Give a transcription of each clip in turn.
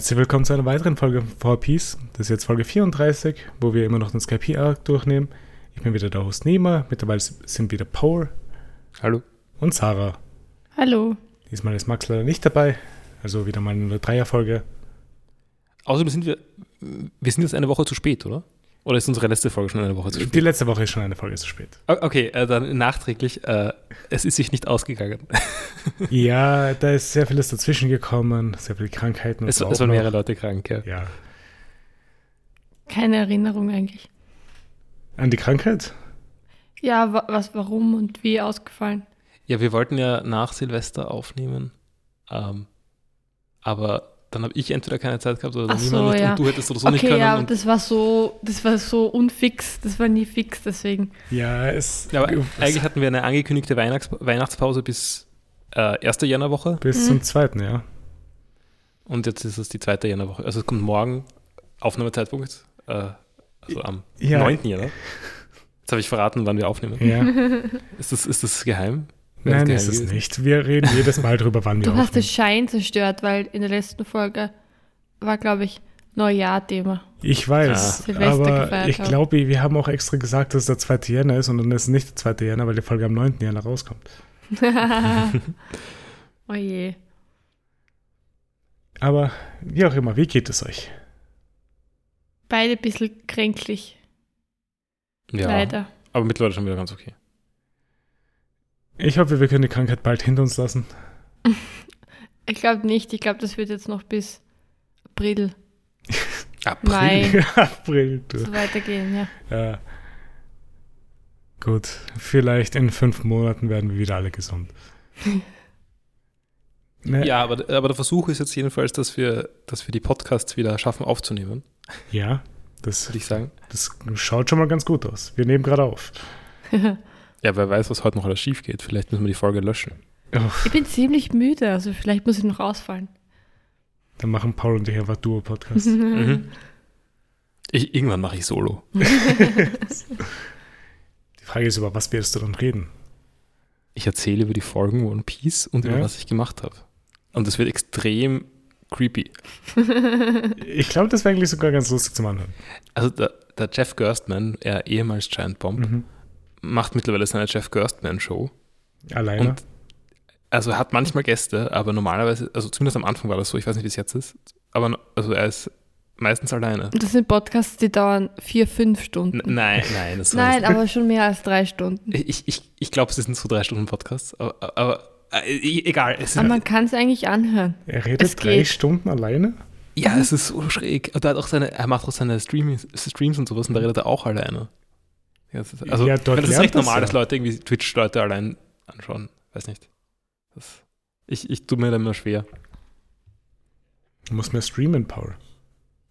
Herzlich willkommen zu einer weiteren Folge von Peace. Das ist jetzt Folge 34, wo wir immer noch den Skype-Arc durchnehmen. Ich bin wieder der Host Nima. Mittlerweile sind wieder Paul Hallo. und Sarah. Hallo. Diesmal ist Max leider nicht dabei. Also wieder mal eine Dreierfolge. Außerdem sind wir, wir sind jetzt eine Woche zu spät, oder? Oder ist unsere letzte Folge schon eine Woche zu Die spät? letzte Woche ist schon eine Folge zu spät. Okay, äh, dann nachträglich, äh, es ist sich nicht ausgegangen. ja, da ist sehr vieles dazwischen gekommen. Sehr viele Krankheiten. und Es, so es auch waren noch. mehrere Leute krank, ja. Ja. Keine Erinnerung eigentlich. An die Krankheit? Ja, wa was, warum und wie ausgefallen? Ja, wir wollten ja nach Silvester aufnehmen, ähm, aber dann habe ich entweder keine Zeit gehabt oder Ach niemand so, nicht ja. und du hättest oder so nicht okay, können. ja, und, das war so, das war so unfix, das war nie fix, deswegen. Ja, es. ja, aber eigentlich hatten wir eine angekündigte Weihnachts Weihnachtspause bis äh, 1. Jännerwoche bis Mhm. zum zweiten, ja. und jetzt ist es die zweite Jännerwoche. Also es kommt morgen Aufnahmezeitpunkt, äh, also am Ja. 9. Jänner. Jetzt habe ich verraten, wann wir aufnehmen. Ja. Ist das, ist das geheim? Nein, ist es nicht. Wir reden jedes Mal drüber, wann wir Du hast den Schein zerstört, weil in der letzten Folge war, glaube ich, Neujahr-Thema. Ich weiß, Ah. Silvester aber ich glaube, wir haben auch extra gesagt, dass es der 2. Jänner ist und dann ist es nicht der 2. Jänner, weil die Folge am 9. Jänner rauskommt. oh je. Aber wie auch immer, wie geht es euch? Beide ein bisschen kränklich, Ja, leider. aber mittlerweile schon wieder ganz okay. Ich hoffe, wir können die Krankheit bald hinter uns lassen. Ich glaube nicht, ich glaube, das wird jetzt noch bis April April. Mai April. Du. so weitergehen, ja. Ja. Gut, vielleicht in fünf Monaten werden wir wieder alle gesund. Ne? Ja, aber, aber der Versuch ist jetzt jedenfalls, dass wir, dass wir die Podcasts wieder schaffen aufzunehmen, Ja, das, würde ich sagen. das schaut schon mal ganz gut aus. Wir nehmen gerade auf. Ja, wer weiß, was heute noch alles schief geht. Vielleicht müssen wir die Folge löschen. Uff, Ich bin ziemlich müde, also vielleicht muss ich noch ausfallen. dann machen Paul und ich einfach Duo-Podcast. Mhm. Ich, irgendwann mache ich Solo. Die Frage ist, über was wirst du dann reden? Ich erzähle über die Folgen One Piece und über Ja. was ich gemacht habe. Und das wird extrem creepy. Ich glaube, das wäre eigentlich sogar ganz lustig zum Anhören. Also der, der Jeff Gerstmann, er ehemals Giant Bomb, Mhm. Macht mittlerweile seine Jeff Gerstmann Show. Alleine. Und also er hat manchmal Gäste, aber normalerweise, also zumindest am Anfang war das so, ich weiß nicht, wie es jetzt ist, aber also er ist meistens alleine. Das sind Podcasts, die dauern vier, fünf Stunden. N nein, nein, das Nein, aber schon mehr als drei Stunden. Ich, ich, ich glaube, es sind so drei Stunden Podcasts, aber, aber äh, egal. Es ist, Aber man kann es eigentlich anhören. er redet es drei geht. Stunden alleine? ja, es ist so schräg. Und er, hat auch seine, er macht auch seine Streaming, Streams und sowas und da redet er auch alleine. Ja, das ist, also, Ja, dort das ist recht das normal, ja. dass Leute irgendwie Twitch-Leute allein anschauen. Weiß nicht. Das, ich, ich tue mir da immer schwer. Du musst mehr streamen, Paul.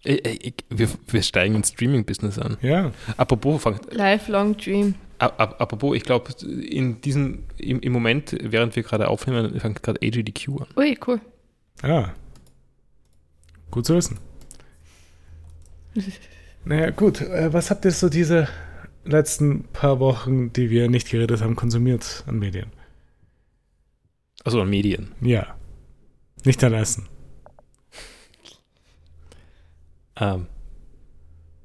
Ich, ich, wir, wir steigen ins Streaming-Business an. Ja. Apropos, fang, Lifelong Dream. ap- ap- apropos, ich glaube, in diesem, im, im Moment, während wir gerade aufnehmen, fängt gerade AGDQ an. Ui, cool. Ah. Gut zu wissen. Naja, gut. Äh, was habt ihr so diese letzten paar Wochen, die wir nicht geredet haben, konsumiert an Medien? Also an Medien. Ja. Nicht an Essen. Ähm,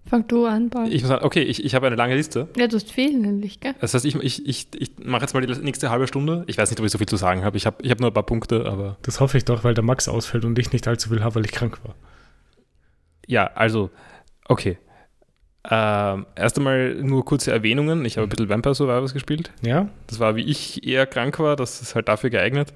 Fang du an, Paul. ich muss sagen, okay, ich, ich habe eine lange Liste. ja, du hast viel nämlich, gell? Das heißt, ich, ich, ich, ich mache jetzt mal die nächste halbe Stunde. Ich weiß nicht, ob ich so viel zu sagen habe. Ich habe ich hab nur ein paar Punkte, aber Das hoffe ich doch, weil der Max ausfällt und ich nicht allzu viel habe, weil ich krank war. ja, also, okay. Ähm, erst einmal nur kurze Erwähnungen. Ich habe ein bisschen Vampire Survivors gespielt. Ja? Das war, wie ich eher krank war. Das ist halt dafür geeignet.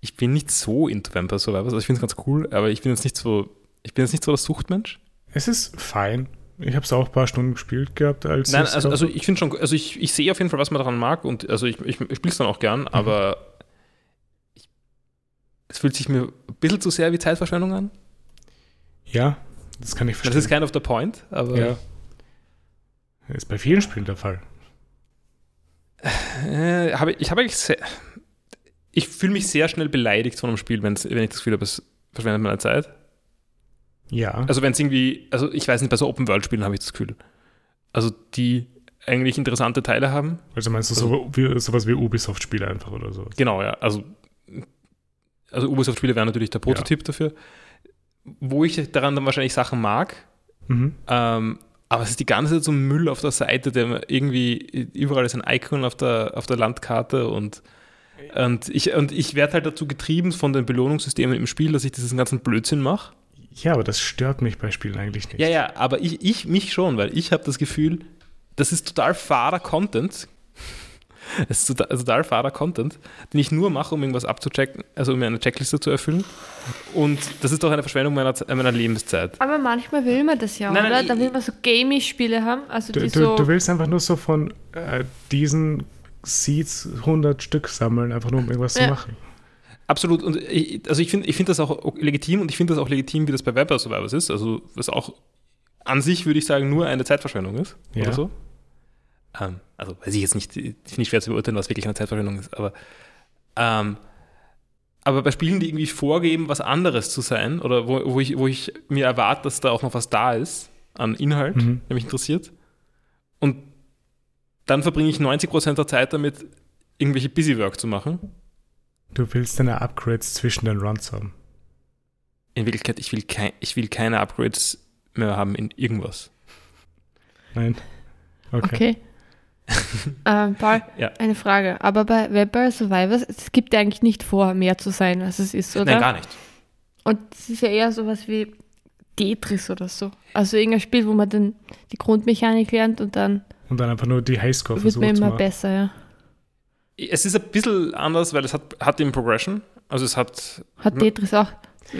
Ich bin nicht so into Vampire Survivors. Also ich finde es ganz cool, aber ich bin jetzt nicht so, ich bin jetzt nicht so der Suchtmensch. Es ist fein. Ich habe es auch ein paar Stunden gespielt gehabt, als Nein, also, also ich finde schon, also ich, ich sehe auf jeden Fall, was man daran mag und also ich, ich, ich spiele es dann auch gern, aber ich, es fühlt sich mir ein bisschen zu sehr wie Zeitverschwendung an. Ja, das kann ich Das verstehen. ist kind of the point, aber ja. Ist bei vielen Spielen der Fall. äh, habe, ich habe eigentlich sehr, ich fühle mich sehr schnell beleidigt von einem Spiel, wenn ich das Gefühl habe, es verschwendet meine Zeit. Ja. Also wenn es irgendwie, also ich weiß nicht, bei so Open-World-Spielen habe ich das Gefühl. Also die eigentlich interessante Teile haben. Also meinst du so, wie, sowas wie Ubisoft-Spiele einfach oder so? Genau, ja. Also, also Ubisoft-Spiele wären natürlich der Prototyp dafür. wo ich daran dann wahrscheinlich Sachen mag. Mhm. Ähm, aber es ist die ganze Zeit so Müll auf der Seite, der irgendwie überall ist ein Icon auf der, auf der Landkarte und, und ich, und ich werde halt dazu getrieben von den Belohnungssystemen im Spiel, dass ich diesen ganzen Blödsinn mache. Ja, aber das stört mich bei Spielen eigentlich nicht. Ja, ja, aber ich, ich mich schon, weil ich habe das Gefühl, das ist total fader Content. Es ist total, total fader Content, den ich nur mache, um irgendwas abzuchecken, also um mir eine Checkliste zu erfüllen. Und das ist doch eine Verschwendung meiner, meiner Lebenszeit. Aber manchmal will man das ja, Nein, oder? nein, da will man so Gamey-Spiele haben, also Du, die du, so... du willst einfach nur so von äh, diesen Seeds 100 Stück sammeln, einfach nur um irgendwas zu Ja. machen. Absolut. Und ich, also ich finde ich find das auch legitim und ich finde das auch legitim, wie das bei Vampire Survivors ist. Also was auch an sich, würde ich sagen, nur eine Zeitverschwendung ist. Ja. Oder so. Ähm, also weiß ich jetzt nicht, finde ich schwer zu beurteilen, was wirklich eine Zeitverschwendung ist. Aber, ähm, aber bei Spielen, die irgendwie vorgeben, was anderes zu sein, oder wo, wo, ich, wo ich mir erwarte, dass da auch noch was da ist an Inhalt, Mhm. der mich interessiert. Und dann verbringe ich 90% der Zeit damit, irgendwelche Busywork zu machen. Du willst deine Upgrades zwischen den Runs haben. In Wirklichkeit, ich will, kein, ich will keine Upgrades mehr haben in irgendwas. Nein? Okay. Okay. ähm, Paul, Ja. eine Frage. Aber bei Vampire Survivors, es gibt ja eigentlich nicht vor, mehr zu sein, als es ist, oder? Nein, gar nicht. Und es ist ja eher sowas wie Tetris oder so. Also irgendein Spiel, wo man dann die Grundmechanik lernt und dann Und dann einfach nur die Highscore wird versuchen man immer besser, ja. Es ist ein bisschen anders, weil es hat, hat eben Progression. Also es hat. Hat Tetris auch.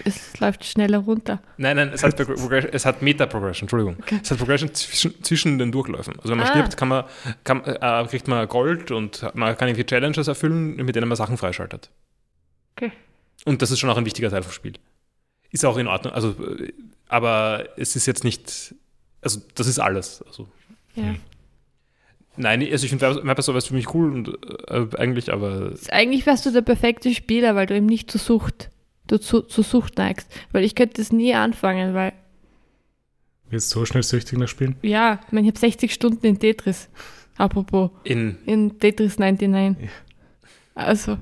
Es läuft schneller runter. Nein, nein, es hat, es hat Meta-Progression, Entschuldigung. Okay. Es hat Progression zwischen, zwischen den Durchläufen. Also wenn man Ah. stirbt, kann man, kann, äh, kriegt man Gold und man kann irgendwie Challenges erfüllen, mit denen man Sachen freischaltet. Okay. Und das ist schon auch ein wichtiger Teil vom Spiel. Ist auch in Ordnung. Also, äh, aber es ist jetzt nicht. Also, das ist alles. Also, Ja. nein, also ich finde Vampire Survivors für mich cool und äh, eigentlich, aber Eigentlich wärst du der perfekte Spieler, weil du eben nicht zur Sucht, du zu, zur Sucht neigst. Weil ich könnte das nie anfangen, weil, Jetzt so schnell süchtig nach Spielen? ja, ich, meine, ich habe 60 Stunden in Tetris. Apropos, in in Tetris 99. Also,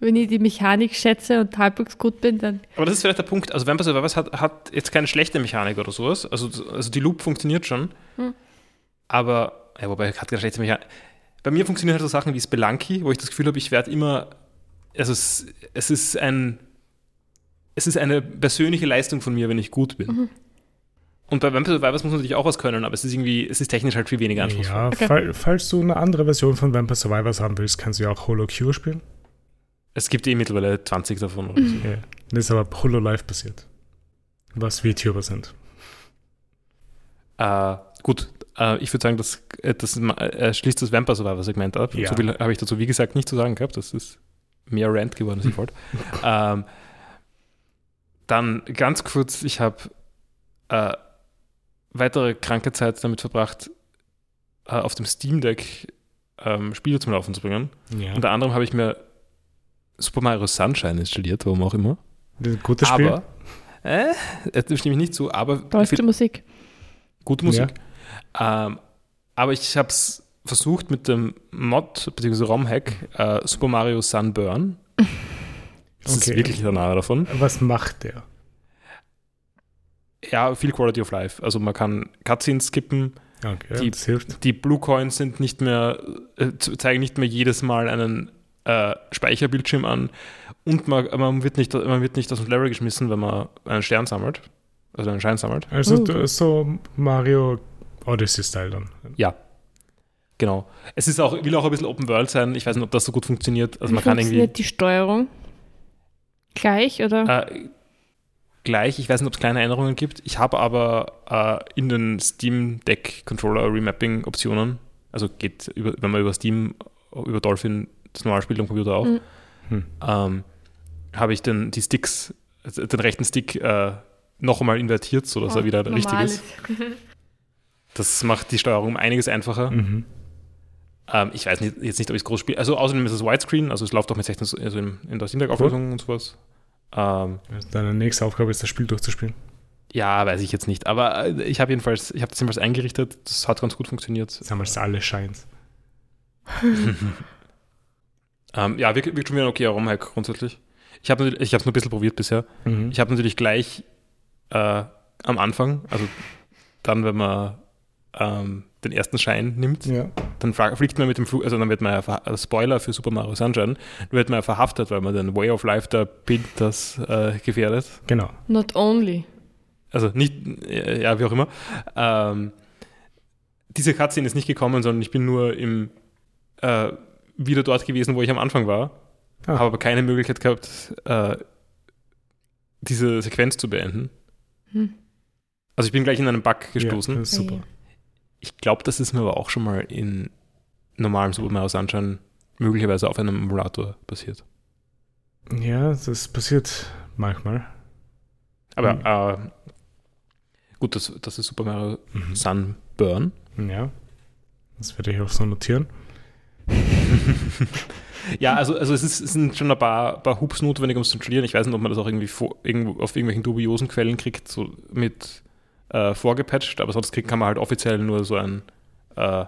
wenn ich die Mechanik schätze und halbwegs gut bin, dann Aber das ist vielleicht der Punkt. Also Vampire Survivors hat, hat jetzt keine schlechte Mechanik oder sowas. Also, also die Loop funktioniert schon. Hm. Aber, ja, wobei hat keine schlechte Mechanik. Bei mir funktionieren halt so Sachen wie Spelunky, wo ich das Gefühl habe, ich werde immer. Also es, es ist ein. Es ist eine persönliche Leistung von mir, wenn ich gut bin. Mhm. Und bei Vampire Survivors muss man natürlich auch was können, aber es ist irgendwie, es ist technisch halt viel weniger anspruchsvoll. Ja, Okay. fall, falls du eine andere Version von Vampire Survivors haben willst, kannst du ja auch Holo Q spielen. Es gibt eh mittlerweile 20 davon oder so. Ja. Das ist aber Hololive basiert. Was VTuber sind. Äh, gut, äh, ich würde sagen, das, äh, das äh, schließt das Vampire Survivor Segment ab. Ja. So viel habe ich dazu, wie gesagt, nicht zu sagen gehabt. Das ist mehr Rant geworden, als ich wollte. ähm, dann ganz kurz, ich habe äh, weitere kranke Zeit damit verbracht, äh, auf dem Steam Deck ähm, Spiele zum Laufen zu bringen. Ja. Unter anderem habe ich mir Super Mario Sunshine installiert, warum auch immer. Das ist ein gutes Spiel. Aber, äh, da stimme ich nicht zu, aber tollste Musik. gute Musik. Ähm, aber ich habe es versucht mit dem Mod bzw. ROM-Hack äh, Super Mario Sunburn. Das Okay. ist wirklich der Name davon. Was macht der? Ja, viel Quality of Life. Also man kann Cutscenes skippen. Okay, Die- das hilft. Die Blue Coins sind nicht mehr, äh, zeigen nicht mehr jedes Mal einen äh, Speicherbildschirm an. Und man, man, wird nicht, man wird nicht aus dem Level geschmissen, wenn man einen Stern sammelt. Also einen Schein sammelt. Also Oh. du- so Mario Odyssey-Style dann. Ja. Genau. Es ist auch, will auch ein bisschen Open World sein. Ich weiß nicht, ob das so gut funktioniert. Also Wie man kann irgendwie. funktioniert die Steuerung? Gleich, oder? Äh, gleich, ich weiß nicht, ob es kleine Änderungen gibt. Ich habe aber äh, in den Steam Deck Controller Remapping Optionen, also geht, über, wenn man über Steam, über Dolphin das normal spielt am Computer auch, Mhm. Hm. ähm, habe ich den, die Sticks, also den rechten Stick äh, noch einmal invertiert, sodass er wieder richtig normal ist. Das macht die Steuerung um einiges einfacher. Mhm. Ähm, ich weiß nicht, jetzt nicht, ob ich es groß spiele. Also außerdem ist es Widescreen, also es läuft auch mit 16, also in, in der Steam Deck Auflösung und sowas. Ähm, Deine nächste Aufgabe ist, das Spiel durchzuspielen. Ja, weiß ich jetzt nicht. Aber äh, ich habe jedenfalls, ich habe das jedenfalls eingerichtet. Das hat ganz gut funktioniert. Sammelst alle Shines. Ähm, ja, wirkt, wirkt schon wieder ein okayer ROM-Hack grundsätzlich. Ich habe ich es nur ein bisschen probiert bisher. Mhm. Ich habe natürlich gleich äh, am Anfang, also dann, wenn man ähm, den ersten Schein nimmt, ja. dann fliegt man mit dem Flug, also dann wird man ja, also Spoiler für Super Mario Sunshine, dann wird man ja verhaftet, weil man den Way of Life der Bild das äh, gefährdet. Genau. Not only. Also nicht, äh, ja, wie auch immer. Ähm, diese Cutscene ist nicht gekommen, sondern ich bin nur im, äh, wieder dort gewesen, wo ich am Anfang war. Ah. Habe aber keine Möglichkeit gehabt, äh, diese Sequenz zu beenden. Hm. Also ich bin gleich in einen Bug gestoßen. Ja, das ist super. Ich glaube, das ist mir aber auch schon mal in normalem Super Mario Sunshine möglicherweise auf einem Emulator passiert. Ja, das passiert manchmal. Aber äh, gut, das, das ist Super Mario Mhm. Sunburn. Ja. Das werde ich auch so notieren. Ja, also, also es, ist, es sind schon ein paar, paar Hubs notwendig, um es zu installieren. Ich weiß nicht, ob man das auch irgendwie vor, irgendwo, auf irgendwelchen dubiosen Quellen kriegt, so mit äh, vorgepatcht, aber sonst kann man halt offiziell nur so ein äh,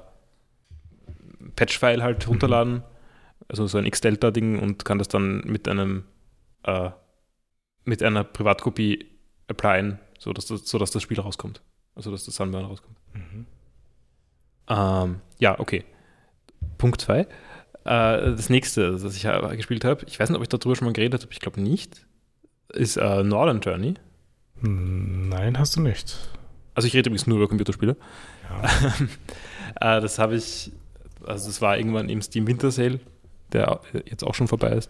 Patch-File halt runterladen, also so ein X-Delta-Ding und kann das dann mit einem äh, mit einer Privatkopie applyen, sodass das, sodass das Spiel rauskommt. Also dass das Sunburn rauskommt. Mhm. Ähm, ja, okay. Punkt 2. Äh, das nächste, das ich gespielt habe, ich weiß nicht, ob ich darüber schon mal geredet habe, ich glaube nicht, ist äh, Northern Journey. Nein, hast du nicht. Also ich rede übrigens nur über Computerspiele. Ja. äh, das habe ich, also das war irgendwann im Steam Winter Sale, der jetzt auch schon vorbei ist.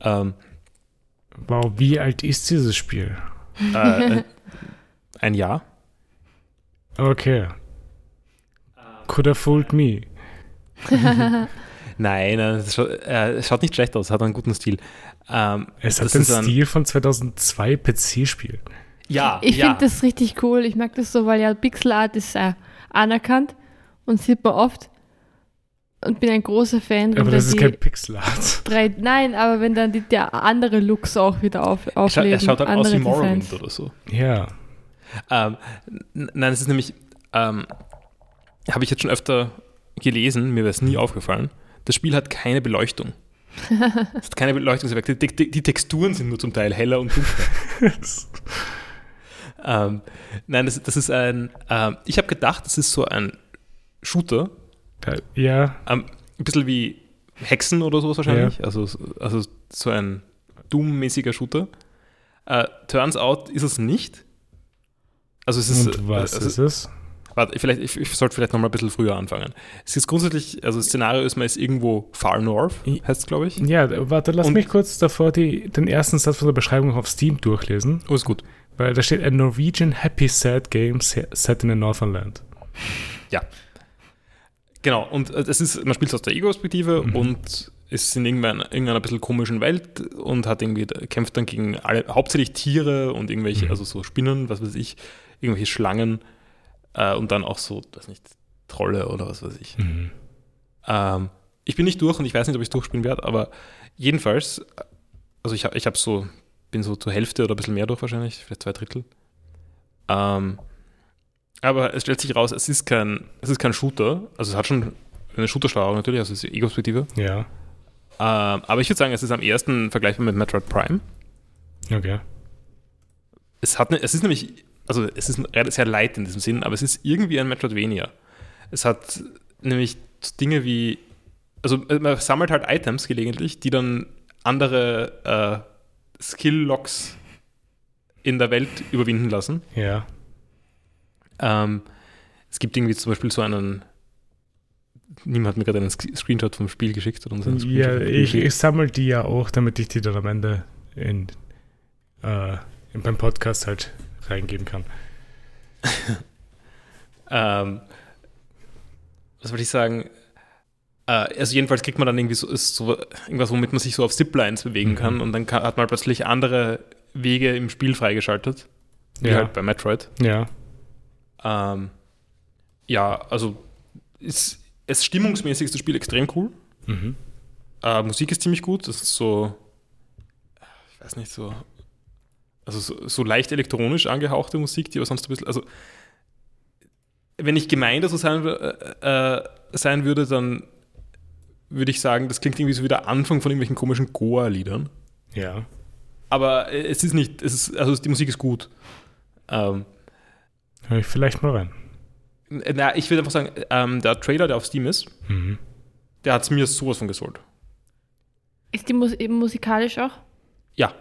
Ähm, Wow, wie alt ist dieses Spiel? äh, äh, ein Jahr. Okay. Could have fooled me. Nein, nein es schaut, äh, schaut nicht schlecht aus, hat einen guten Stil. Ähm, Es hat den Stil von 2002 PC-Spiel. Ja, Ich ja. finde das richtig cool. Ich mag das so, weil ja Pixel Art ist äh, anerkannt und sieht man oft. Und bin ein großer Fan. wenn Aber dann das ist kein Pixelart. drei, nein, aber wenn dann die, der andere Looks auch wieder auf, aufleben. es schaut halt aus wie Morrowind Designs. oder so. Ja. Ähm, nein, es ist nämlich, ähm, habe ich jetzt schon öfter gelesen, mir wäre es nie aufgefallen. Das Spiel hat keine Beleuchtung. es hat keine Beleuchtungseffekte. Die, die, die Texturen sind nur zum Teil heller und dunkler. ähm, nein, das, das ist ein, ähm, ich habe gedacht, das ist so ein Shooter, ja, ähm, ein bisschen wie Hexen oder sowas wahrscheinlich. Also, also so ein Doom-mäßiger Shooter. Äh, turns out ist es nicht. Also es ist. und was also, ist es? Warte, vielleicht, ich, ich sollte vielleicht noch mal ein bisschen früher anfangen. Es ist grundsätzlich, also das Szenario ist, man ist irgendwo Far North, heißt es, glaube ich. Ja, warte, lass Und- mich kurz davor die, den ersten Satz von der Beschreibung auf Steam durchlesen, Oh, ist gut. Weil da steht a Norwegian happy sad game se- set in a northern land. Genau, und äh, es ist, man spielt aus der Ego-Perspektive Mhm. und ist in irgendeiner, irgendeiner bisschen komischen Welt und hat irgendwie, kämpft dann gegen alle, hauptsächlich Tiere und irgendwelche, Mhm. also so Spinnen, was weiß ich, irgendwelche Schlangen äh, und dann auch so, weiß nicht, Trolle oder was weiß ich. Mhm. Ähm, ich bin nicht durch und ich weiß nicht, ob ich es durchspielen werde, aber jedenfalls, also ich, ich habe so, bin so zur Hälfte oder ein bisschen mehr durch wahrscheinlich, vielleicht zwei Drittel. Ähm, aber es stellt sich raus, es ist kein, es ist kein Shooter, also es hat schon eine Shooter-Steuerung natürlich, also es ist Ego-Perspektive. Ja, Ähm, aber ich würde sagen, es ist am ersten vergleichbar mit Metroid Prime. okay. Es, hat ne, es ist nämlich, also es ist sehr light in diesem Sinn, aber es ist irgendwie ein Metroidvania. Es hat nämlich Dinge wie, also äh, man sammelt halt Items gelegentlich, die dann andere Skill-Locks in der Welt überwinden lassen. Ja. Ähm, es gibt irgendwie zum Beispiel so einen, niemand hat mir gerade einen Screenshot vom Spiel geschickt. Oder Screenshot Ja, ich, ich sammle die ja auch, damit ich die dann am Ende in, äh, in beim Podcast halt reingeben kann. Ähm, was wollte ich sagen? Äh, also jedenfalls kriegt man dann irgendwie so, ist so irgendwas, womit man sich so auf Ziplines bewegen Mhm. kann und dann kann, hat man plötzlich andere Wege im Spiel freigeschaltet, wie Ja. halt bei Metroid. Ja. Ähm, ja, also ist, es stimmungsmäßig ist das Spiel extrem cool. Mhm. Äh, Musik ist ziemlich gut. Das ist so, ich weiß nicht, so, also so, so leicht elektronisch angehauchte Musik, die aber sonst ein bisschen, also wenn ich gemein dazu sein, äh, äh, sein würde, dann würde ich sagen, das klingt irgendwie so wie der Anfang von irgendwelchen komischen Goa-Liedern. Ja. Aber es ist nicht, es ist, also die Musik ist gut. Ähm, Hör ich vielleicht mal rein. na, ich würde einfach sagen, ähm, der Trailer, der auf Steam ist, Mhm. der hat es mir sowas von gesollt. Ist die Mus eben musikalisch auch? Ja.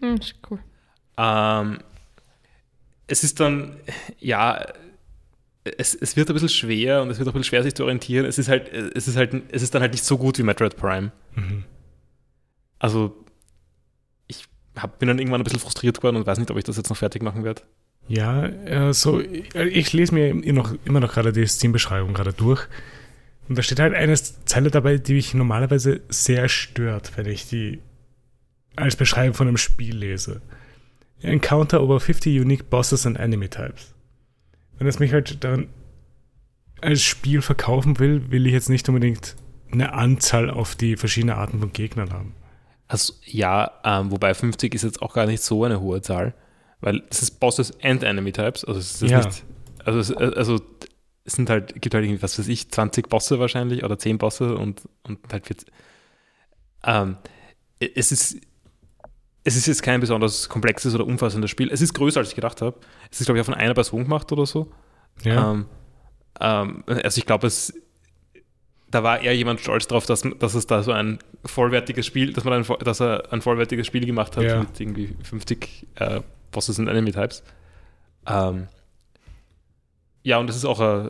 Hm, ist cool. Ähm, es ist dann, ja, es, es wird ein bisschen schwer und es wird auch ein bisschen schwer, sich zu orientieren. Es ist halt, es ist halt, es ist dann halt nicht so gut wie Metroid Prime. Mhm. Also, ich hab, bin dann irgendwann ein bisschen frustriert geworden und weiß nicht, ob ich das jetzt noch fertig machen werde. Ja, also ich, lese mir immer noch, immer noch gerade die Steam-Beschreibung gerade durch. Und da steht halt eine Zeile dabei, die mich normalerweise sehr stört, wenn ich die als Beschreibung von einem Spiel lese. Encounter over 50 unique bosses and enemy types. Wenn es mich halt dann als Spiel verkaufen will, will ich jetzt nicht unbedingt eine Anzahl auf die verschiedenen Arten von Gegnern haben. Also, ja, ähm, wobei 50 ist jetzt auch gar nicht so eine hohe Zahl, weil das ist Bosses and Enemy Types. Also, es ist Ja. nicht, also, es, also es sind halt, gibt halt irgendwie, was weiß ich, 20 Bosse wahrscheinlich oder 10 Bosse und, und halt 40. Ähm, es ist, es ist jetzt kein besonders komplexes oder umfassendes Spiel. Es ist größer, als ich gedacht habe. Es ist, glaube ich, auch von einer Person gemacht oder so. Ja, Ähm, ähm, also ich glaube, es da war eher jemand stolz drauf, dass, dass es da so ein vollwertiges Spiel, dass man ein, dass er ein vollwertiges Spiel gemacht hat Ja. mit irgendwie 50 äh, Bosses und Enemy Types. Ähm, ja, und es ist auch äh,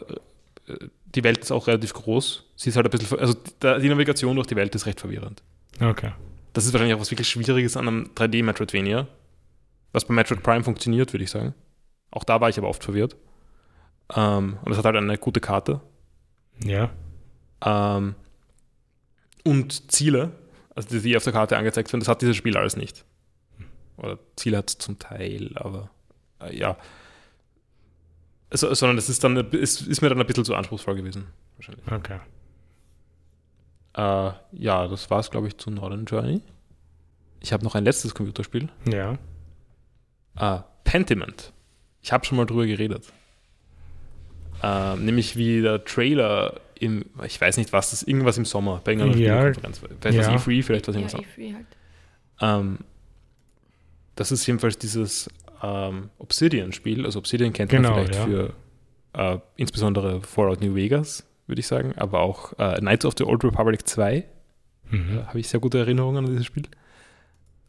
die Welt ist auch relativ groß. Sie ist halt ein bisschen, also die Navigation durch die Welt ist recht verwirrend. okay. Das ist wahrscheinlich auch was wirklich Schwieriges an einem 3D-Metroidvania. Was bei Metroid Prime funktioniert, würde ich sagen. Auch da war ich aber oft verwirrt. Ähm, und es hat halt eine gute Karte. Ja, Ähm, und Ziele, also die, die auf der Karte angezeigt werden, das hat dieses Spiel alles nicht. Oder Ziele hat es zum Teil, aber äh, ja. Also, sondern es ist dann, es ist mir dann ein bisschen zu anspruchsvoll gewesen, wahrscheinlich. okay. Äh, ja, das war es, glaube ich, zu Northern Journey. Ich habe noch ein letztes Computerspiel. Ja. Ah, Pentiment. Ich habe schon mal drüber geredet. Ähm, nämlich wie der Trailer im, ich weiß nicht was, das ist irgendwas im Sommer, bei irgendeiner Ja. Spielekonferenz. Vielleicht Ja. was E3, vielleicht was Ja, irgendwas anderes. ich halt. Ähm, das ist jedenfalls dieses ähm, Obsidian-Spiel. Also Obsidian kennt Genau, man vielleicht ja. für äh, insbesondere Fallout New Vegas, würde ich sagen, aber auch äh, Knights of the Old Republic 2. Mhm. Da habe ich sehr gute Erinnerungen an dieses Spiel.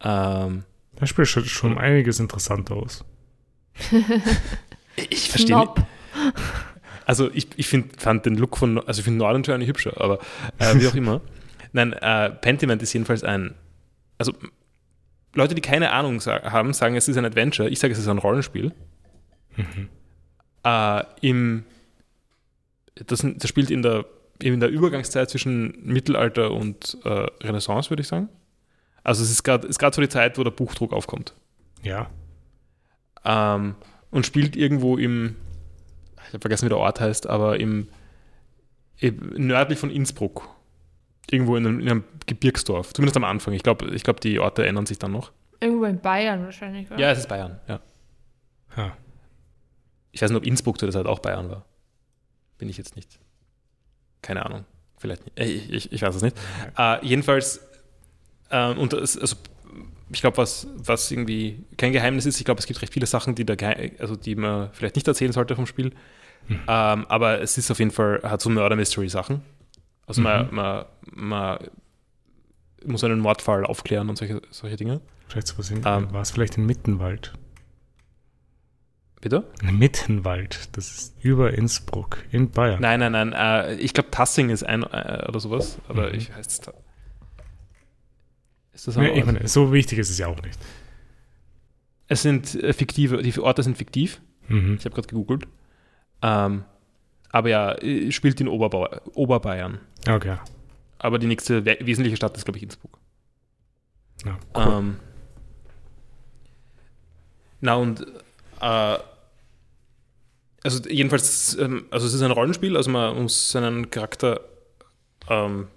Ähm, Das Spiel schaut schon einiges interessanter aus. ich verstehe. Also ich, ich find, fand den Look von, also ich finde Northern Journey hübscher, aber äh, wie auch immer. Nein, äh, Pentiment ist jedenfalls ein, also Leute, die keine Ahnung sa haben, sagen, es ist ein Adventure. Ich sage, es ist ein Rollenspiel. Mhm. Äh, im, das, das spielt in der, in der Übergangszeit zwischen Mittelalter und äh, Renaissance, würde ich sagen. Also es ist gerade so die Zeit, wo der Buchdruck aufkommt. Ja. Ähm, und spielt irgendwo im, ich habe vergessen, wie der Ort heißt, aber im, im nördlich von Innsbruck. Irgendwo in einem, in einem Gebirgsdorf, zumindest am Anfang. Ich glaube, ich glaub, die Orte ändern sich dann noch. Irgendwo in Bayern wahrscheinlich, oder? Ja, es ist Bayern, ja. Ha. Ich weiß nicht, ob Innsbruck zu der Zeit auch Bayern war. Bin ich jetzt nicht. Keine Ahnung. Vielleicht nicht. Äh, Ich, ich, ich weiß es nicht. Äh, jedenfalls, ähm, und das, also, ich glaube, was, was irgendwie kein Geheimnis ist, ich glaube, es gibt recht viele Sachen, die, da, also, die man vielleicht nicht erzählen sollte vom Spiel. Mhm. Ähm, aber es ist auf jeden Fall, hat so Murder-Mystery-Sachen. Also man, Mhm. man, man muss einen Mordfall aufklären und solche, solche Dinge. Vielleicht sowas in, Ähm. war es vielleicht in Mittenwald? Bitte? Mittenwald, das ist über Innsbruck in Bayern. Nein, nein, nein. Äh, ich glaube, Tassing ist ein äh, oder sowas. Aber Mhm. ich heißt es da. Ist das ein ich meine, so wichtig ist es ja auch nicht. Es sind äh, fiktive, die Orte sind fiktiv. Mhm. Ich habe gerade gegoogelt. Ähm, aber ja, äh, spielt in Oberbau Oberbayern. Okay. Aber die nächste we wesentliche Stadt ist, glaube ich, Innsbruck. Ja, cool. Ähm, na und äh, also jedenfalls, ähm, also es ist ein Rollenspiel, also man muss seinen Charakter, ähm,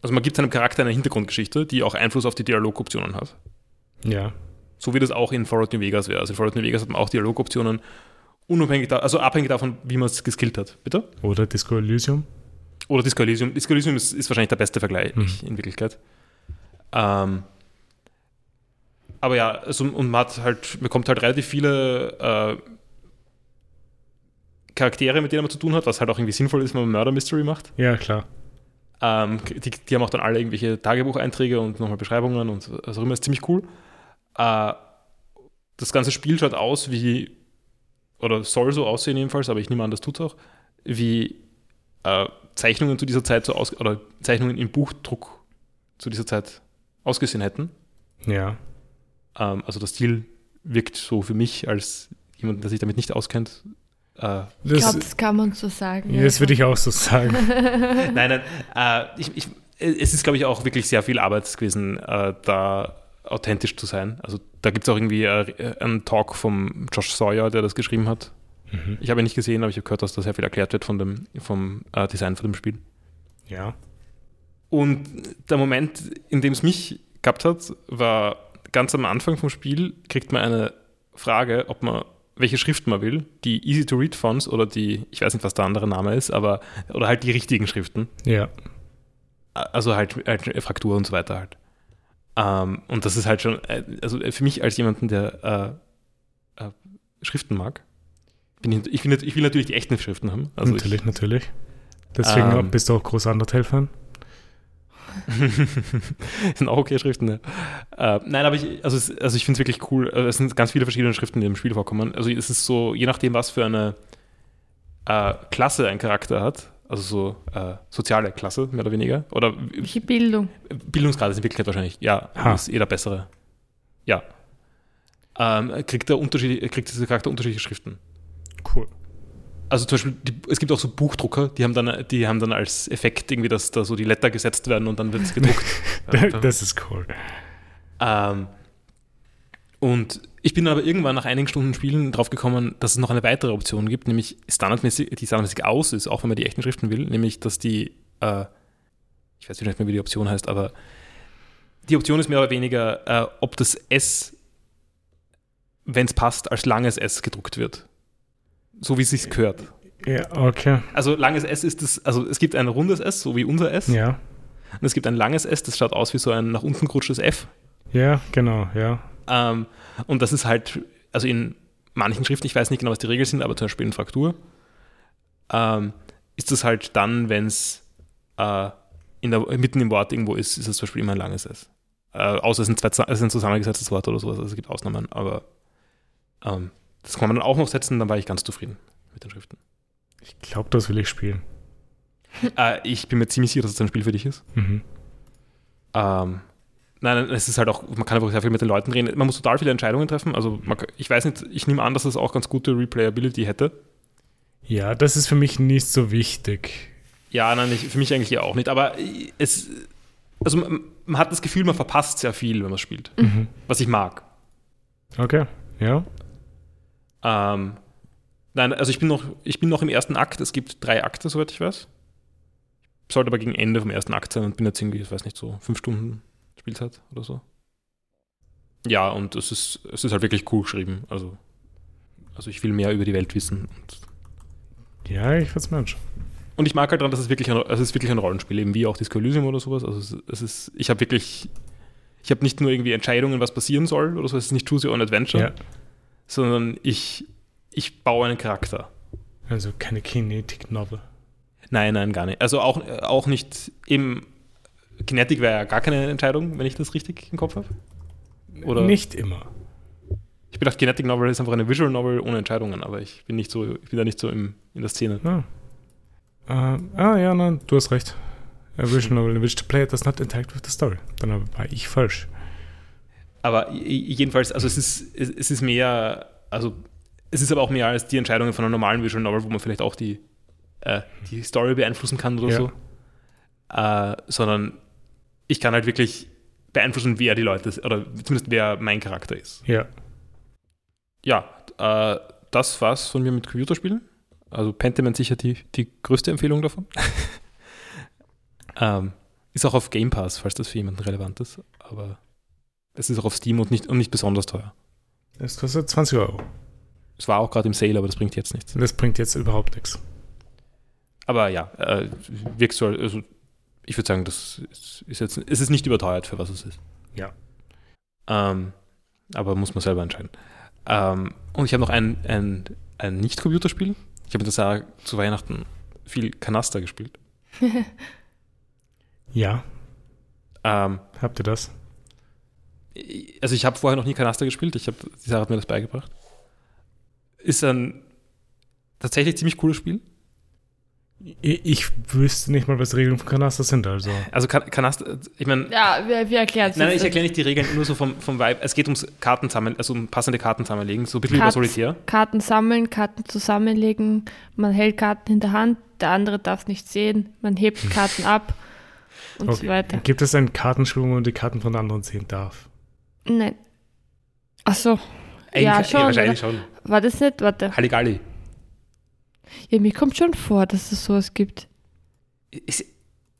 also man gibt seinem Charakter eine Hintergrundgeschichte, die auch Einfluss auf die Dialogoptionen hat. ja. So wie das auch in Fallout New Vegas wäre. Also in Fallout New Vegas hat man auch Dialogoptionen, unabhängig, da, also abhängig davon, wie man es geskillt hat. Bitte? Oder Disco Elysium. Oder Disco Elysium. Disco Elysium ist, ist wahrscheinlich der beste Vergleich Mhm. in Wirklichkeit. Ähm, aber ja, also, und man hat halt, bekommt halt relativ viele äh, Charaktere, mit denen man zu tun hat, was halt auch irgendwie sinnvoll ist, wenn man Murder Mystery macht. Ja, klar. Ähm, die, die, haben auch dann alle irgendwelche Tagebucheinträge und nochmal Beschreibungen und also immer ist ziemlich cool. Äh, das ganze Spiel schaut aus wie, oder soll so aussehen jedenfalls, aber ich nehme an, das tut es auch, wie äh, Zeichnungen zu dieser Zeit so aus, oder Zeichnungen im Buchdruck zu dieser Zeit ausgesehen hätten. Ja. Ähm, also der Stil wirkt so für mich als jemand, der sich damit nicht auskennt. Äh, ich glaube, das kann man so sagen. Ja, das würde ich auch so sagen. nein, nein. Äh, ich, ich, es ist, glaube ich, auch wirklich sehr viel Arbeit gewesen, äh, da authentisch zu sein. Also da gibt es auch irgendwie äh, einen Talk vom Josh Sawyer, der das geschrieben hat. Mhm. Ich habe ihn nicht gesehen, aber ich habe gehört, dass da sehr viel erklärt wird von dem, vom äh, Design von dem Spiel. Ja. Und der Moment, in dem es mich gehabt hat, war ganz am Anfang vom Spiel, kriegt man eine Frage, ob man welche Schrift man will, die Easy to Read Fonts oder die, ich weiß nicht, was der andere Name ist, aber oder halt die richtigen Schriften. Ja. Also halt, halt Fraktur und so weiter halt. Ähm, und das ist halt schon, äh, also für mich als jemanden, der äh, äh, Schriften mag, bin ich, ich, will, ich will natürlich die echten Schriften haben. Also natürlich, ich, natürlich. Deswegen ähm, bist du auch großer Undertale-Fan. sind auch okay Schriften, ne? Äh, nein, aber ich, also, es, also ich finde es wirklich cool. Also es sind ganz viele verschiedene Schriften, die im Spiel vorkommen. Also es ist so, je nachdem, was für eine äh, Klasse ein Charakter hat, also so äh, soziale Klasse, mehr oder weniger. Oder Welche Bildung? Bildungsgrad ist in Wirklichkeit wahrscheinlich, ja, ha. ist eh der bessere. Ja. Ähm, kriegt, der Unterschied, kriegt dieser Charakter unterschiedliche Schriften. Also zum Beispiel, die, es gibt auch so Buchdrucker, die haben dann, die haben dann als Effekt irgendwie, dass da so die Letter gesetzt werden und dann wird es gedruckt. das ist cool. Ähm, und ich bin aber irgendwann nach einigen Stunden Spielen drauf gekommen, dass es noch eine weitere Option gibt, nämlich standardmäßig, die standardmäßig aus ist, auch wenn man die echten Schriften will, nämlich dass die, äh, ich weiß nicht mehr, wie die Option heißt, aber die Option ist mehr oder weniger, äh, ob das S, wenn es passt, als langes S gedruckt wird so wie es sich gehört. Ja, okay. Also langes S ist das, also es gibt ein rundes S, so wie unser S. Ja. Und es gibt ein langes S, das schaut aus wie so ein nach unten gerutschtes F. Ja, genau, ja. Ähm, und das ist halt, also in manchen Schriften, ich weiß nicht genau, was die Regeln sind, aber zum Beispiel in Fraktur, ähm, ist das halt dann, wenn es äh, mitten im Wort irgendwo ist, ist es zum Beispiel immer ein langes S. Äh, außer es ist, ein, es ist ein zusammengesetztes Wort oder sowas, also es gibt Ausnahmen, aber ähm, das kann man dann auch noch setzen, dann war ich ganz zufrieden mit den Schriften. Ich glaube, das will ich spielen. äh, ich bin mir ziemlich sicher, dass es ein Spiel für dich ist. Mhm. Ähm, nein, es ist halt auch, man kann einfach sehr viel mit den Leuten reden. Man muss total viele Entscheidungen treffen. Also man, ich weiß nicht, ich nehme an, dass es auch ganz gute Replayability hätte. Ja, das ist für mich nicht so wichtig. Ja, nein, ich, für mich eigentlich auch nicht. Aber es, also man, man, hat das Gefühl, man verpasst sehr viel, wenn man spielt. Mhm. Was ich mag. Okay, ja. Ähm, nein, also ich bin, noch, ich bin noch im ersten Akt. Es gibt drei Akte, soweit ich weiß. Ich sollte aber gegen Ende vom ersten Akt sein und bin jetzt irgendwie, ich weiß nicht, so fünf Stunden Spielzeit oder so. Ja, und es ist, es ist halt wirklich cool geschrieben. Also, also ich will mehr über die Welt wissen. ja, ich weiß Mensch. Und ich mag halt daran, dass es wirklich ein, es ist wirklich ein Rollenspiel, eben wie auch Disco Elysium oder sowas. Also es, es ist, ich habe wirklich, ich habe nicht nur irgendwie Entscheidungen, was passieren soll oder so, es ist nicht Choose Your Own Adventure, ja sondern ich, ich baue einen Charakter. Also keine Kinetic Novel. Nein, nein, gar nicht. Also auch, auch nicht eben. Kinetic wäre ja gar keine Entscheidung, wenn ich das richtig im Kopf habe. Oder? Nicht immer. Ich bin gedacht, Kinetic Novel ist einfach eine Visual Novel ohne Entscheidungen, aber ich bin nicht so, ich bin da nicht so im, in der Szene. Ah, uh, ah ja, nein, du hast recht. A visual novel in which the player does not interact with the story. Dann war ich falsch. Aber jedenfalls, also es ist, es ist mehr, also es ist aber auch mehr als die Entscheidungen von einer normalen Visual Novel, wo man vielleicht auch die, äh, die Story beeinflussen kann oder ja. so. Äh, sondern ich kann halt wirklich beeinflussen, wer die Leute, oder zumindest wer mein Charakter ist. Ja. Ja, äh, das war's von mir mit Computerspielen. Also Pentiment sicher die, die größte Empfehlung davon. ähm, ist auch auf Game Pass, falls das für jemanden relevant ist. Aber es ist auch auf Steam und nicht, und nicht besonders teuer. Es kostet 20 Euro. Es war auch gerade im Sale, aber das bringt jetzt nichts. Das bringt jetzt überhaupt nichts. Aber ja, äh, wirkst du, also ich würde sagen, das ist, ist, jetzt, es ist nicht überteuert, für was es ist. Ja. Ähm, Aber muss man selber entscheiden. Ähm, und ich habe noch ein, ein, ein Nicht-Computerspiel. Ich habe der Sarah zu Weihnachten viel Kanaster gespielt. Ja, Ähm, habt ihr das? Also ich habe vorher noch nie Kanaster gespielt. Ich habe, die Sarah hat mir das beigebracht. Ist ein tatsächlich ziemlich cooles Spiel. Ich, wüsste nicht mal, was die Regeln von Kanaster sind, also. Also Kan- Kanaster, ich meine, Ja, wir, wir erklären es. nein, nein, ich erkläre nicht die Regeln, nur so vom, vom Vibe. Es geht ums Kartensammeln, also um passende Karten zusammenlegen, so ein bisschen über Karten- Solitär. Karten sammeln, Karten zusammenlegen. Man hält Karten in der Hand, der andere darf es nicht sehen. Man hebt Karten ab und so Okay. weiter. Gibt es ein Kartenspiel, wo man die Karten von anderen sehen darf? Nein. Ach so. Eigentlich- Ja, schon. wahrscheinlich schon. War das nicht? Warte. Halligalli. Ja, mir kommt schon vor, dass es sowas gibt. Ist,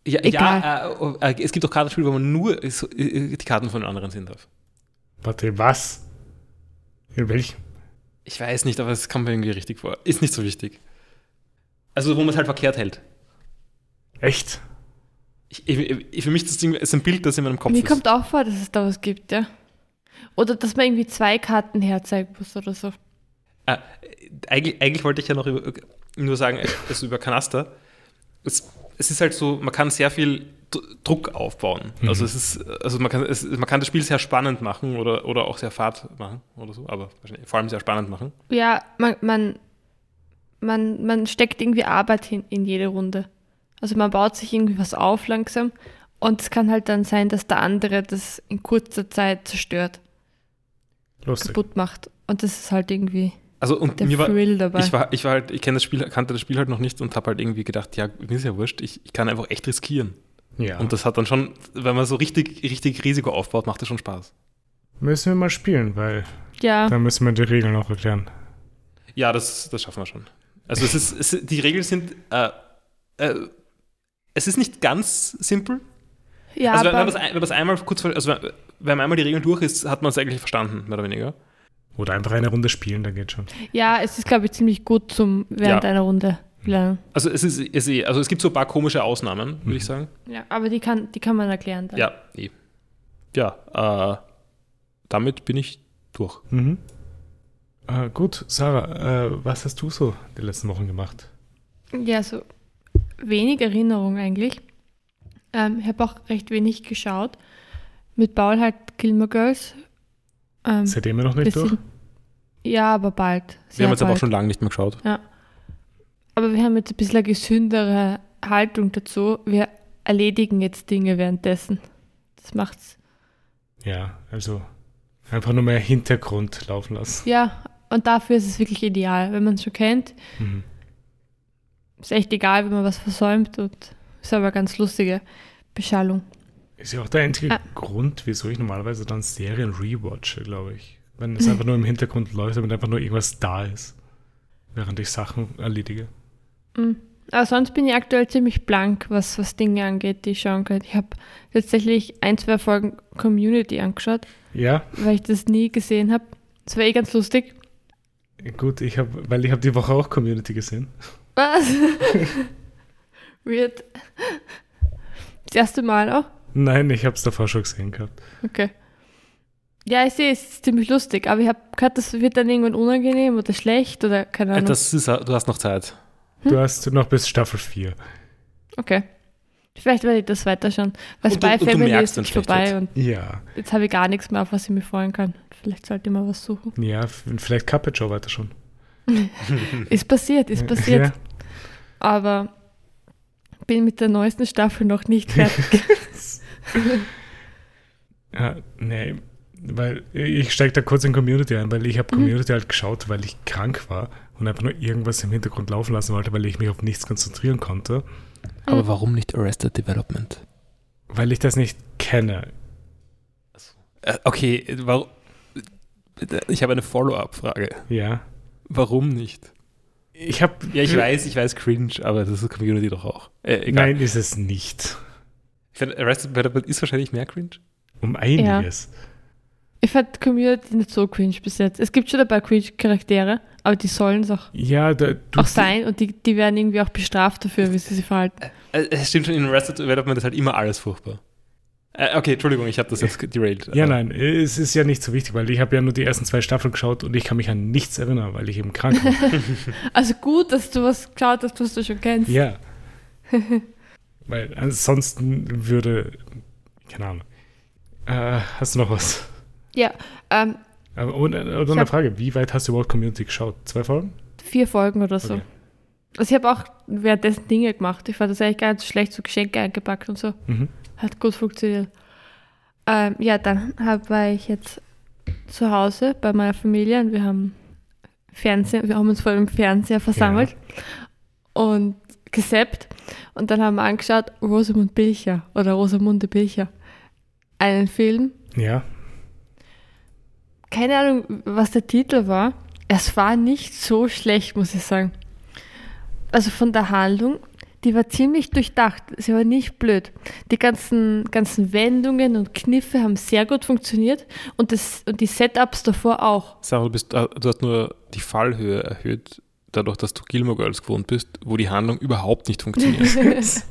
ja, Egal. ja äh, äh, es gibt auch Kartenspiele, wo man nur so, äh, die Karten von anderen sehen darf. Warte, was? In welchem? Ich weiß nicht, aber es kommt mir irgendwie richtig vor. Ist nicht so wichtig. Also, wo man es halt verkehrt hält. Echt? Ich, ich, ich, für mich das Ding ist ein Bild, das in meinem Kopf mir ist. kommt auch vor, dass es da was gibt, ja. Oder dass man irgendwie zwei Karten herzeigen muss oder so. Ah, eigentlich, eigentlich wollte ich ja noch über, nur sagen, also über Kanaster. Es, es ist halt so, man kann sehr viel Druck aufbauen. Mhm. Also es ist, also man kann, es, man kann das Spiel sehr spannend machen oder, oder auch sehr fad machen oder so, aber wahrscheinlich vor allem sehr spannend machen. Ja, man, man, man, man steckt irgendwie Arbeit hin in jede Runde. Also man baut sich irgendwie was auf langsam und es kann halt dann sein, dass der andere das in kurzer Zeit zerstört, Lustig. kaputt macht. Und das ist halt irgendwie Also und der mir war, Thrill dabei. ich war, ich war halt, ich kenne das Spiel, kannte das Spiel halt noch nicht und habe halt irgendwie gedacht, ja, mir ist ja wurscht, ich, ich kann einfach echt riskieren. Ja. Und das hat dann schon, wenn man so richtig, richtig Risiko aufbaut, macht das schon Spaß. müssen wir mal spielen, weil ja, dann müssen wir die Regeln auch erklären. Ja, das, das schaffen wir schon. Also es ist, es, die Regeln sind, äh, äh, es ist nicht ganz simpel. ja also wenn, man es ein- wenn man es einmal kurz, also wenn, man einmal die Regeln durch ist, hat man es eigentlich verstanden, mehr oder weniger. Oder einfach eine Runde spielen, dann geht schon. ja, es ist, glaube ich, ziemlich gut zum während Ja. einer Runde lernen. Also es ist, eh, also es gibt so ein paar komische Ausnahmen, würde ich sagen. Ja, aber die kann, die kann man erklären dann. Ja, eh. Ja, äh, damit bin ich durch. Mhm. Äh, gut, Sarah, äh, was hast du so die letzten Wochen gemacht? Ja, so wenig Erinnerung eigentlich. Ähm, ich habe auch recht wenig geschaut. Mit Paul halt Gilmore Girls. Ähm, Seid ihr immer noch nicht durch? ja, aber bald. Wir haben jetzt aber auch schon lange nicht mehr geschaut. aber wir haben jetzt ein bisschen eine gesündere Haltung dazu. Wir erledigen jetzt Dinge währenddessen. Das macht's. Ja, also einfach nur mehr Hintergrund laufen lassen. Ja, und dafür ist es wirklich ideal. Wenn man es schon kennt, Mhm. ist echt egal, wenn man was versäumt und ist aber ganz lustige Beschallung. Ist ja auch der einzige Ah. Grund, wieso ich normalerweise dann Serien rewatche, glaube ich. Wenn es einfach nur im Hintergrund läuft, damit einfach nur irgendwas da ist. Während ich Sachen erledige. Mhm. Aber sonst bin ich aktuell ziemlich blank, was, was Dinge angeht, die ich schauen könnte. Ich habe tatsächlich ein, zwei Folgen Community angeschaut, Ja, weil ich das nie gesehen habe. Das war eh ganz lustig. gut, ich habe, weil ich habe die Woche auch Community gesehen. Was? Weird. Das erste Mal auch? Nein, ich habe es davor schon gesehen gehabt. Okay. Ja, ich sehe, es ist ziemlich lustig, aber ich habe gehört, das wird dann irgendwann unangenehm oder schlecht oder keine Äh, Ahnung. Das ist, du hast noch Zeit. Du hast noch bis Staffel 4. okay. Vielleicht werde ich das weiterschauen. Weil Und du- Spy und du Family merkst, ist schlecht vorbei und Ja, jetzt habe ich gar nichts mehr, auf was ich mich freuen kann. Vielleicht sollte ich mal was suchen. ja, vielleicht Carpet Show weiter schon. Ist passiert, ist passiert. Ja, Aber bin mit der neuesten Staffel noch nicht fertig. ja, nee, weil ich steige da kurz in Community ein, weil ich habe Mhm. Community halt geschaut, weil ich krank war und einfach nur irgendwas im Hintergrund laufen lassen wollte, weil ich mich auf nichts konzentrieren konnte, Aber warum nicht Arrested Development? weil ich das nicht kenne. Äh, okay, warum? Ich habe eine Follow-up-Frage. Ja, Warum nicht? ich habe. Ja, ich weiß, ich weiß, cringe, aber das ist Community doch auch. Äh, egal. Nein, ist es nicht. Ich finde, Arrested Development ist wahrscheinlich mehr cringe. Um einiges. Ich fand Community nicht so cringe bis jetzt. Es gibt schon ein paar Cringe-Charaktere, aber die sollen es auch, Ja, da, du, auch sein und die, die werden irgendwie auch bestraft dafür, wie sie sich verhalten. Äh, Es stimmt schon, in Arrested Development ist halt immer alles furchtbar. Äh, okay, Entschuldigung, ich habe das jetzt derailed. Ja, Äh, nein, es ist ja nicht so wichtig, weil ich habe ja nur die ersten zwei Staffeln geschaut und ich kann mich an nichts erinnern, weil ich eben krank war. Also gut, dass du was geschaut hast, was du schon kennst. ja. weil ansonsten würde, keine Ahnung. Äh, hast du noch was? Ja, ähm, Aber, und, Ich eine Frage, wie weit hast du überhaupt Community geschaut? Zwei Folgen? vier Folgen oder so. Okay. Also ich habe auch währenddessen Dinge gemacht. Ich fand das eigentlich gar nicht so schlecht, so Geschenke eingepackt und so. Mhm. Hat gut funktioniert. Ähm, ja, dann hab, war ich jetzt zu Hause bei meiner Familie und wir haben Fernsehen, wir haben uns vor dem Fernseher versammelt und gesappt und dann haben wir angeschaut Rosamund Pilcher oder Rosamunde Pilcher. Einen Film. Ja, Keine Ahnung, was der Titel war. Es war nicht so schlecht, muss ich sagen. Also von der Handlung, die war ziemlich durchdacht. Sie war nicht blöd. Die ganzen, ganzen Wendungen und Kniffe haben sehr gut funktioniert und, das, und die Setups davor auch. Sarah, du, bist, äh, du hast nur die Fallhöhe erhöht, dadurch, dass du Gilmore Girls gewohnt bist, wo die Handlung überhaupt nicht funktioniert.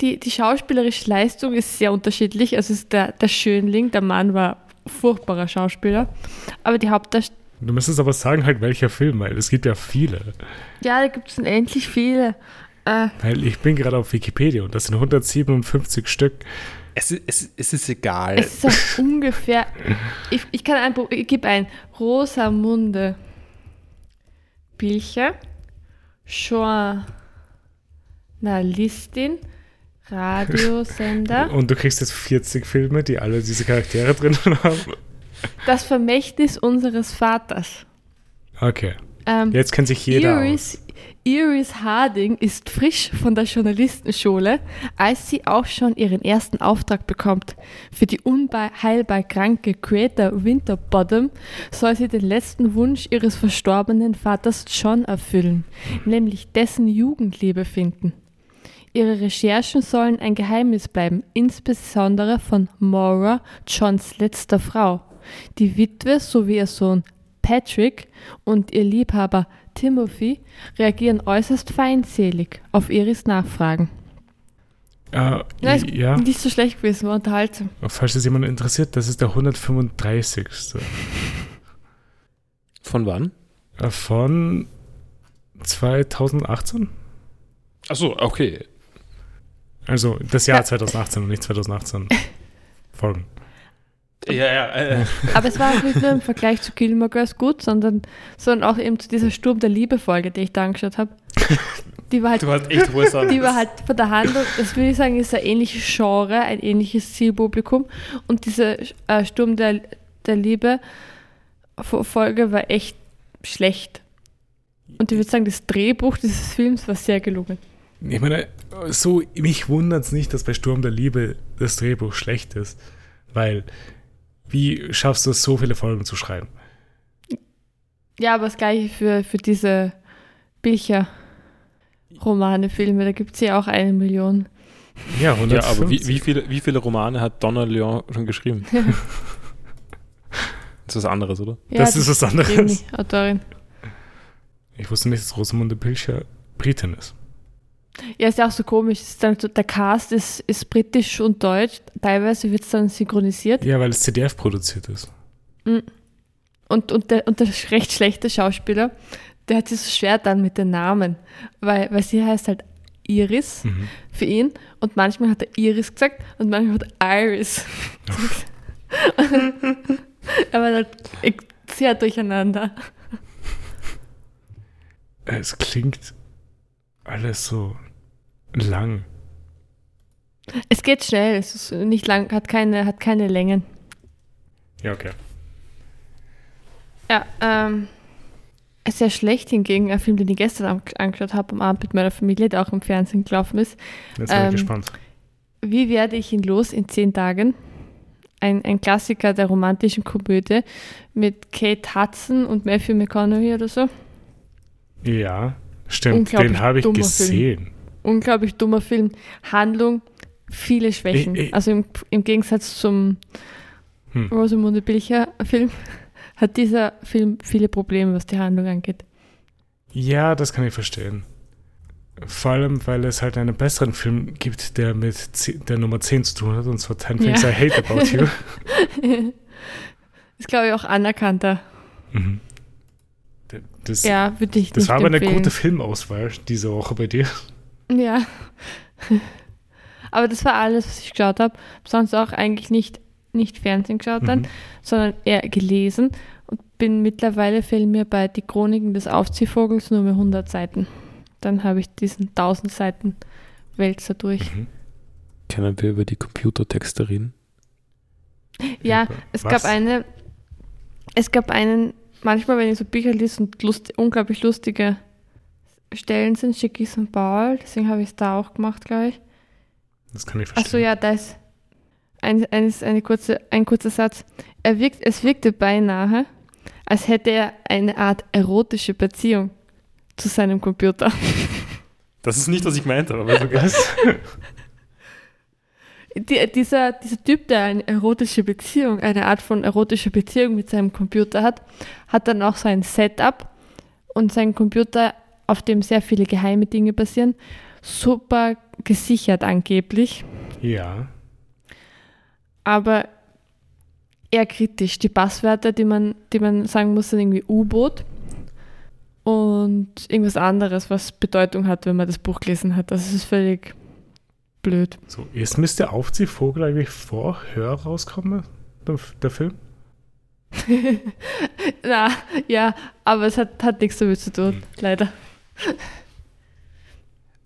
Die, die schauspielerische Leistung ist sehr unterschiedlich. Also es ist der, der Schönling, der Mann war furchtbarer Schauspieler. Aber die Hauptdarsteller, du müsstest aber sagen halt, welcher Film, weil es gibt ja viele. ja, da gibt es endlich viele. Äh, Weil ich bin gerade auf Wikipedia und das sind 157 Stück. es, ist, es, es ist egal. Es ist auch ungefähr. Ich, ich kann ein, ich gebe ein Rosamunde Pilcher, Journalistin, Radiosender, Und du kriegst jetzt 40 Filme, die alle diese Charaktere drin haben. das Vermächtnis unseres Vaters. Okay, Ähm, jetzt kennt sich jeder aus. Iris, Harding ist frisch von der Journalistenschule, als sie auch schon ihren ersten Auftrag bekommt. Für die unheilbar kranke Creator Winterbottom soll sie den letzten Wunsch ihres verstorbenen Vaters John erfüllen, nämlich dessen Jugendliebe finden. Ihre Recherchen sollen ein Geheimnis bleiben, insbesondere von Maura, Johns letzter Frau. Die Witwe sowie ihr Sohn Patrick und ihr Liebhaber Timothy reagieren äußerst feindselig auf Iris Nachfragen. Äh, Ja, ist ja, nicht so schlecht gewesen, war unterhaltsam. falls es jemand interessiert, das ist der 135. Von wann? Äh, Von 2018? Achso, okay. Also das Jahr Ja. 2018 und nicht 2018. Folgen. Ja, ja. Äh, Aber es war auch nicht nur im Vergleich zu Gilmore Girls gut, sondern, sondern auch eben zu dieser Sturm der Liebe-Folge, die ich da angeschaut habe. Die war halt du hast echt. Die war halt von der Handlung, das würde ich sagen, ist ein ähnliches Genre, ein ähnliches Zielpublikum. Und diese äh, Sturm der, der Liebe Fo- Folge war echt schlecht. Und ich würde sagen, das Drehbuch dieses Films war sehr gelungen. Ich meine, so, mich wundert es nicht, dass bei Sturm der Liebe das Drehbuch schlecht ist. Weil, wie schaffst du es, so viele Folgen zu schreiben? Ja, aber das gleiche für, für diese Bücher, Romane, Filme, da gibt es ja auch eine Million. Ja, ja, 150. aber wie, wie, viele, wie viele Romane hat Donna Leon schon geschrieben? das ist was anderes, oder? Ja, Das die ist was anderes. Autorin. Ich wusste nicht, dass Rosamunde Pilcher Britin ist. Ja, ist ja auch so komisch. Dann so, der Cast ist, ist britisch und deutsch. Teilweise wird es dann synchronisiert. Ja, weil es CDF produziert ist. Und, und, der, und der recht schlechte Schauspieler, der hat sich so schwer dann mit den Namen. Weil, weil sie heißt halt Iris Mhm. für ihn. Und manchmal hat er Iris gesagt und manchmal hat er Iris. er war halt sehr durcheinander. Es klingt alles so lang. Es geht schnell, es ist nicht lang, hat keine, hat keine Längen. Ja, okay. Ja, ähm, sehr schlecht hingegen, ein Film, den ich gestern an- angeschaut habe am Abend mit meiner Familie, der auch im Fernsehen gelaufen ist. Jetzt bin Ähm, ich gespannt. Wie werde ich ihn los in zehn Tagen? Ein, ein Klassiker der romantischen Komödie mit Kate Hudson und Matthew McConaughey oder so. Ja, stimmt. Den habe ich gesehen. Unglaublich dummer Film. Handlung, viele Schwächen. Ich- ich- also im, im Gegensatz zum Hm. Rosamunde Pilcher Film hat dieser Film viele Probleme, was die Handlung angeht. Ja, das kann ich verstehen. Vor allem, weil es halt einen besseren Film gibt, der mit ze- der Nummer 10 zu tun hat, und zwar 10 Things Ja. I Hate About You. Ist, glaube ich, auch anerkannter. Mhm. Das, Ja, würde ich das nicht war aber eine empfehlen. gute Filmauswahl diese Woche bei dir. Ja. Aber das war alles, was ich geschaut habe. Sonst auch eigentlich nicht, nicht Fernsehen geschaut dann, Mhm. sondern eher gelesen. Und bin mittlerweile fehlen mir bei Die Chroniken des Aufziehvogels nur mehr 100 Seiten. Dann habe ich diesen 1000 Seiten Wälzer durch. Mhm. Können wir über die Computertexterin? Ja, Über es was? gab eine, es gab einen, manchmal, wenn ich so Bücher lese und lust, unglaublich lustige Stellen sind, schicke ich es an Paul. Deswegen habe ich es da auch gemacht, glaube ich. Das kann ich verstehen. Achso, ja, da ist ein, ein, eine kurze, ein kurzer Satz. Er wirkt, es wirkte beinahe, als hätte er eine Art erotische Beziehung zu seinem Computer. Das ist nicht, was ich meinte, aber so Was? Die, dieser, dieser Typ, der eine erotische Beziehung, eine Art von erotischer Beziehung mit seinem Computer hat, hat dann auch so ein Setup und sein Computer, auf dem sehr viele geheime Dinge passieren, super gesichert angeblich. ja. aber eher kritisch. Die Passwörter, die man, die man sagen muss, sind irgendwie U-Boot und irgendwas anderes, was Bedeutung hat, wenn man das Buch gelesen hat. Das ist völlig blöd. So, jetzt müsste Aufziehvogel eigentlich vor Hör rauskommen, der, Film. Na, ja, aber es hat, hat nichts damit zu tun, leider.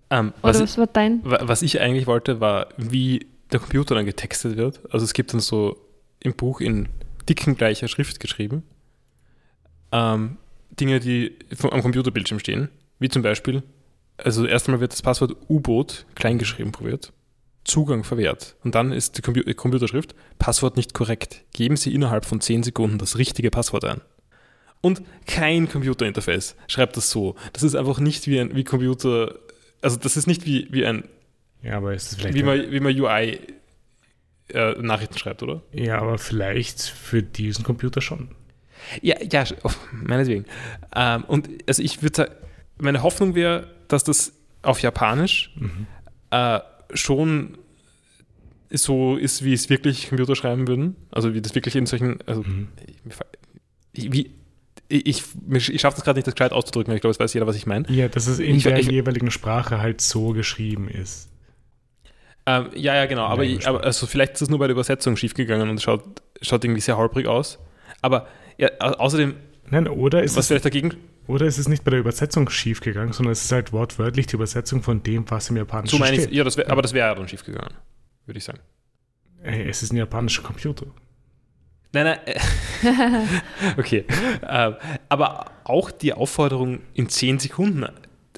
Ähm, Oder was, was war dein? wa- was ich eigentlich wollte, war, wie der Computer dann getextet wird. Also es gibt dann so im Buch in dicken gleicher Schrift geschrieben ähm, Dinge, die vom, am Computerbildschirm stehen. Wie zum Beispiel, also erst einmal wird das Passwort U-Boot kleingeschrieben probiert. Zugang verwehrt. Und dann ist die Computerschrift Passwort nicht korrekt. Geben Sie innerhalb von 10 Sekunden das richtige Passwort ein. Und kein Computerinterface schreibt das so. Das ist einfach nicht wie ein wie Computer, also das ist nicht wie, wie ein Ja, aber ist es vielleicht. wie man, wie man UI äh, Nachrichten schreibt, oder? ja, aber vielleicht für diesen Computer schon. Ja, ja, oh, meinetwegen. Ähm, und also ich würde sagen, meine Hoffnung wäre, dass das auf Japanisch Mhm. äh, schon so ist, wie es wirklich Computer schreiben würden. Also wie das wirklich in solchen, also Mhm. wie, ich, ich, ich schaffe das gerade nicht, das gescheit auszudrücken, aber ich glaube, es weiß jeder, was ich meine. Ja, dass es in Ich- der ich- jeweiligen Sprache halt so geschrieben ist. Ähm, ja, ja, genau. Aber, Ja, ich, aber also vielleicht ist es nur bei der Übersetzung schiefgegangen und es schaut, schaut irgendwie sehr holprig aus. Aber ja, au- außerdem, Nein, oder ist, was es, vielleicht dagegen, oder ist es nicht bei der Übersetzung schief gegangen, sondern es ist halt wortwörtlich die Übersetzung von dem, was im Japanischen so meine ich, steht. ja, das wär, aber das wäre ja dann schiefgegangen, würde ich sagen. Ey, es ist ein japanischer Computer. Nein, nein. Äh, okay. Ähm, aber auch die Aufforderung, in 10 Sekunden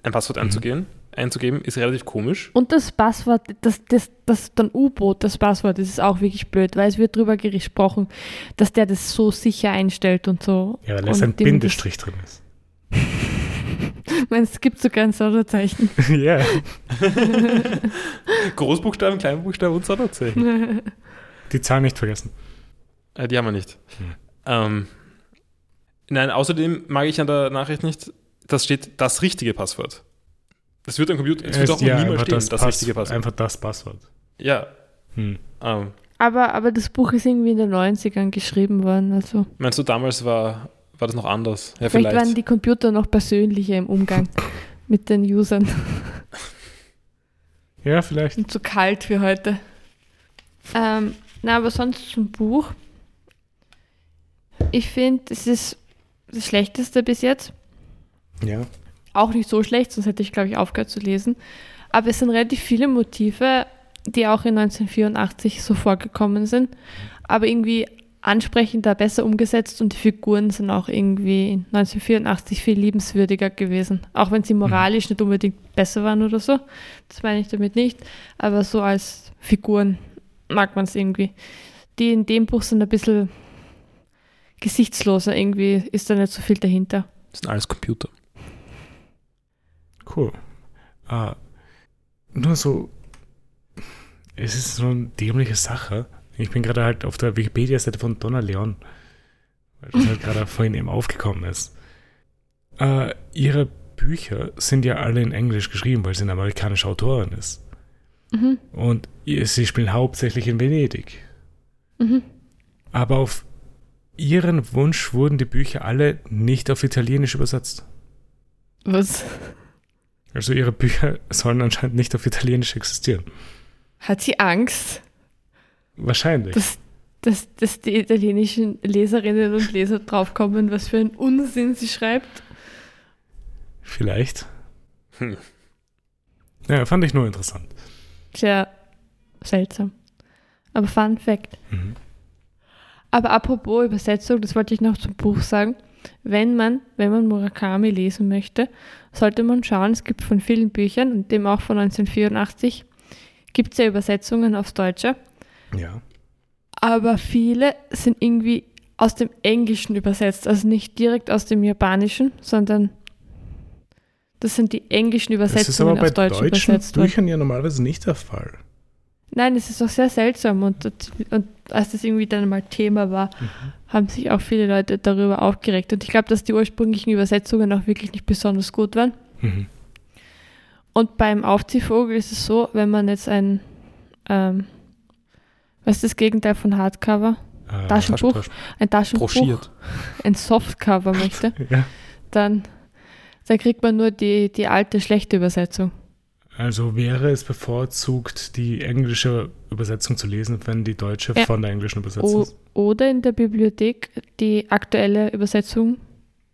ein Passwort einzugehen, einzugeben, ist relativ komisch. Und das Passwort, das, das, das dann U-Boot, das Passwort, das ist auch wirklich blöd, weil es wird drüber gesprochen, dass der das so sicher einstellt und so. Ja, weil es Und ein Bindestrich drin ist. Meine, es gibt sogar ein Sonderzeichen. ja. Großbuchstaben, Kleinbuchstaben und Sonderzeichen. Die Zahl nicht vergessen. Äh, die haben wir nicht. Hm. Ähm, nein, außerdem mag ich an der Nachricht nicht, das steht das richtige Passwort. Das wird am Computer, das wird auch ja, niemals einfach stehen, das, das, Pass, richtige Passwort. einfach das Passwort. Ja. Hm. Ähm, Aber, aber das Buch ist irgendwie in den 90ern geschrieben worden. Also meinst du, damals war, war das noch anders? Ja, vielleicht, vielleicht. waren die Computer noch persönlicher im Umgang mit den Usern Ja, vielleicht. und zu kalt für heute. Ähm, na, aber sonst zum Buch. Ich finde, es ist das Schlechteste bis jetzt. Ja. Auch nicht so schlecht, sonst hätte ich, glaube ich, aufgehört zu lesen. Aber es sind relativ viele Motive, die auch in 1984 so vorgekommen sind. Aber irgendwie ansprechender, besser umgesetzt und die Figuren sind auch irgendwie in 1984 viel liebenswürdiger gewesen. Auch wenn sie moralisch nicht unbedingt besser waren oder so. Das meine ich damit nicht. Aber so als Figuren mag man es irgendwie. Die in dem Buch sind ein bisschen gesichtsloser. Irgendwie ist da nicht so viel dahinter. Das sind alles Computer. Cool. Ah, nur so, es ist so eine dämliche Sache. Ich bin gerade halt auf der Wikipedia-Seite von Donna Leon, weil das halt gerade vorhin eben aufgekommen ist. Äh, ihre Bücher sind ja alle in Englisch geschrieben, weil sie eine amerikanische Autorin ist. Mhm. Und sie spielen hauptsächlich in Venedig. Mhm. Aber auf ihren Wunsch wurden die Bücher alle nicht auf Italienisch übersetzt. Was? Also ihre Bücher sollen anscheinend nicht auf Italienisch existieren. Hat sie Angst, Wahrscheinlich. dass, dass, dass die italienischen Leserinnen und Leser draufkommen, was für einen Unsinn sie schreibt? Vielleicht. Hm. Ja, fand ich nur interessant. Sehr seltsam. Aber Fun Fact. Mhm. Aber apropos Übersetzung, das wollte ich noch zum Buch sagen. Wenn man, wenn man Murakami lesen möchte, sollte man schauen, es gibt von vielen Büchern und dem auch von 1984, gibt es ja Übersetzungen aufs Deutsche, Ja. aber viele sind irgendwie aus dem Englischen übersetzt, also nicht direkt aus dem Japanischen, sondern das sind die englischen Das ist aber Übersetzungen bei deutschen übersetzt. Büchern ja normalerweise nicht der Fall. Nein, es ist auch sehr seltsam und, und als das irgendwie dann mal Thema war, haben sich auch viele Leute darüber aufgeregt. Und ich glaube, dass die ursprünglichen Übersetzungen auch wirklich nicht besonders gut waren. Mhm. Und beim Aufziehvogel ist es so, wenn man jetzt ein, ähm, was ist das Gegenteil von Hardcover? Äh, Taschenbuch? Tasch- Ein Taschenbuch, Broschiert. ein Softcover möchte, Ja. dann, dann kriegt man nur die, die alte schlechte Übersetzung. Also wäre es bevorzugt, die englische Übersetzung zu lesen, wenn die deutsche Ja. von der englischen übersetzt O ist. oder in der Bibliothek die aktuelle Übersetzung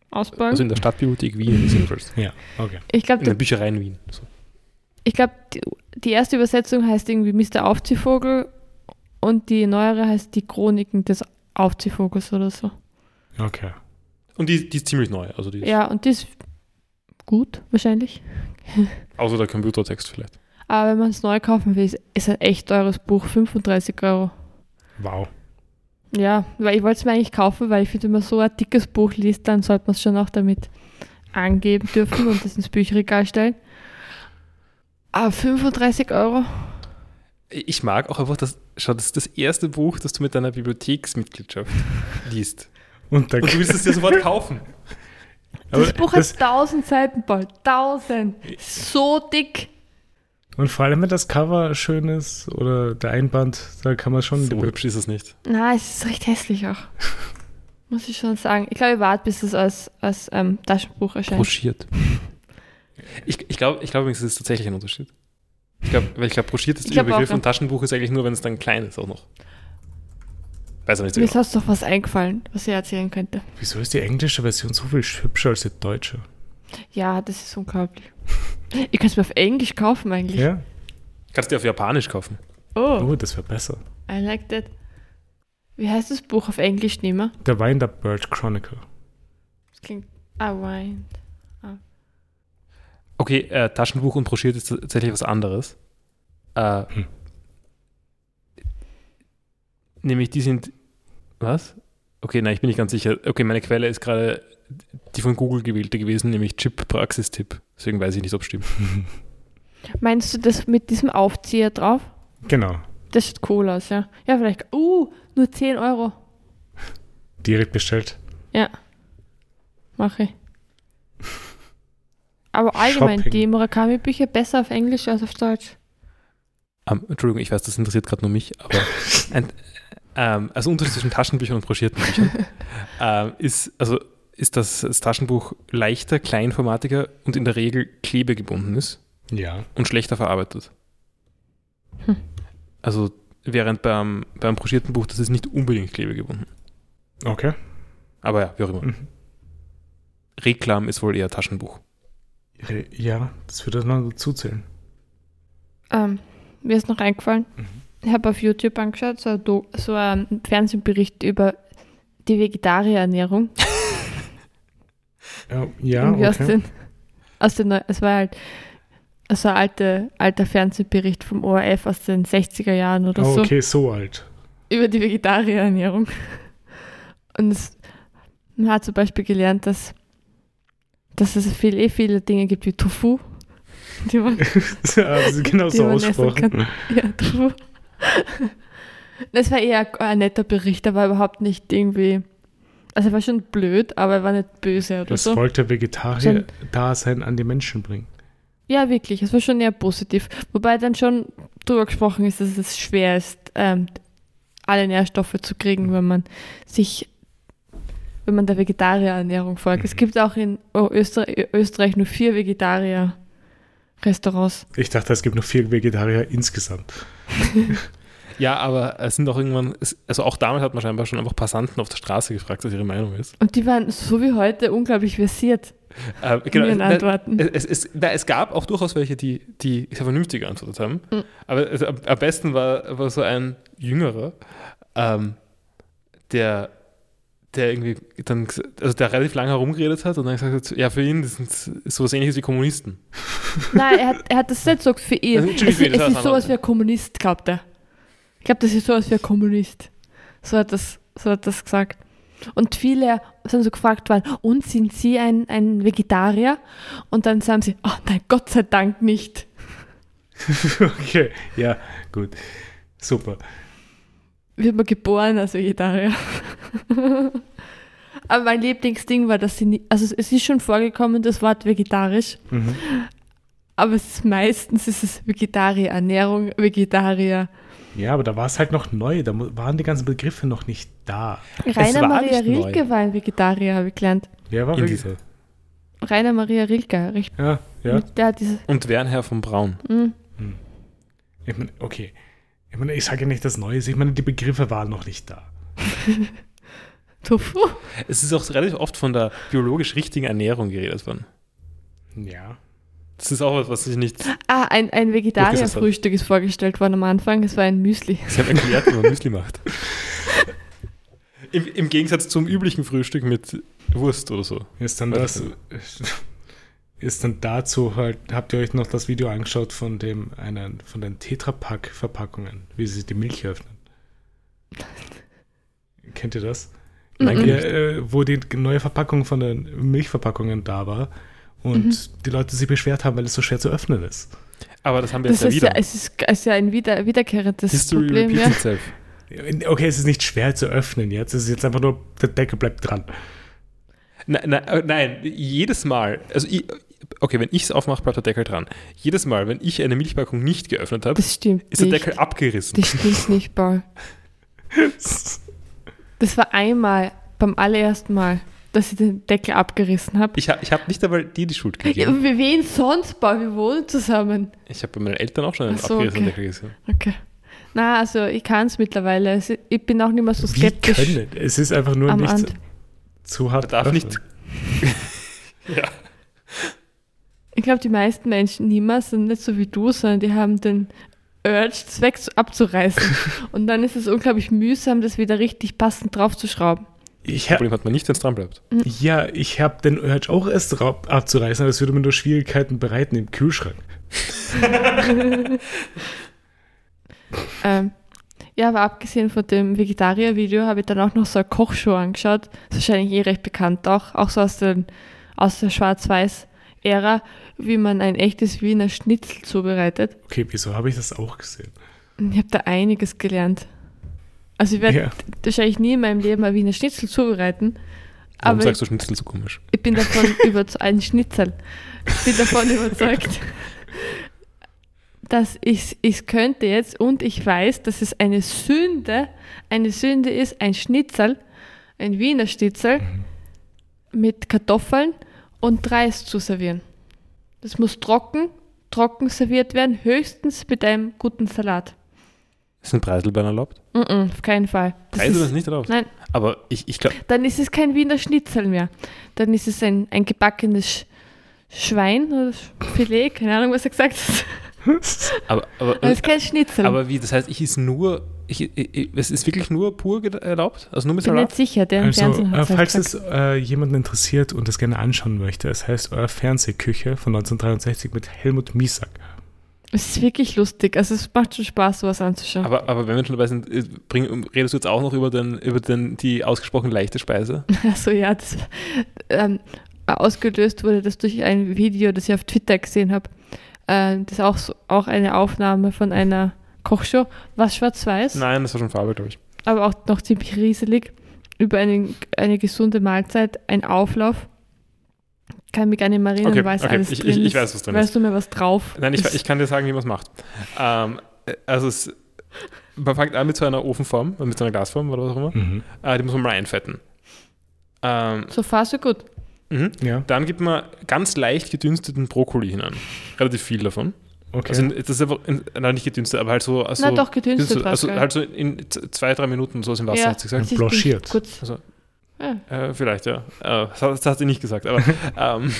ausbauen. Also in der Stadtbibliothek Wien ist jedenfalls. Ja, okay. ich glaube, In der Bücherei in Wien. So. Ich glaube, die, die erste Übersetzung heißt irgendwie Mr. Aufziehvogel und die neuere heißt die Chroniken des Aufziehvogels oder so. Okay. Und die, die ist ziemlich neu. Also die ist, Ja, und die ist gut, wahrscheinlich. Außer der Computertext vielleicht. Aber wenn man es neu kaufen will, ist, ein echt teures Buch, 35 Euro. Wow. Ja, weil ich wollte es mir eigentlich kaufen, weil ich finde, wenn man so ein dickes Buch liest, dann sollte man es schon auch damit angeben dürfen und das ins Bücherregal stellen. Aber 35 Euro? Ich mag auch einfach, das, schau, das ist das erste Buch, das du mit deiner Bibliotheksmitgliedschaft liest. Und, Und du willst es dir sofort kaufen. Aber Das Buch das, hat 1000 Seiten bald. 1000. So dick. und vor allem, wenn das Cover schön ist oder der Einband, da kann man schon. So hübsch ist es nicht. Na, es ist recht hässlich auch. Muss ich schon sagen. Ich glaube, ich warte, bis es als, als ähm, Taschenbuch erscheint. Broschiert. Ich, ich glaube ich glaub übrigens, es ist tatsächlich ein Unterschied. Ich glaube, weil ich glaube, broschiert ist Ich der glaub auch, Begriff ja. und Taschenbuch ist eigentlich nur, wenn es dann klein ist auch noch. Weiß aber nicht so Mir ist genau. sonst noch was eingefallen, was ich erzählen könnte. Wieso ist die englische Version so viel hübscher als die deutsche? Ja, das ist unglaublich. Ich kann es mir auf Englisch kaufen eigentlich. Ja? Kannst du dir auf Japanisch kaufen. Oh, Oh, das wäre besser. I like that. Wie heißt das Buch auf Englisch mehr? Der Wind Up Bird Chronicle. Das klingt. Ah, Wind. Okay, äh, Taschenbuch und broschiert ist tatsächlich was anderes. Äh, Hm. Nämlich die sind. Was? Okay, nein, ich bin nicht ganz sicher. Okay, meine Quelle ist gerade die von Google gewählte gewesen, nämlich Chip Praxistipp. Deswegen weiß ich nicht, ob es stimmt. Meinst du das mit diesem Aufzieher drauf? Genau. Das sieht cool aus, ja. Ja, vielleicht. Uh, nur 10 Euro. Direkt bestellt. Ja. Mache ich. Aber allgemein, Shopping. die Murakami-Bücher besser auf Englisch als auf Deutsch. Ähm, Entschuldigung, ich weiß, das interessiert gerade nur mich, aber ein, ähm, also Unterschied zwischen Taschenbüchern und broschierten Büchern ähm, ist, also ist, dass das Taschenbuch leichter, kleinformatiger und in der Regel klebegebunden ist Ja. und schlechter verarbeitet. Hm. Also während beim, beim broschierten Buch, das ist nicht unbedingt klebegebunden. Okay. Aber ja, wie auch immer. Mhm. Reklam ist wohl eher Taschenbuch. Re- Ja, das würde dann dazu zählen. Ähm, mir ist noch eingefallen, Mhm. Ich habe auf YouTube angeschaut, so, ein Do so einen Fernsehbericht über die Vegetarierernährung. Ja, ja Irgendwie aus okay. den, aus den, es war halt so ein alte, alter Fernsehbericht vom ORF aus den 60er Jahren oder Oh, so. okay, so alt. über die Vegetarierernährung. Und es, man hat zum Beispiel gelernt, dass, dass es viel, eh viele Dinge gibt wie Tofu. Die man, also genau Die so man essen ausgesprochen. ja, Tofu. Das war eher ein netter Bericht, aber überhaupt nicht irgendwie Also er war schon blöd, aber er war nicht böse oder Das so. wollte Vegetarier-Dasein an die Menschen bringen. Ja, wirklich. Es war schon eher positiv. Wobei dann schon drüber gesprochen ist, dass es schwer ist, ähm, alle Nährstoffe zu kriegen, wenn man sich, wenn man der Vegetarierernährung folgt. Es gibt auch in Österreich, Österreich nur vier Vegetarier-Restaurants. Ich dachte, es gibt nur vier Vegetarier insgesamt. Ja, aber es sind doch irgendwann, also auch damals hat man scheinbar schon einfach Passanten auf der Straße gefragt, was ihre Meinung ist. Und die waren so wie heute unglaublich versiert Äh, in ihren na- Antworten. Es, es, na, es gab auch durchaus welche, die, die sehr vernünftig geantwortet haben. Mhm. Aber es, am, am besten war, war so ein Jüngerer, ähm, der, der irgendwie dann, also der relativ lange herumgeredet hat und dann gesagt hat, ja, für ihn das sind sowas ähnliches wie Kommunisten. Nein, er hat, er hat das nicht gesagt für ihn. Also, es, Entschuldigung, es ist was sowas wie ein Kommunist, glaubt er. Ich glaube, das ist sowas wie ein Kommunist. So hat das, so hat das gesagt. Und viele sind so gefragt worden, und sind Sie ein, ein Vegetarier? Und dann sagen sie, oh nein, Gott sei Dank nicht. okay, ja, gut. Super. Wird man geboren als Vegetarier. Aber mein Lieblingsding war, dass sie nie, also es ist schon vorgekommen, das Wort vegetarisch, Mhm. aber es ist meistens ist es Vegetarier, Ernährung, Vegetarier. Ja, aber da war es halt noch neu. Da waren die ganzen Begriffe noch nicht da. Rainer Maria nicht neu. Rilke war ein Vegetarier, habe ich gelernt. Wer war Vegetarier? Rainer Maria Rilke, richtig. Ja, ja. Der hat diese. Und Wernherr von Braun. Hm. Ich meine, okay. Ich meine, ich sage ja nicht das Neues. Ich meine, die Begriffe waren noch nicht da. Tofu. Es ist auch relativ oft von der biologisch richtigen Ernährung geredet worden. Ja. Das ist auch was, was ich nicht. Ah, ein, ein Vegetarier-Frühstück ist vorgestellt worden am Anfang. Es war ein Müsli. Sie haben erklärt, wie man Müsli macht. Im, Im Gegensatz zum üblichen Frühstück mit Wurst oder so. Ist dann Weiß das. Ist dann dazu halt, habt ihr euch noch das Video angeschaut von dem einen, von den Tetrapack-Verpackungen, wie sie die Milch öffnen? Kennt ihr das? Mhm. Ja, äh, wo die neue Verpackung von den Milchverpackungen da war und Mhm. die Leute sich beschwert haben, weil es so schwer zu öffnen ist. Aber das haben wir Das jetzt ja ist ja, wieder. es ist, es ist ja ein wieder, wiederkehrendes History Problem. repeats Ja. itself. Okay, es ist nicht schwer zu öffnen jetzt, es ist jetzt einfach nur, der Deckel bleibt dran. Nein, nein, äh, nein, jedes Mal, also ich, okay, wenn ich es aufmache, bleibt der Deckel dran. Jedes Mal, wenn ich eine Milchpackung nicht geöffnet habe, ist der nicht. Deckel abgerissen. Das stimmt nicht, Paul. Das war einmal, beim allerersten Mal, dass ich den Deckel abgerissen habe. Ich habe ich hab nicht einmal dir die Schuld Ja, gegeben. wie wen sonst, Paul? Wir wohnen zusammen. Ich habe bei meinen Eltern auch schon einen so, abgerissenen okay. Deckel gesehen. Okay. Na, also ich kann es mittlerweile. Ich bin auch nicht mehr so Wie skeptisch können? Es ist einfach nur nicht zu hart. Er darf öffnen. nicht. ja. Ich glaube, die meisten Menschen niemals sind nicht so wie du, sondern die haben den Urge, das weg zu- abzureißen. Und dann ist es unglaublich mühsam, das wieder richtig passend draufzuschrauben. Ich Das Problem hat man nicht, wenn es dran bleibt. ja, ich habe den Urge auch erst abzureißen, aber es würde mir nur Schwierigkeiten bereiten im Kühlschrank. Ähm, ja, aber abgesehen von dem Vegetarier-Video habe ich dann auch noch so eine Kochshow angeschaut. Ist wahrscheinlich eh recht bekannt auch, auch so aus, den, aus der Schwarz-Weiß-Ära, wie man ein echtes Wiener Schnitzel zubereitet. Okay, wieso habe ich das auch gesehen? Ich habe da einiges gelernt. Also ich werde Ja. wahrscheinlich nie in meinem Leben ein Wiener Schnitzel zubereiten. Warum Aber sagst du Schnitzel so komisch? ich bin davon überzeugt, ein Schnitzel. Ich bin davon überzeugt, dass ich es könnte jetzt und ich weiß, dass es eine Sünde, eine Sünde ist, ein Schnitzel, ein Wiener Schnitzel mit Kartoffeln und Reis zu servieren. Das muss trocken, trocken serviert werden, höchstens mit einem guten Salat. Sind Preiselbeeren erlaubt? Mm -mm, auf keinen Fall. Das Preiselbeeren ist, nicht erlaubt. nein, Aber ich, ich glaube, dann ist es kein Wiener Schnitzel mehr. Dann ist es ein, ein gebackenes Sch Schwein oder Filet, keine Ahnung, was er gesagt hat. aber, aber, es ist kein Schnitzel. aber wie, das heißt, ich ist nur, ich, ich, es ist wirklich nur pur erlaubt? Also nur mit ich bin nicht sicher, der im Also, Fernsehen äh, hat es falls halt es gesagt. äh, jemanden interessiert und das gerne anschauen möchte, es heißt Euer Fernsehküche von 1963 mit Helmut Miesack. Es ist wirklich lustig. Also es macht schon Spaß, sowas anzuschauen. Aber, aber wenn wir schon dabei sind, äh, bring, redest du jetzt auch noch über, den, über den, die ausgesprochen leichte Speise? Also ja, das ähm, ausgelöst wurde das durch ein Video, das ich auf Twitter gesehen habe. Ähm, das ist auch, so, auch eine Aufnahme von einer Kochshow. Was schwarz-weiß? Nein, das war schon Farbe, glaube ich. aber auch noch ziemlich rieselig, über eine, eine gesunde Mahlzeit, ein Auflauf. Kann mich gar nicht mehr erinnern, Okay, weiß okay, alles ich- drin ich- ich ist. weiß, was drin weißt ist. du mir was drauf? Nein, ich, ich kann dir sagen, wie man es macht. Ähm, äh, also es, man fängt an mit so einer Ofenform, mit so einer Glasform oder was auch immer. Mhm. Äh, die muss man mal einfetten. Ähm, So far, so gut. mhm. Ja, Dann gibt man ganz leicht gedünsteten Brokkoli hinein. Relativ viel davon. Okay. Also das ist einfach, in, nein, nicht gedünstet, aber halt so. Also, Na doch, gedünstet also halt so in zwei, drei Minuten so aus dem Wasser, Ja. hat sie gesagt. Blanchiert. Kurz. Also, Ja. Äh, vielleicht, ja. Äh, das, hat, das hat sie nicht gesagt, aber ähm,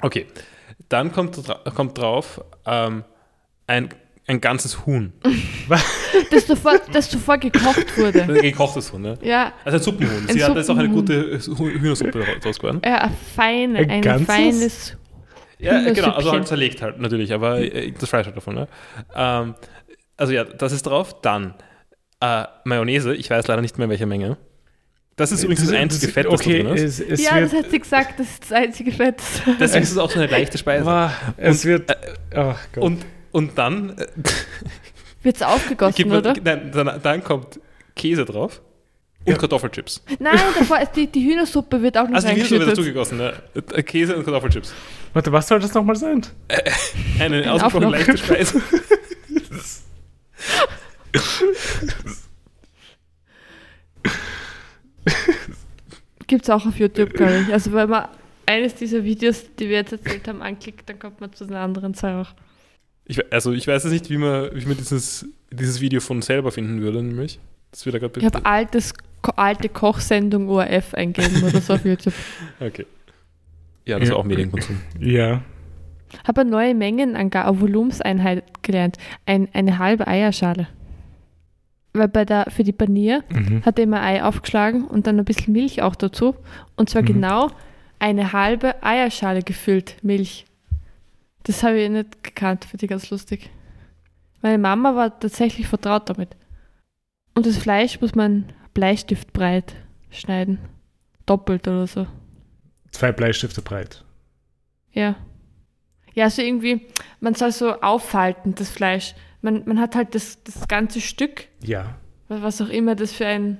okay. Dann kommt, kommt drauf ähm, ein, ein ganzes Huhn. Das zuvor, das zuvor gekocht wurde. Ein gekochtes Huhn, ne? Ja, Also ein Suppenhuhn. Ein Sie hat jetzt auch eine Suppenhuhn. gute Hü- Hühnersuppe draus geworden. ja ein, feine, Ein ein, feines. Ja, genau, also halt zerlegt halt natürlich, aber äh, das Fleisch halt davon, ne? Ähm, also ja, das ist drauf. Dann äh, Mayonnaise, ich weiß leider nicht mehr in welcher Menge. Das ist übrigens das einzige Fett, das okay, drin ist. es, es ja, das hat sie gesagt, das ist das einzige Fett. Deswegen ist es auch so eine leichte Speise. Wow, es Und, wird, ach Gott. Und, und dann äh, Wird es aufgegossen, oder? Nein, dann, dann kommt Käse drauf und Ja. Kartoffelchips. Nein, davor ist die, die Hühnersuppe wird auch noch Also die Wieso wird das reingeschüttet. zugegossen, ne? Käse und Kartoffelchips. Warte, was soll das nochmal sein? Eine Ein ausgesprochen leichte Speise. Gibt es auch auf YouTube, glaube ich. Also wenn man eines dieser Videos, die wir jetzt erzählt haben, anklickt, dann kommt man zu einer anderen Zahl auch. Ich, also ich weiß jetzt nicht, wie man, wie man dieses, dieses Video von selber finden würde, nämlich. Das wird da gerade Ich habe altes, alte Kochsendung ORF eingeben oder so auf YouTube. Okay. Ja, das Ja. war auch Medienkonsum. Ja. Habe eine neue Mengenangabe, Volumenseinheit gelernt. Ein, eine halbe Eierschale. Weil bei der, für die Panier Mhm. hat er immer Ei aufgeschlagen und dann ein bisschen Milch auch dazu. Und zwar Mhm. genau eine halbe Eierschale gefüllt, Milch. Das habe ich nicht gekannt, finde ich ganz lustig. Meine Mama war tatsächlich vertraut damit. Und das Fleisch muss man bleistiftbreit schneiden. Doppelt oder so. Zwei Bleistifte breit. Ja. Ja, so irgendwie, man soll so aufhalten, das Fleisch. Man, man hat halt das, das ganze Stück, Ja. was auch immer das für ein,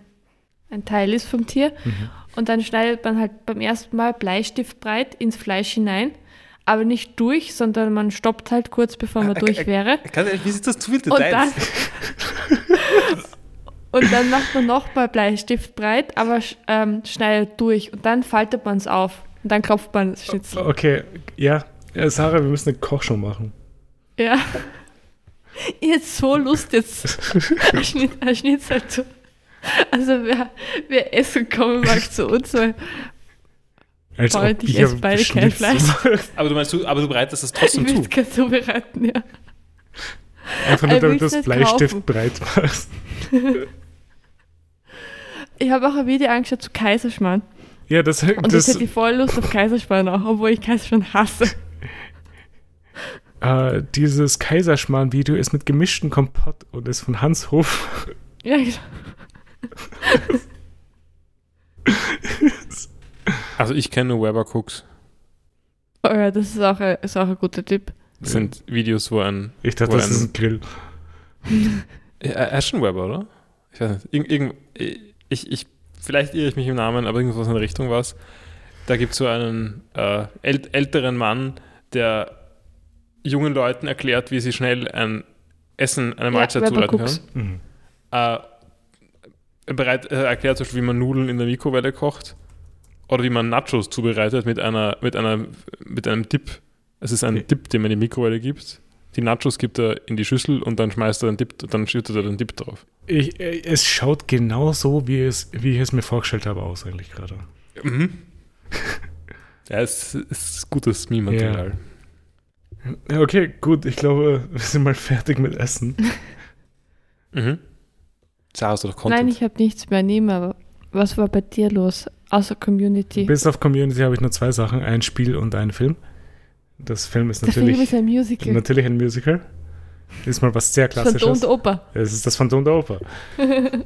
ein Teil ist vom Tier. Mhm. Und dann schneidet man halt beim ersten Mal Bleistiftbreit ins Fleisch hinein. Aber nicht durch, sondern man stoppt halt kurz, bevor man Ah, durch wäre. Ganz ehrlich, wie ist das zu viel Und dann, Details? und dann macht man nochmal Bleistiftbreit, aber sch- ähm, schneidet durch. Und dann faltet man es auf. Und dann klopft man das Schnitzel. Okay, ja. ja. Sarah, wir müssen eine Kochshow machen. Ja. Jetzt so Lust, jetzt ein Schnitt, ein Schnitzel zu. Also wer, wer essen kommen mag zu uns, weil Als ich esse beide kein Fleisch. Aber du meinst, du, aber du bereitest das ich trotzdem will zu. es gerne zubereiten, ja. Einfach nur, Er damit will's das Bleistift kaufen. breit machst. Ich habe auch ein Video angeschaut zu Kaiserschmarrn. Ja, das, Und das, ich voll Lust auf Kaiserschmarrn auch, obwohl ich Kaiserschmarrn hasse. äh, dieses Kaiserschmarrn-Video ist mit gemischten Kompott und ist von Hans Hof. Ja, genau. Also ich kenne Weber Cooks. Oh ja, das ist auch, ein, ist auch ein guter Tipp. Das sind Videos, wo ein. Ich dachte, das ist ein Grill. Ja, er ist schon Weber, oder? Ich weiß nicht. Irgend, irgend, ich, ich, vielleicht irre ich mich im Namen, aber irgendwas in der Richtung war es. Da gibt es so einen äh, äl älteren Mann, der jungen Leuten erklärt, wie sie schnell ein Essen, eine Mahlzeit Weber zubereiten können. Mhm. Äh, er bereit, er erklärt zum Beispiel, wie man Nudeln in der Mikrowelle kocht oder wie man Nachos zubereitet mit einer, mit einer, mit einem Dip. Es ist ein Okay. Dip, den man in die Mikrowelle gibt. Die Nachos gibt er in die Schüssel und dann schmeißt er den Dip, dann schüttet er den Dip drauf. Ich, äh, es schaut genau so, wie, es, wie ich es mir vorgestellt habe, aus eigentlich gerade. Mhm. ja, es ist gutes Meme-Material. Ja, okay, gut. Ich glaube, wir sind mal fertig mit Essen. Mhm. Sarah, hast du doch Content? Nein, ich habe nichts mehr nehmen, aber was war bei dir los? Außer Community. Bis auf Community habe ich nur zwei Sachen: ein Spiel und einen Film. Das Film ist Der Film natürlich, ist ein Musical. natürlich ein Musical. Ist mal was sehr Das Phantom Klassisches. der Oper. Es ist das Phantom der Oper.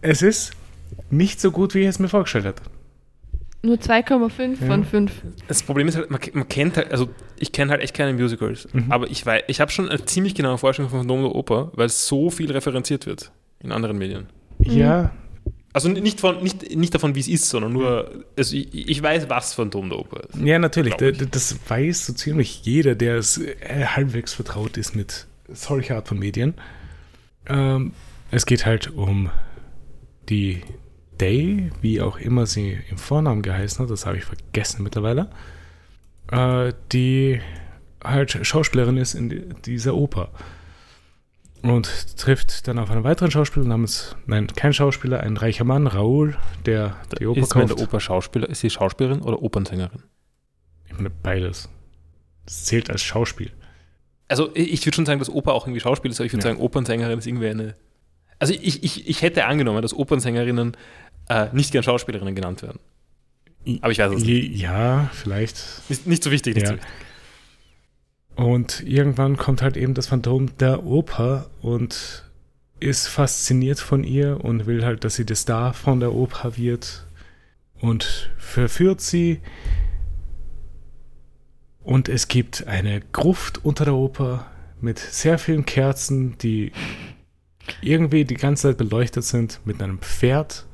es ist nicht so gut, wie ich es mir vorgestellt hätte. Nur 2,5 Ja. von 5. Das Problem ist halt, man, man kennt halt, also ich kenne halt echt keine Musicals, Mhm. aber ich weiß, ich habe schon eine ziemlich genaue Vorstellung von Phantom der Oper, weil so viel referenziert wird in anderen Medien. Mhm. Also nicht, von, nicht, nicht davon, wie es ist, sondern nur, also ich, ich weiß, was Phantom der Oper ist. Ja, natürlich. Da- da- Das weiß so ziemlich jeder, der es äh, halbwegs vertraut ist mit solcher Art von Medien. Ähm, es geht halt um die Day, wie auch immer sie im Vornamen geheißen hat, das habe ich vergessen mittlerweile, äh, die halt Schauspielerin ist in die- dieser Oper. Und trifft dann auf einen weiteren Schauspieler namens, nein, kein Schauspieler, ein reicher Mann, Raoul, der die Oper ist der Oper Schauspieler, ist sie Schauspielerin oder Opernsängerin? Ich meine, beides. Das zählt als Schauspiel. Also ich ich würde schon sagen, dass Oper auch irgendwie Schauspiel ist, aber ich würde Ja. sagen, Opernsängerin ist irgendwie eine. Also ich, ich, ich hätte angenommen, dass Opernsängerinnen äh, nicht gern Schauspielerinnen genannt werden. Aber ich weiß es nicht. Ja, vielleicht. Nicht, nicht so wichtig. Nicht Ja. so wichtig. Und irgendwann kommt halt eben das Phantom der Oper und ist fasziniert von ihr und will halt, dass sie der Star von der Oper wird und verführt sie. Und es gibt eine Gruft unter der Oper mit sehr vielen Kerzen, die irgendwie die ganze Zeit beleuchtet sind mit einem Pferd.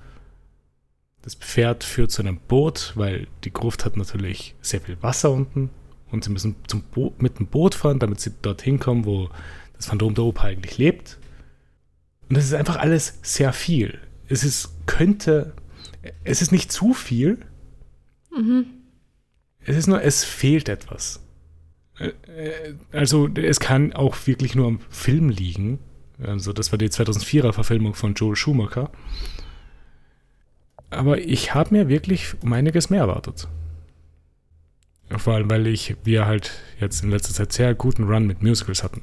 Das Pferd führt zu einem Boot, weil die Gruft hat natürlich sehr viel Wasser unten und sie müssen Bo mit dem Boot fahren, damit sie dorthin kommen, wo das Phantom der Oper eigentlich lebt. Und das ist einfach alles sehr viel. Es ist, könnte, es ist nicht zu viel. Es ist nur, es fehlt etwas. Äh, äh, Also, es kann auch wirklich nur am Film liegen. Also, das war die 2004er Verfilmung von Joel Schumacher. Aber ich habe mir wirklich um einiges mehr erwartet. Vor allem, weil ich, wir halt jetzt in letzter Zeit sehr guten Run mit Musicals hatten.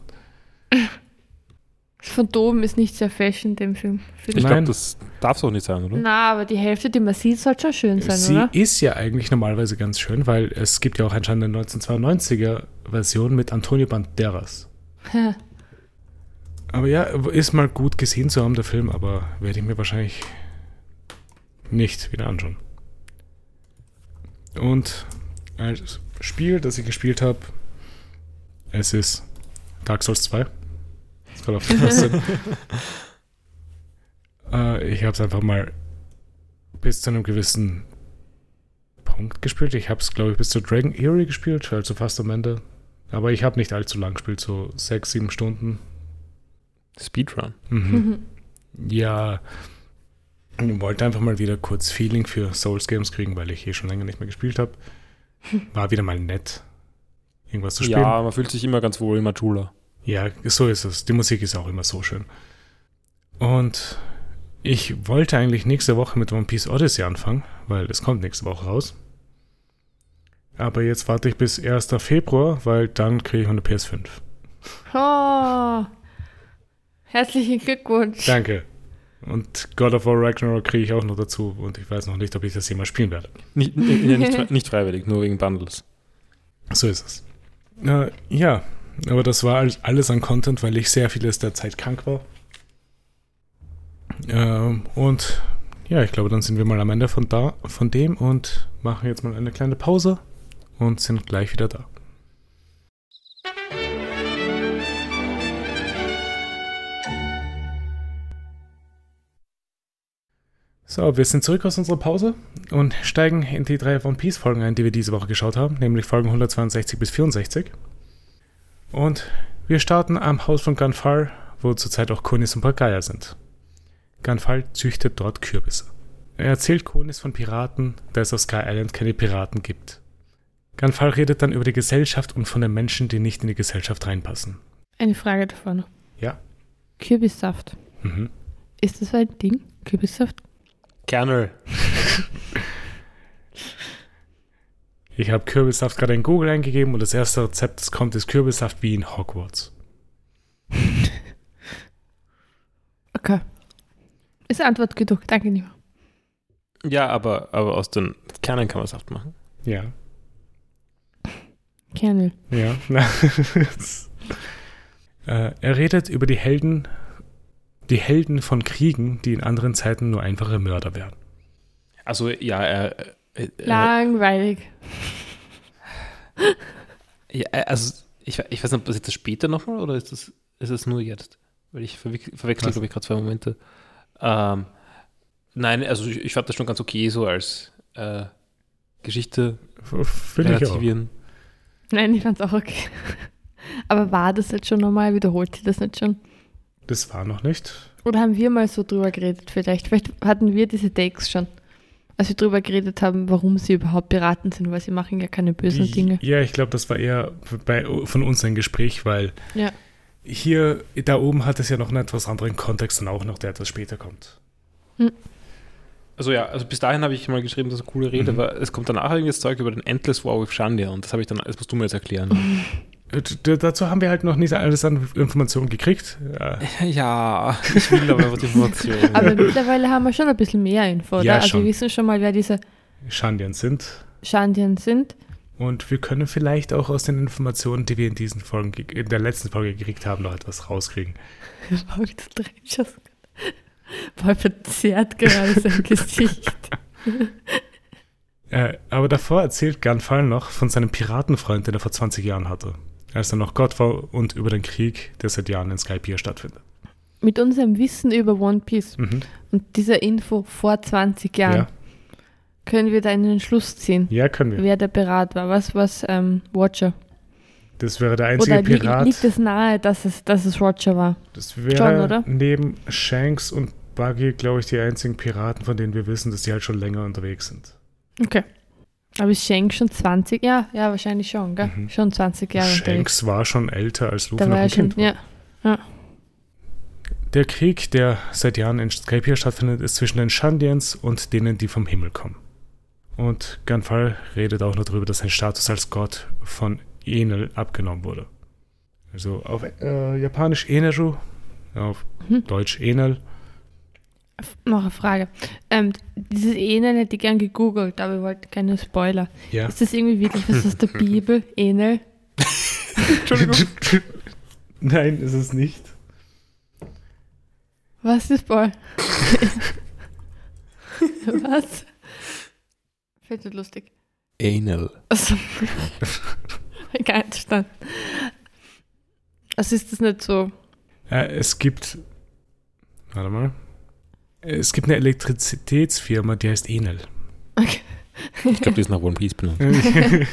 Das Phantom ist nicht sehr fashion in dem Film. finde Ich glaube, das darf es auch nicht sein, oder? Na, aber die Hälfte, die man sieht, sollte schon schön sein, Sie oder? ist ja eigentlich normalerweise ganz schön, weil es gibt ja auch anscheinend eine 1992er Version mit Antonio Banderas. Aber ja, ist mal gut gesehen zu haben, der Film, aber werde ich mir wahrscheinlich nicht wieder anschauen. Und als Spiel, das ich gespielt habe, es ist Dark Souls 2. Das kann auf jeden Fall äh, Ich habe es einfach mal bis zu einem gewissen Punkt gespielt. Ich habe es, glaube ich, bis zu Dragon Eerie gespielt, also fast am Ende. Aber ich habe nicht allzu lang gespielt, so sechs, sieben Stunden. Speedrun. Mhm. Ja, ich wollte einfach mal wieder kurz Feeling für Souls Games kriegen, weil ich eh schon länger nicht mehr gespielt habe. War wieder mal nett, irgendwas zu spielen. Ja, man fühlt sich immer ganz wohl in Majula. Ja, so ist es. Die Musik ist auch immer so schön. Und ich wollte eigentlich nächste Woche mit One Piece Odyssey anfangen, weil es kommt nächste Woche raus. Aber jetzt warte ich bis 1. Februar, weil dann kriege ich eine PS5. Oh, herzlichen Glückwunsch. Danke. Und God of War Ragnarok kriege ich auch noch dazu und ich weiß noch nicht, ob ich das jemals spielen werde. Nicht, ja, nicht, nicht freiwillig, nur wegen Bundles. So ist es. Äh, ja, aber das war alles- alles an Content, weil ich sehr vieles der Zeit krank war. Ähm, und ja, ich glaube, dann sind wir mal am Ende von, da, von dem und machen jetzt mal eine kleine Pause und sind gleich wieder da. So, wir sind zurück aus unserer Pause und steigen in die drei One Piece Folgen ein, die wir diese Woche geschaut haben, nämlich Folgen 162 bis 64. Und wir starten am Haus von Gunfall, wo zurzeit auch Konis und Pagaya sind. Gunfall züchtet dort Kürbisse. Er erzählt Konis von Piraten, da es auf Sky Island keine Piraten gibt. Gunfall redet dann über die Gesellschaft und von den Menschen, die nicht in die Gesellschaft reinpassen. Eine Frage davor noch. Ja. Kürbissaft. Mhm. Ist das ein Ding? Kürbissaft? Kernel. Ich habe Kürbissaft gerade in Google eingegeben und das erste Rezept, das kommt, ist Kürbissaft wie in Hogwarts. Okay. Ist Antwort genug. Danke, Nima. Ja, aber, aber aus den Kernen kann man Saft machen. Ja. Kernel. Ja. äh, er redet über die Helden, die Helden von Kriegen, die in anderen Zeiten nur einfache Mörder wären. Also, ja, er. Äh, äh, Langweilig. ja, äh, also, ich, ich weiß nicht, passiert das später nochmal oder ist das, ist das nur jetzt? Weil ich verwechsel, glaube ich, gerade zwei Momente. Ähm, Nein, also ich, ich fand das schon ganz okay, so als äh, Geschichte Finde ich auch. relativieren. Nein, ich fand's auch okay. Aber war das jetzt schon normal? Wiederholt sie das nicht schon? Das war noch nicht. Oder haben wir mal so drüber geredet vielleicht? Vielleicht hatten wir diese Takes schon. Als wir drüber geredet haben, warum sie überhaupt Piraten sind, weil sie machen ja keine bösen Die- Dinge. Ja, ich glaube, das war eher bei, von uns ein Gespräch, weil Ja. hier, da oben hat es ja noch einen etwas anderen Kontext und auch noch, der etwas später kommt. Also ja, also bis dahin habe ich mal geschrieben, das ist eine coole Rede, Mhm. aber es kommt danach irgendwas Zeug über den Endless War with Shandia und das habe ich dann, das musst du mir jetzt erklären. Dazu haben wir halt noch nicht alles an Informationen gekriegt. Ja, ja, ich will aber die Information. Aber mittlerweile haben wir schon ein bisschen mehr Info, oder? Ja, also schon. wir wissen schon mal, wer diese Shandian sind. Shandian sind. Und wir können vielleicht auch aus den Informationen, die wir in diesen Folgen, ge- in der letzten Folge gekriegt haben, noch etwas rauskriegen. Paul verzerrt gerade sein Gesicht. Äh, aber davor erzählt Gunfall noch von seinem Piratenfreund, den er vor 20 Jahren hatte, als er noch Gott war und über den Krieg, der seit Jahren in Skypiea stattfindet. Mit unserem Wissen über One Piece Mhm. und dieser Info vor 20 Jahren Ja. können wir da einen Schluss ziehen, ja, können wir. wer der Pirat war. Was was ähm, Watcher? Das wäre der einzige Oder Pirat. liegt es nahe, dass es, dass es Watcher war? Das wäre John, oder? neben Shanks und Buggy, glaube ich, die einzigen Piraten, von denen wir wissen, dass die halt schon länger unterwegs sind. Okay. Aber ist Shanks schon 20? Ja, ja, wahrscheinlich schon, gell? Mhm. Schon 20 Jahre unterwegs. Shanks war schon älter, als Luffy Da noch war ein schon, Kind war. ja. Der Krieg, der seit Jahren in Skypiea stattfindet, ist zwischen den Shandians und denen, die vom Himmel kommen. Und Gunfall redet auch noch darüber, dass sein Status als Gott von Enel abgenommen wurde. Also auf äh, Japanisch Eneru, auf Mhm. Deutsch Enel. Noch eine Frage. Ähm, dieses Enel hätte ich gern gegoogelt, aber ich wollte keine Spoiler. Ja. Ist das irgendwie wirklich was aus der Bibel? Enel? Entschuldigung. Nein, ist es nicht. Was ist Paul? was? Fällt nicht lustig. Anal. Also, nicht verstanden. Also ist das nicht so. Äh, es gibt. Warte mal. Es gibt eine Elektrizitätsfirma, die heißt Enel. Okay. Ich glaube, die ist nach One Piece benannt.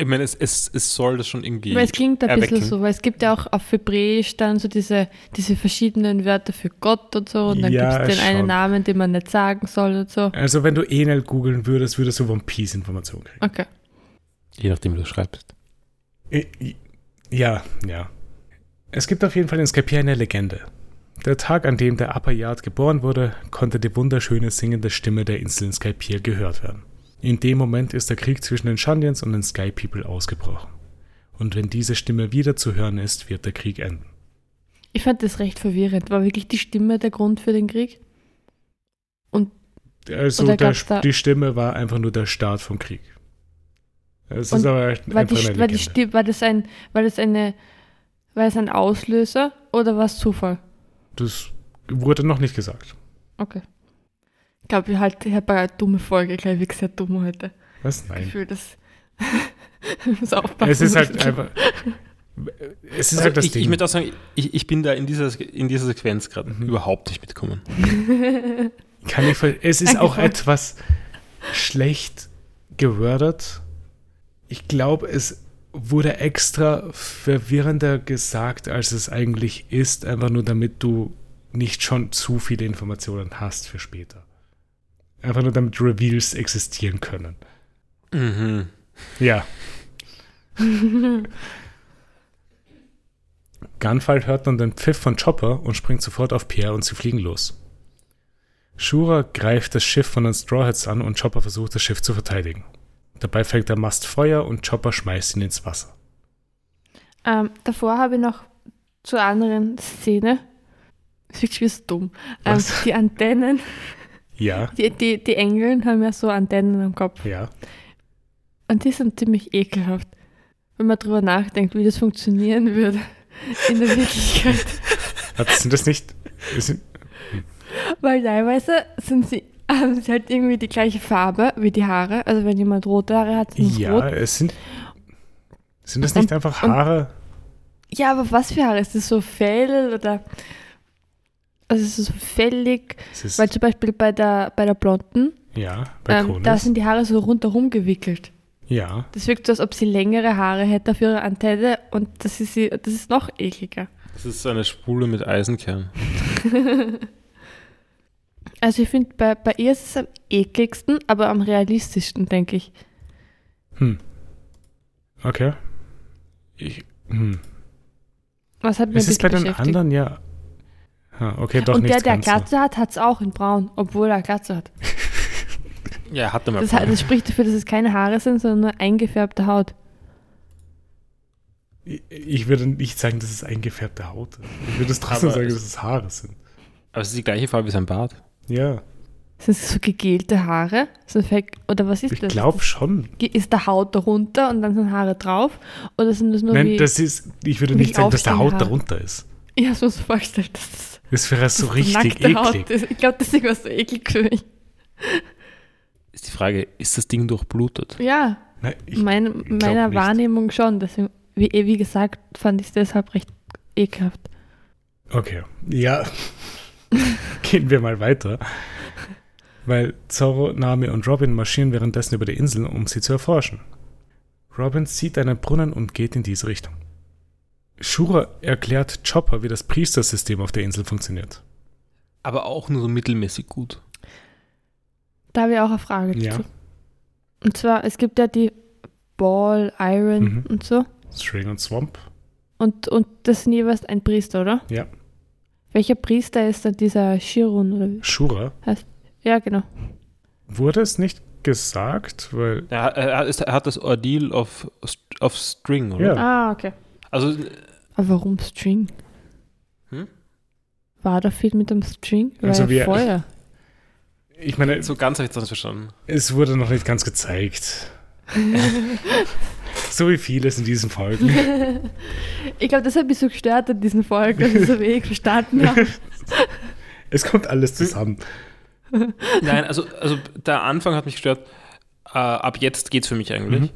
Ich meine, es, es, es soll das schon irgendwie. Weil es klingt ein bisschen erwecken. so, weil es gibt ja auch auf Hebräisch dann so diese, diese verschiedenen Wörter für Gott und so und dann Ja, gibt es den einen schon. Namen, den man nicht sagen soll und so. Also, wenn du Enel googeln würdest, würdest du One Piece Informationen kriegen. Okay. Je nachdem, wie du schreibst. Äh, Ja, ja. Es gibt auf jeden Fall in Skypiea eine Legende. Der Tag, an dem der Apayat geboren wurde, konnte die wunderschöne singende Stimme der Insel in Skypiea gehört werden. In dem Moment ist der Krieg zwischen den Shandians und den Sky People ausgebrochen. Und wenn diese Stimme wieder zu hören ist, wird der Krieg enden. Ich fand das recht verwirrend. War wirklich die Stimme der Grund für den Krieg? Also Oder der, die Stimme war einfach nur der Start vom Krieg. Es Und ist aber War, die, war, die war das ein, war das eine, war das ein Auslöser oder war es Zufall? Das wurde noch nicht gesagt. Okay. Ich glaube, ich halt, ich habe eine dumme Folge, ich glaube, ich sehr dumm heute. Was? Ich Nein. Gefühl, das ich muss aufpassen. Es ist halt Ich- einfach. Es ist Also halt das ich, Ding. ich möchte auch sagen, ich, ich bin da in dieser, in dieser Sequenz gerade Mhm. überhaupt nicht mitgekommen. Kann ich es ist Danke, auch etwas schlecht gewordet. Ich glaube, es wurde extra verwirrender gesagt, als es eigentlich ist, einfach nur damit du nicht schon zu viele Informationen hast für später. Einfach nur damit Reveals existieren können. Mhm. Ja. Gunfall hört dann den Pfiff von Chopper und springt sofort auf Pierre und sie fliegen los. Shura greift das Schiff von den Strawheads an und Chopper versucht, das Schiff zu verteidigen. Dabei fängt der Mast Feuer und Chopper schmeißt ihn ins Wasser. ähm, davor habe ich noch zur anderen Szene. Das ist wirklich so dumm. Ähm, die Antennen, Ja, die, die, die Engeln haben ja so Antennen am Kopf. ja. Und die sind ziemlich ekelhaft. Wenn man drüber nachdenkt, wie das funktionieren würde in der Wirklichkeit. Sind das nicht. Sind, Weil teilweise sind sie, haben sie halt irgendwie die gleiche Farbe wie die Haare. Also wenn jemand rote Haare hat, sind es ja, rot. es sind. Sind das nicht Und- einfach und- Haare? Ja, aber was für Haare? Ist das so Fell oder... Also es ist so fällig, Es ist, weil zum Beispiel bei der, bei der Blonden, ja, bei ähm, da sind die Haare so rundherum gewickelt. ja, Das wirkt so, als ob sie längere Haare hätte auf ihrer Antenne und das ist, sie, das ist noch ekliger. Das ist eine Spule mit Eisenkern. Also ich finde, bei, bei ihr ist es am ekligsten, aber am realistischsten, denke ich. hm. Okay. Ich, hm. Was hat mir Es ist bei den anderen ja. Ah, okay, doch und nicht der, der so. Glatze hat, hat es auch in braun, obwohl er Glatze hat. Ja, er hatte mal. Das, hat- das spricht dafür, dass es keine Haare sind, sondern nur eingefärbte Haut. Ich, ich würde nicht sagen, dass es eingefärbte Haut ist. Ich würde es trotzdem Aber sagen, dass es Haare sind. Aber es ist die gleiche Farbe wie sein Bart. Ja, Sind es so gegelte Haare? So fake, oder was ist ich das? glaube schon. Ist da Haut darunter und dann sind Haare drauf? Oder sind das nur Nein, wie... das ist, ich würde nicht sagen, dass der Haut Haare. darunter ist. ja, so so vorgestellt, dass das, Das wäre so das richtig Haut eklig. ist. Ich glaube, das ist irgendwas so eklig für mich. Ist die Frage, ist das Ding durchblutet? Ja, Nein, ich, meine, meiner nicht. Wahrnehmung schon. Deswegen, wie, wie gesagt, fand ich es deshalb recht ekelhaft. okay, ja. Gehen wir mal weiter. Weil Zorro, Nami und Robin marschieren währenddessen über die Insel, um sie zu erforschen. Robin sieht einen Brunnen und geht in diese Richtung. Shura erklärt Chopper, wie das Priestersystem auf der Insel funktioniert. Aber auch nur so mittelmäßig gut. Da habe ich auch eine Frage Ja. dazu. Und zwar, es gibt ja die Ball, Iron Mhm. und so. String und Swamp. Und, und das sind jeweils ein Priester, oder? Ja. Welcher Priester ist dann dieser Shirun? Oder wie? Shura. Ja, genau. Wurde es nicht gesagt, weil Er, er, ist, er hat das Ordeal of, of String, oder? Ja. Ah, okay. Also, Aber warum String? Hm? War da viel mit dem String? War Also ja wir- Feuer. ich meine, so ganz habe ich das nicht verstanden. es wurde noch nicht ganz gezeigt. so wie vieles in diesen Folgen. Ich glaube, das hat mich so gestört an diesen Folgen, dass ich so wenig verstanden habe. Es kommt alles zusammen. Nein, also, also der Anfang hat mich gestört. Äh, ab jetzt geht's für mich eigentlich. Mhm.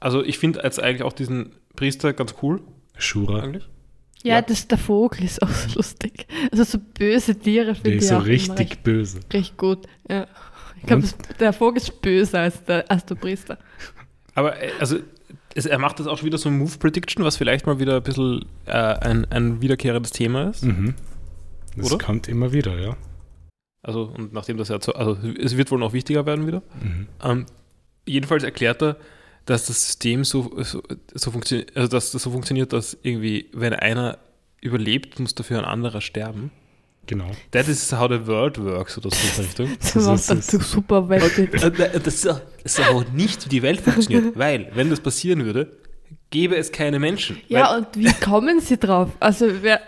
Also ich finde jetzt eigentlich auch diesen Priester ganz cool, Shura. eigentlich. Ja, Ja. Das, der Vogel ist auch so lustig. Also so böse Tiere finde ich so auch richtig recht, böse. recht gut. Ja. Ich glaube, der Vogel ist böser als der, als der Priester. Aber äh, also es, er macht das auch schon wieder so ein Move Prediction, was vielleicht mal wieder ein bisschen äh, ein, ein wiederkehrendes Thema ist. Mhm. Das Oder? kommt immer wieder, ja. Also und nachdem das ja so, also es wird wohl noch wichtiger werden wieder. Mhm. Ähm, jedenfalls erklärt er, dass das System so, so, so funktioniert, also dass das so funktioniert, dass irgendwie, wenn einer überlebt, muss dafür ein anderer sterben. Genau. That is how the world works oder so in Richtung. Das macht ist so super Welt. Und, äh, das, ist das auch nicht, wie die Welt funktioniert, weil, wenn das passieren würde, gäbe es keine Menschen. Ja, weil, und wie kommen sie drauf? Also wer,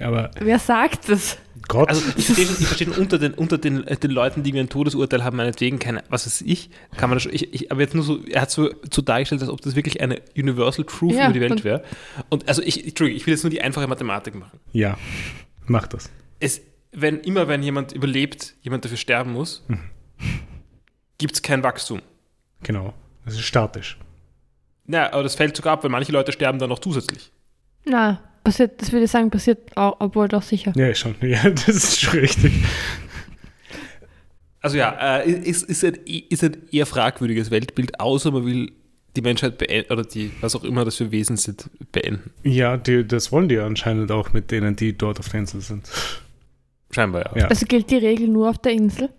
Aber wer sagt das? Gott, also ich verstehe, ich verstehe unter den, unter den, äh, den Leuten, die mir ein Todesurteil haben, meinetwegen keine, was weiß ich, kann man das schon, ich, ich, aber jetzt nur so, er hat so, so dargestellt, als ob das wirklich eine Universal Truth Ja, über die Welt wäre. Und also ich, Entschuldigung, ich will jetzt nur die einfache Mathematik machen. ja, mach das. Es, wenn, immer wenn jemand überlebt, jemand dafür sterben muss, Mhm. gibt es kein Wachstum. Genau. Das ist statisch. Na, aber das fällt sogar ab, weil manche Leute sterben dann noch zusätzlich. Na, passiert, das würde ich sagen, passiert auch, obwohl doch sicher. Ja, schon. Ja, das ist schon richtig. Also ja, äh, ist, ist, ein, ist ein eher fragwürdiges Weltbild, außer man will die Menschheit beenden, oder die, was auch immer das für Wesen sind, beenden. Ja, die, das wollen die anscheinend auch mit denen, die dort auf der Insel sind. Scheinbar, ja. Ja. Also gilt die Regel nur auf der Insel?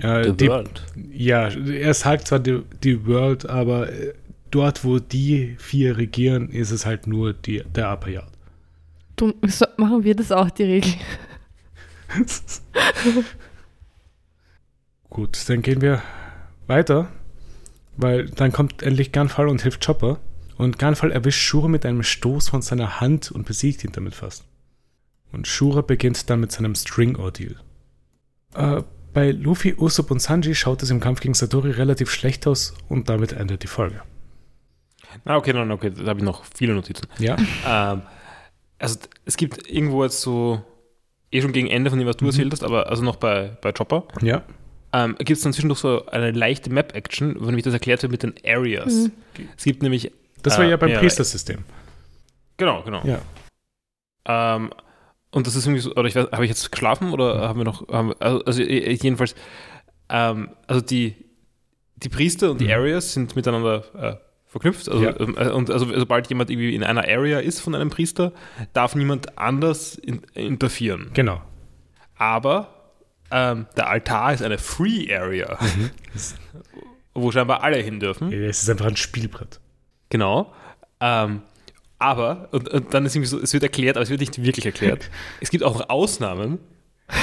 Ja, The die, World. ja er sagt zwar die, die World, aber äh, dort, wo die vier regieren, ist es halt nur die, der Upper Yard. Du, so, machen wir das auch, die Regel. Gut, dann gehen wir weiter, weil dann kommt endlich Gunfall und hilft Chopper. Und Gunfall erwischt Shura mit einem Stoß von seiner Hand und besiegt ihn damit fast. Und Shura beginnt dann mit seinem String-Ordeal. Äh, bei Luffy, Usopp und Sanji schaut es im Kampf gegen Satori relativ schlecht aus und damit endet die Folge. Ah, okay, nein, okay, da habe ich noch viele Notizen. Ja, Ähm, also es gibt irgendwo jetzt so, eh schon gegen Ende von dem, was du Mhm. erzählt hast, aber also noch bei, bei Chopper, ja, ähm, gibt es dann zwischendurch so eine leichte Map-Action, wo nämlich das erklärt wird mit den Areas. Mhm. Es gibt nämlich, das war Äh, ja beim Priestersystem. genau, genau. Ja. Ähm, und das ist irgendwie so, oder ich weiß, habe ich jetzt geschlafen oder haben wir noch, haben also, also äh, jedenfalls, ähm, also die, die Priester und die Mhm. Areas sind miteinander äh, verknüpft. Also, Ja. ähm, äh, und also, sobald jemand irgendwie in einer Area ist von einem Priester, darf niemand anders in, interferieren. Genau. Aber ähm, der Altar ist eine Free Area, wo scheinbar alle hin dürfen. Es ist einfach ein Spielbrett. Genau. Ähm, aber, und, und dann ist irgendwie so, es wird erklärt, aber es wird nicht wirklich erklärt. es gibt auch Ausnahmen.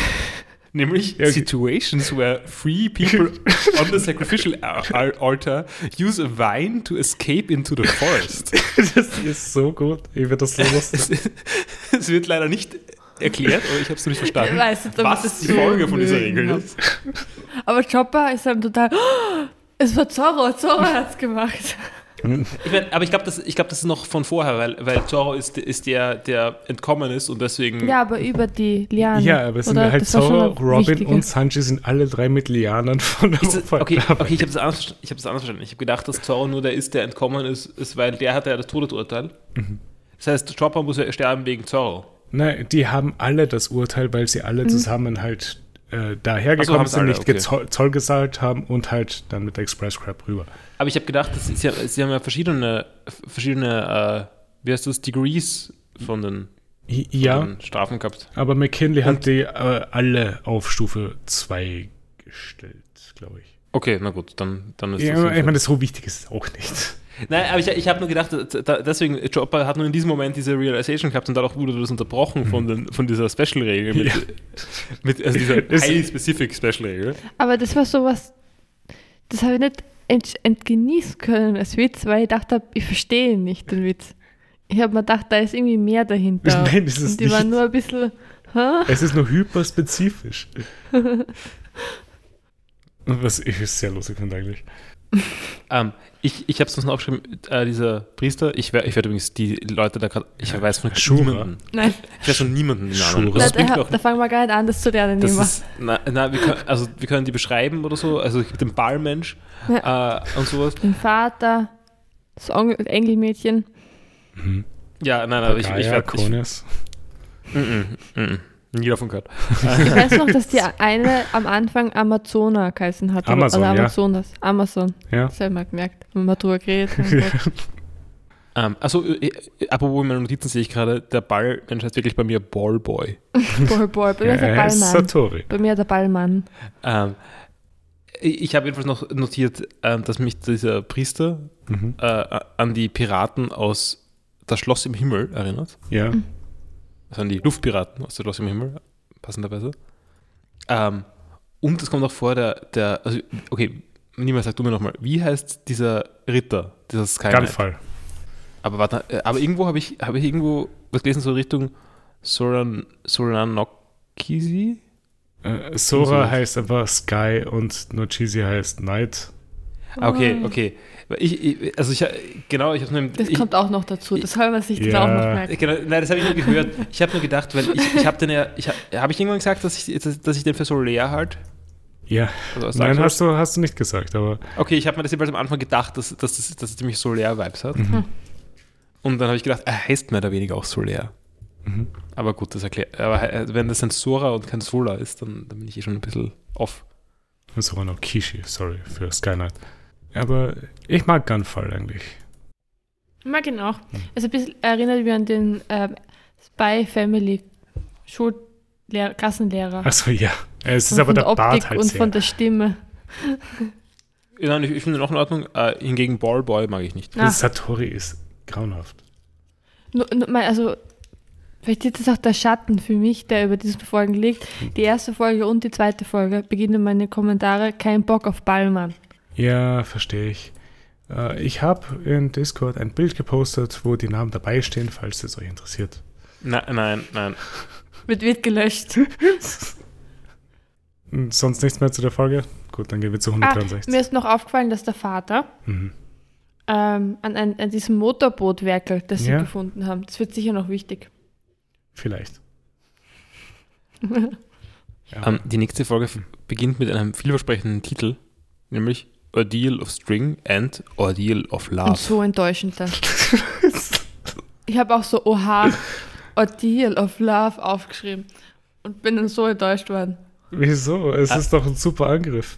Nämlich okay. situations where free people on the sacrificial al- altar use a vine to escape into the forest. das ist so gut. Ich würde das so lustig. es, es wird leider nicht erklärt, aber ich habe es noch nicht verstanden, Ich weiß nicht, ob was die Folge von dieser Regel hab. ist. Aber Chopper ist dann total. "Oh, Es war Zorro, Zorro hat's gemacht. Ich mein, aber ich glaube, das, ich glaub, das ist noch von vorher, weil, weil Zorro ist, ist der, der entkommen ist und deswegen. Ja, aber über die Lianen. Ja, aber es sind Oder? halt Zorro, Robin wichtige- und Sanji sind alle drei mit Lianern von der Ist es, von- okay, okay, ich habe das, anders verstanden. ich hab das anders verstanden. Ich habe gedacht, dass Zorro nur der ist, der entkommen ist, ist weil der hatte ja das Todesurteil. Mhm. Das heißt, Chopper muss ja sterben wegen Zorro. Nein, die haben alle das Urteil, weil sie alle zusammen halt äh, so, dahergekommen haben's sind, alle, nicht okay. gezoll- Zoll gezahlt haben und halt dann mit der Express Crab rüber. Aber ich habe gedacht, sie, sie haben ja verschiedene, verschiedene äh, wie heißt das, Degrees von den, von Ja, den Strafen gehabt. aber McKinley Und- hat die äh, alle auf Stufe 2 gestellt, glaube ich. Okay, na gut, dann, dann ist Ja, das. ich meine, so wichtig ist es auch nicht. Nein, aber ich, ich habe nur gedacht, da, deswegen, Chopper hat nur in diesem Moment diese Realization gehabt und dadurch wurde das unterbrochen von, den, von dieser Special-Regel. Mit, Ja. mit also dieser highly specific Special-Regel. Aber das war sowas, das habe ich nicht ent, entgenießen können als Witz, weil ich dachte, ich verstehe nicht den Witz. Ich habe mir gedacht, da ist irgendwie mehr dahinter. Nein, das ist Und die waren nur ein bisschen, hä? Es ist nur hyperspezifisch. Was ich sehr lustig finde eigentlich. Ähm, ich ich habe es noch aufgeschrieben, äh, dieser Priester, ich, ich werde übrigens die Leute da gerade, ich weiß von niemanden. Nein, Ich weiß von niemanden den Namen. Da, Das da, auch da fangen wir gar nicht an, das zu lernen. Das ist, na, na, wir können, also wir können die beschreiben oder so, also den Ballmensch äh, und sowas. Den Vater, das Engelmädchen. Ja, nein, aber ich, ich werde. Mm, mm, mm, nie davon gehört. Ich weiß noch, dass die eine am Anfang Amazona geheißen hat. Amazon, oder ja. Amazonas. Amazon. Ja. Das habe ich mal gemerkt. Wenn wir drüber geredet haben. Ähm, also, äh, äh, apropos in meinen Notizen sehe ich gerade, der Ballmensch heißt wirklich bei mir Ballboy. Boy, boy. Bei mir ist der Er Ballmann. Satori. Bei mir der Ballmann. Ähm, ich habe jedenfalls noch notiert, ähm, dass mich dieser Priester Mhm. äh, an die Piraten aus Das Schloss im Himmel erinnert. Ja. Also an die Luftpiraten aus Das Schloss im Himmel, passenderweise. Ähm, und es kommt auch vor, der, der also, okay, niemand sagt du mir nochmal, wie heißt dieser Ritter, dieser Sky? Gunfall. Aber warte, äh, aber irgendwo habe ich, habe ich irgendwo was gelesen, so Richtung Soran, Soranokisi? Äh, Sora So. heißt einfach Sky und Nochizi heißt Night. Ah, okay, okay. Weil Ich, ich, also ich, genau, ich habe nur, Das ich, kommt auch noch dazu. Das soll man sich das Ja. auch noch merken. genau, nein, das habe ich nur gehört. Ich habe nur gedacht, weil ich, ich habe den ja, ich, habe ich irgendwann gesagt, dass ich, dass, dass ich den für so leer halt? Ja. Also, Nein, hast du, hast du nicht gesagt, aber Okay, ich habe mir das jedenfalls am Anfang gedacht, dass, dass, das, dass es ziemlich Solar-Vibes hat. Mhm. Und dann habe ich gedacht, er heißt mehr oder weniger auch Solar. Mhm. Aber gut, das erklärt. Aber äh, wenn das ein Sora und kein Solar ist, dann, dann bin ich eh schon ein bisschen off. Sora no Kishi, sorry, für Sky Knight. Aber ich mag Gunfall eigentlich. Mag ihn auch. Also ein bisschen erinnert mich an den ähm, Spy Family Schullehrer, Klassenlehrer. Achso, ja. Es ist Und aber der der Bart Optik halt und sehr. von der Stimme. Ja, nein, ich, ich finde ihn auch in Ordnung. Äh, hingegen Ballboy mag ich nicht. Na, Satori ist grauenhaft. nur, nur mal, also, vielleicht ist das auch der Schatten für mich, der über diesen Folgen liegt. Die erste Folge und die zweite Folge beginnen meine Kommentare. Kein Bock auf Ballmann. Ja, verstehe ich. Äh, ich habe in Discord ein Bild gepostet, wo die Namen dabei stehen, falls es euch interessiert. Nein, nein, nein. Wird, wird gelöscht. Und sonst nichts mehr zu der Folge? Gut, dann gehen wir zu Ah, 163. mir ist noch aufgefallen, dass der Vater mhm. ähm, an, ein, an diesem Motorboot werkelt, das sie Ja. gefunden haben. Das wird sicher noch wichtig. Vielleicht. Ja. Ähm, die nächste Folge beginnt mit einem vielversprechenden Titel, nämlich Ordeal of String and Ordeal of Und Love. so enttäuschend dann. Ich habe auch so, oha, A Deal of Love aufgeschrieben und bin dann so enttäuscht worden. Wieso? Es Ah. ist doch ein super Angriff.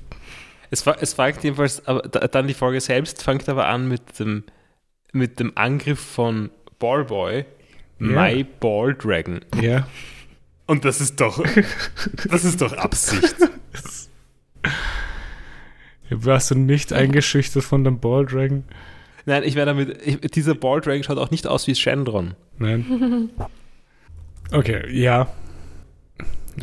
Es, es fängt jedenfalls, aber da- dann die Folge selbst fängt aber an mit dem, mit dem Angriff von Ballboy, Ja. My Ball Dragon. Ja. Und das ist doch, das ist doch Absicht. Warst du nicht eingeschüchtert von dem Ball Dragon? Nein, ich werde damit, ich, dieser Ball Dragon schaut auch nicht aus wie Shandron. Nein. Okay, ja.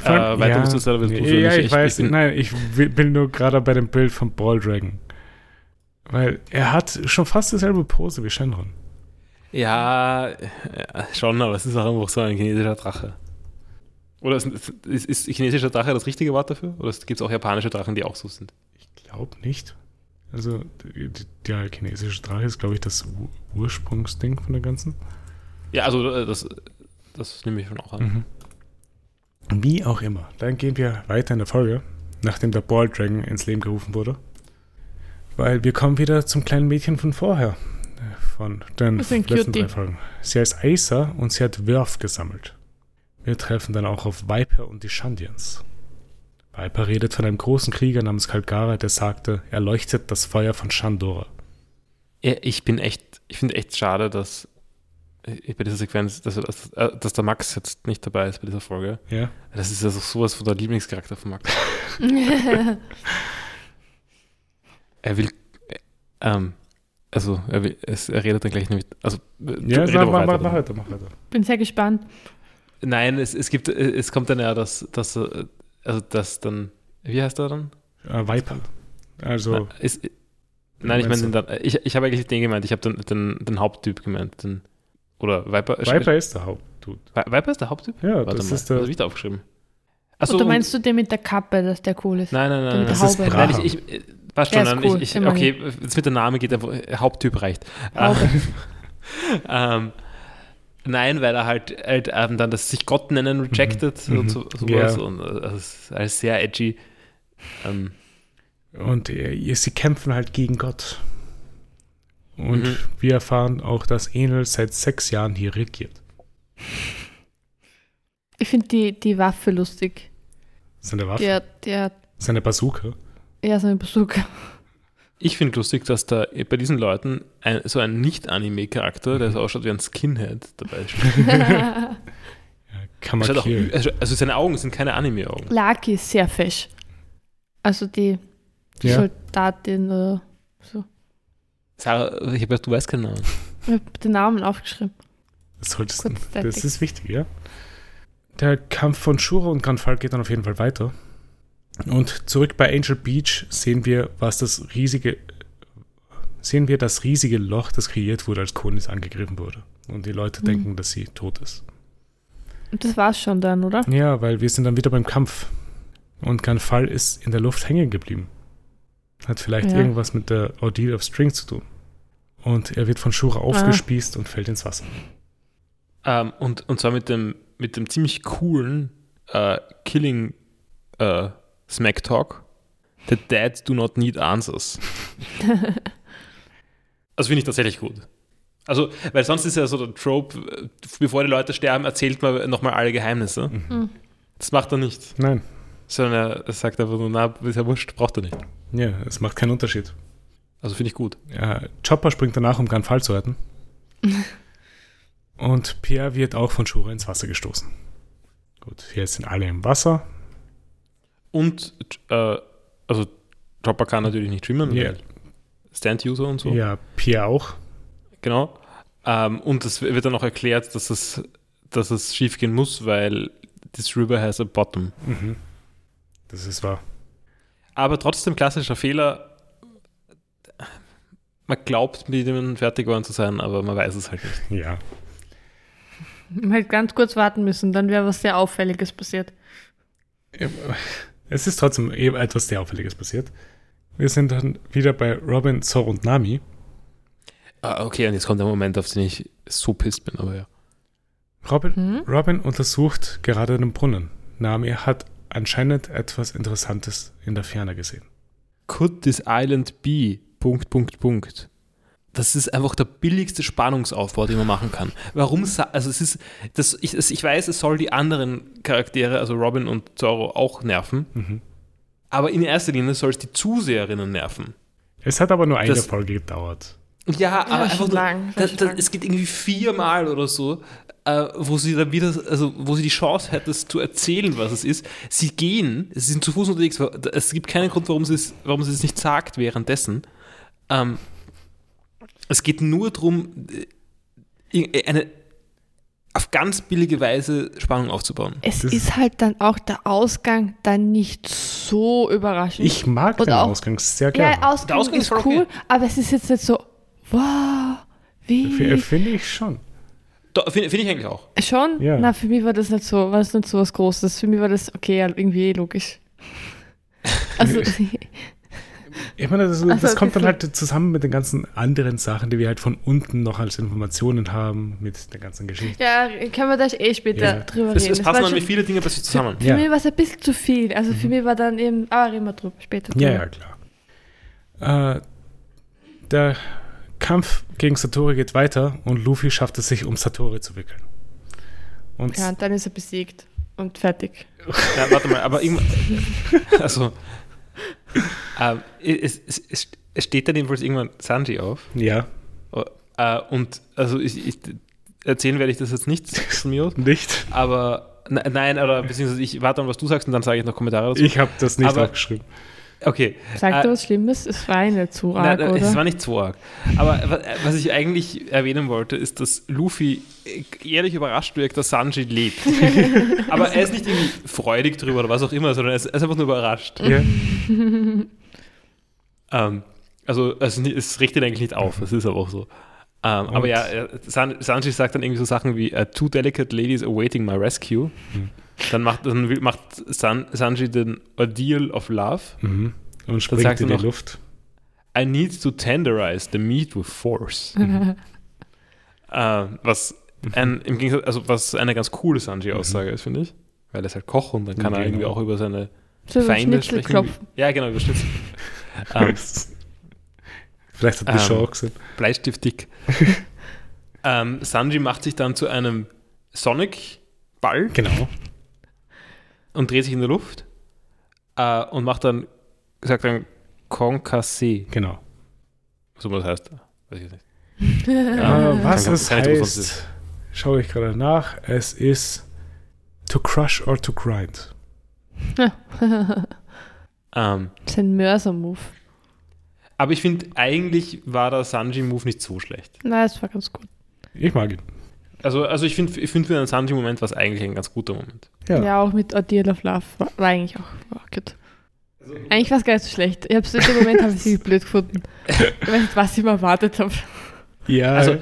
Äh, weiter musst du selber ja, ja, Ich- ich, weiß. ich nein, ich bin nur gerade bei dem Bild von Ball Dragon. Weil er hat schon fast dieselbe Pose wie Shenron. Ja, ja, schon, aber es ist auch einfach so ein chinesischer Drache. Oder ist, ist, ist chinesischer Drache das richtige Wort dafür? Oder gibt es auch japanische Drachen, die auch so sind? Glaube nicht. Also, der chinesische Drache ist, glaube ich, das Ur Ursprungsding von der ganzen. Ja, also äh, das, das nehme ich schon auch an. Mhm. Wie auch immer. Dann gehen wir weiter in der Folge, nachdem der Ball Dragon ins Leben gerufen wurde. Weil wir kommen wieder zum kleinen Mädchen von vorher. äh, Von den letzten Cutie. drei Folgen. Sie heißt Acer und sie hat Wurf gesammelt. Wir treffen dann auch auf Viper und die Shandians. Viper redet von einem großen Krieger namens Kalgara, der sagte, er leuchtet das Feuer von Shandora. Ja, ich bin echt, ich finde echt schade, dass äh, bei dieser Sequenz, dass, dass, äh, dass der Max jetzt nicht dabei ist bei dieser Folge. Ja? Das ist ja so sowas von der Lieblingscharakter von Max. Er will, äh, ähm, also er, will, es, er redet dann gleich nicht, also Ja, red mach, weiter mach, weiter, mach weiter. Bin sehr gespannt. Nein, es, es gibt, es kommt dann ja, dass, dass, äh, also das dann, wie heißt er dann? Äh, Viper. Also, Na, ist, nein, ich meine, den dann- ich, ich habe eigentlich den gemeint, ich habe den, den, den Haupttyp gemeint. Den, oder Viper. Viper ist der. Vi- Viper ist der Haupttyp? Ja, Warte das mal, ist der. was habe ich da aufgeschrieben? Achso, Oder meinst du den mit der Kappe, dass der cool ist? Nein, nein, nein. das ist Haube? Bra- Nein, ich, ich, passt schon. ist Nein, cool, ich, ich, okay, jetzt mit der Name geht einfach, Haupttyp reicht. Haube. ähm, nein, weil er halt, halt ähm, dann das sich Gott nennen rejected Mhm. und so, sowas. Ja. Und äh, das ist alles sehr edgy. Ähm, Und äh, sie kämpfen halt gegen Gott. Und Mhm. wir erfahren auch, dass Enel seit sechs Jahren hier regiert. Ich finde die, die Waffe lustig. Seine Waffe, Der, der, seine Bazooka. ja, so ein Bazooka. Ich finde lustig, dass da bei diesen Leuten ein, so ein Nicht-Anime-Charakter, der so ausschaut wie ein Skinhead, dabei ist. Ja, Schaut auch, also also seine Augen sind keine Anime-Augen. Laki ist sehr fesch. Also die, die Ja. Soldatin oder so. Sarah, ich weiß, du weißt keinen Namen. Ich habe den Namen aufgeschrieben. Das, solltest, das ist wichtig, ja. Der Kampf von Shura und Granfall geht dann auf jeden Fall weiter. Und zurück bei Angel Beach sehen wir, was das riesige sehen wir das riesige Loch, das kreiert wurde, als Konis angegriffen wurde. Und die Leute Mhm. denken, dass sie tot ist. Und das war's schon dann, oder? Ja, weil wir sind dann wieder beim Kampf. Und Granfall ist in der Luft hängen geblieben. Hat vielleicht Ja. irgendwas mit der Ordeal of Strings zu tun. Und er wird von Shura Ah. aufgespießt und fällt ins Wasser. Ähm, und, und zwar mit dem, mit dem ziemlich coolen äh, Killing äh, Smack Talk. The dead do not need answers. also finde ich tatsächlich gut. Also, weil sonst ist ja so der Trope, bevor die Leute sterben, erzählt man nochmal alle Geheimnisse. Mhm. Das macht er nicht. Nein, Sondern er, sagt einfach nur, na, ist ja wurscht, braucht er nicht. ja, es macht keinen Unterschied. Also finde ich gut. Ja, Chopper springt danach, um Granfall zu retten. und Pierre wird auch von Shura ins Wasser gestoßen. Gut, jetzt sind alle im Wasser. Und, äh, also, Chopper kann natürlich nicht schwimmen, Ja. weil Stand-User und so. Ja, Pierre auch. Genau. Ähm, und es wird dann auch erklärt, dass es, dass es schief gehen muss, weil this river has a bottom. Mhm. Das ist wahr. Aber trotzdem klassischer Fehler. Man glaubt, mit dem fertig geworden zu sein, aber man weiß es halt nicht. Ja. Halt ganz kurz warten müssen, dann wäre was sehr Auffälliges passiert. Es ist trotzdem eben etwas sehr Auffälliges passiert. Wir sind dann wieder bei Robin, Zor und Nami. Ah, okay, und jetzt kommt der Moment, auf den ich so pisst bin, aber ja. Robin, Hm? Robin untersucht gerade den Brunnen. Nami hat anscheinend etwas Interessantes in der Ferne gesehen. Could this island be? Punkt, Punkt, Punkt. Das ist einfach der billigste Spannungsaufbau, den man machen kann. Warum, also es ist, das, ich, es, ich weiß, es soll die anderen Charaktere, also Robin und Zorro, auch nerven, Mhm. aber in erster Linie soll es die Zuseherinnen nerven. Es hat aber nur eine Das- Folge gedauert. Ja, aber schon einfach nur, lang, da, da, lang. es geht irgendwie viermal oder so, äh, wo sie dann wieder, also wo sie die Chance hat, das zu erzählen, was es ist. Sie gehen, sie sind zu Fuß unterwegs, es gibt keinen Grund, warum sie es, warum sie es nicht sagt währenddessen. Ähm, es geht nur darum, eine auf ganz billige Weise Spannung aufzubauen. Es Das- ist halt dann auch der Ausgang dann nicht so überraschend. Ich mag Und den auch- Ausgang sehr gerne. ja, Ausgang, Der Ausgang ist ist cool, okay. aber es ist jetzt nicht so, wow, wie. F- Finde ich schon. Finde find ich eigentlich auch. Schon? Ja. Na, für mich war das nicht so, war das nicht so was Großes. Für mich war das, okay, ja, irgendwie eh logisch. Also, Ich meine, das, Also, das kommt dann halt zusammen mit den ganzen anderen Sachen, die wir halt von unten noch als Informationen haben, mit der ganzen Geschichte. ja, können wir da eh später Ja. drüber Es, reden. es Das passen mit viele Dinge plötzlich zusammen. Für Ja. Mhm. mich war es ein bisschen zu viel. Also für mich war dann eben, aber reden wir drüber später. Drüber. Ja, ja, klar. Äh, der Kampf gegen Satori geht weiter und Luffy schafft es sich, um Satori zu wickeln. Und Ja, und dann ist er besiegt und fertig. Ja, warte mal, aber irgendwann. Also. Ähm, es, es, es, es steht dann jedenfalls irgendwann Sanji auf. ja, Äh, und also ich, ich, erzählen werde ich das jetzt nicht von mir aus. nicht. Aber ne- nein, oder beziehungsweise ich warte an, was du sagst und dann sage ich noch Kommentare dazu. Ich habe das nicht Aber- aufgeschrieben. Okay. Sagt Äh, er was Schlimmes? Es war eine zu Nein, arg, nein, oder? es war nicht arg. Aber wa- was ich eigentlich erwähnen wollte, ist, dass Luffy ehrlich überrascht wirkt, dass Sanji lebt. Aber er ist nicht irgendwie freudig drüber oder was auch immer, sondern er ist, einfach nur überrascht. Ja. Ähm, also es, es richtet eigentlich nicht auf, es ist aber auch so. Ähm, aber ja, San, Sanji sagt dann irgendwie so Sachen wie uh, Two delicate ladies awaiting my rescue. Mhm. Dann macht, dann macht San, Sanji den Ordeal of Love. Mhm. Und sagt springt in die noch- Luft. I need to tenderize the meat with force. äh, was ein, im Gegensatz, also was eine ganz coole Sanji-Aussage ist, finde ich. Weil er ist halt Koch und dann kann er Genau. irgendwie auch über seine so Feinde Schnitzel sprechen. klopfen. Ja, genau, über Schnitzel. ähm, Vielleicht hat die ähm, Show auch gesehen. Bleistift dick. ähm, Sanji macht sich dann zu einem Sonic-Ball Genau. Und dreht sich in der Luft äh, und macht dann, sagt dann Concassé, Genau. so was heißt. Weiß ich jetzt nicht. Äh, was Kann- es kann ich nicht, was es heißt, schaue ich gerade nach. Es ist to crush or to grind. Ähm, Das ist ein Mörser-Move. aber ich finde, eigentlich war der Sanji-Move nicht so schlecht. Na, das war ganz gut. Ich mag ihn. Also, also ich finde, ich find für einen Sanji-Moment war es eigentlich ein ganz guter Moment. Ja. Ja, auch mit Ordeal of Love war, war eigentlich auch war gut. Eigentlich war es gar nicht so schlecht. Ich hab's in dem Moment habe ich sie blöd gefunden. Ich weiß nicht, was ich mir erwartet habe. Ja, Also,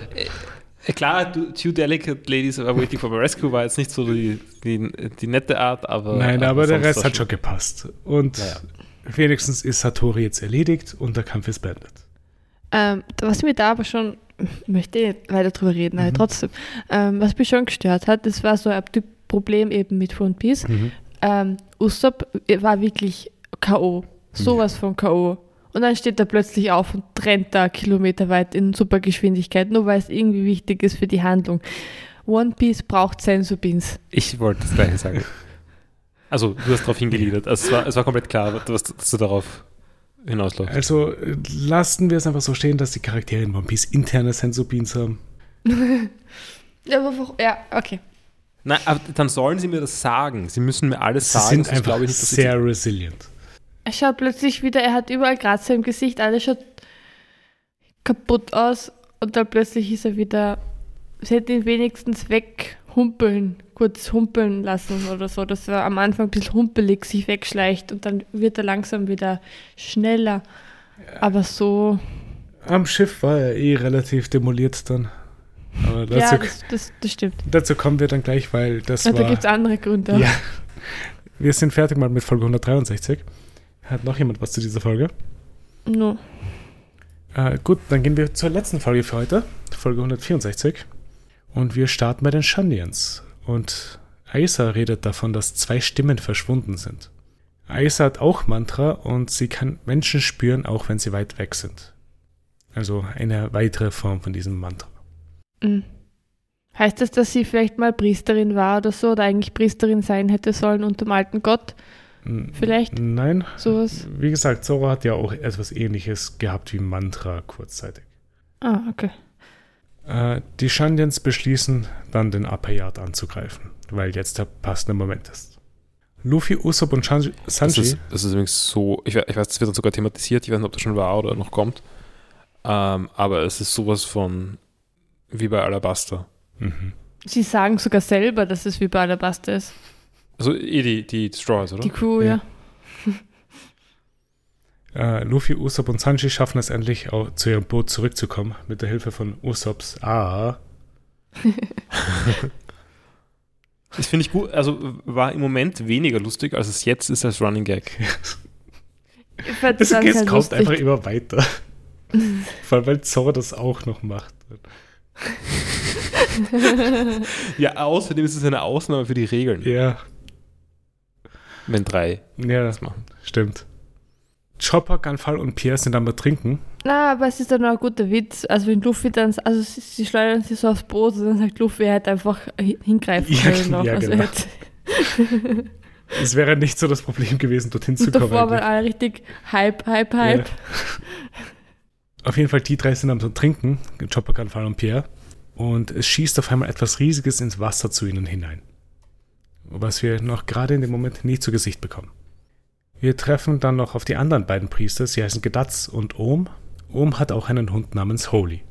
äh, klar, Two Delicate Ladies are waiting for my rescue war jetzt nicht so die, die, die nette Art, aber. nein, aber der Rest hat schon gepasst. Und Ja, wenigstens ist Satori jetzt erledigt und der Kampf ist beendet. Ähm, was mir da aber schon, möchte eh weiter drüber reden, aber Mhm. trotzdem, ähm, was mich schon gestört hat, das war so ein Problem eben mit One Piece. Mhm. Ähm, Usopp war wirklich K.O. Sowas von K.O. Und dann steht er plötzlich auf und rennt da kilometerweit in super Geschwindigkeit, nur weil es irgendwie wichtig ist für die Handlung. One Piece braucht Sensubins. Ich wollte das gleiche sagen. Also, du hast darauf hingegliedert. Also, es war, es war komplett klar, dass, dass du darauf hinausläufst. Also lassen wir es einfach so stehen, dass die Charaktere in One Piece interne Sensubins haben. Ja, aber wo, ja okay. Nein, aber dann sollen sie mir das sagen. Sie müssen mir alles Sie sagen. sind sonst einfach glaube ich sie- sehr resilient. Er schaut plötzlich wieder, er hat überall Kratzer im Gesicht, alles schaut kaputt aus und dann plötzlich ist er wieder, sie hätte ihn wenigstens weghumpeln, kurz humpeln lassen oder so, dass er am Anfang ein bisschen humpelig sich wegschleicht und dann wird er langsam wieder schneller. Aber so, Am Schiff war er eh relativ demoliert dann. Aber dazu, ja, das, das, das stimmt. dazu kommen wir dann gleich, weil das Ja, da war... gibt es andere Gründe. Ja. Wir sind fertig mal mit Folge 163. Hat noch jemand was zu dieser Folge? No. Äh, gut, dann gehen wir zur letzten Folge für heute, Folge 164. Und wir starten bei den Shandians. Und Aisa redet davon, dass zwei Stimmen verschwunden sind. Aisa hat auch Mantra und sie kann Menschen spüren, auch wenn sie weit weg sind. Also eine weitere Form von diesem Mantra. Mhm. Heißt das, dass sie vielleicht mal Priesterin war oder so oder eigentlich Priesterin sein hätte sollen unter dem alten Gott? Vielleicht? Nein. Sowas? Wie gesagt, Zora hat ja auch etwas ähnliches gehabt wie Mantra kurzzeitig. Ah, okay. Äh, die Shandians beschließen dann den Upper Yard anzugreifen, weil jetzt der passende Moment ist. Luffy, Usopp und Shan- Das Sanji. ist, das ist übrigens so, ich, ich weiß, das wird dann sogar thematisiert, ich weiß nicht, ob das schon war oder noch kommt. Ähm, aber es ist sowas von wie bei Alabaster. Mhm. Sie sagen sogar selber, dass es wie bei Alabaster ist. Also eh die, die Straws, oder? Die Crew, Ja. ja. Äh, Luffy, Usopp und Sanji schaffen es endlich, auch zu ihrem Boot zurückzukommen, mit der Hilfe von Usopps A. Das finde ich gut, also war im Moment weniger lustig, als es jetzt ist als Running Gag. Es, sehr kommt lustig. einfach immer weiter. Vor allem, weil Zora das auch noch macht. Ja, außerdem ist es eine Ausnahme für die Regeln, Ja, wenn drei ja, das machen. stimmt. Chopper, Gunfall und Pierre sind am Betrinken. Na, aber es ist dann auch ein guter Witz. Also wenn Luffy dann, also sie, sie schleudern sich so aufs Boot und dann sagt Luffy, er hätte einfach hin- hingreifen Ja, können noch. ja, also genau. Es wäre nicht so das Problem gewesen, dorthin zu und kommen. davor waren alle richtig Hype, Hype, Hype. Auf jeden Fall, die drei sind am Trinken, Chopper, Gunfall und Pierre. Und es schießt auf einmal etwas Riesiges ins Wasser zu ihnen hinein. Was wir noch gerade in dem Moment nie zu Gesicht bekommen. Wir treffen dann noch auf die anderen beiden Priester. Sie heißen Gedatz und Ohm. Ohm hat auch einen Hund namens Holy.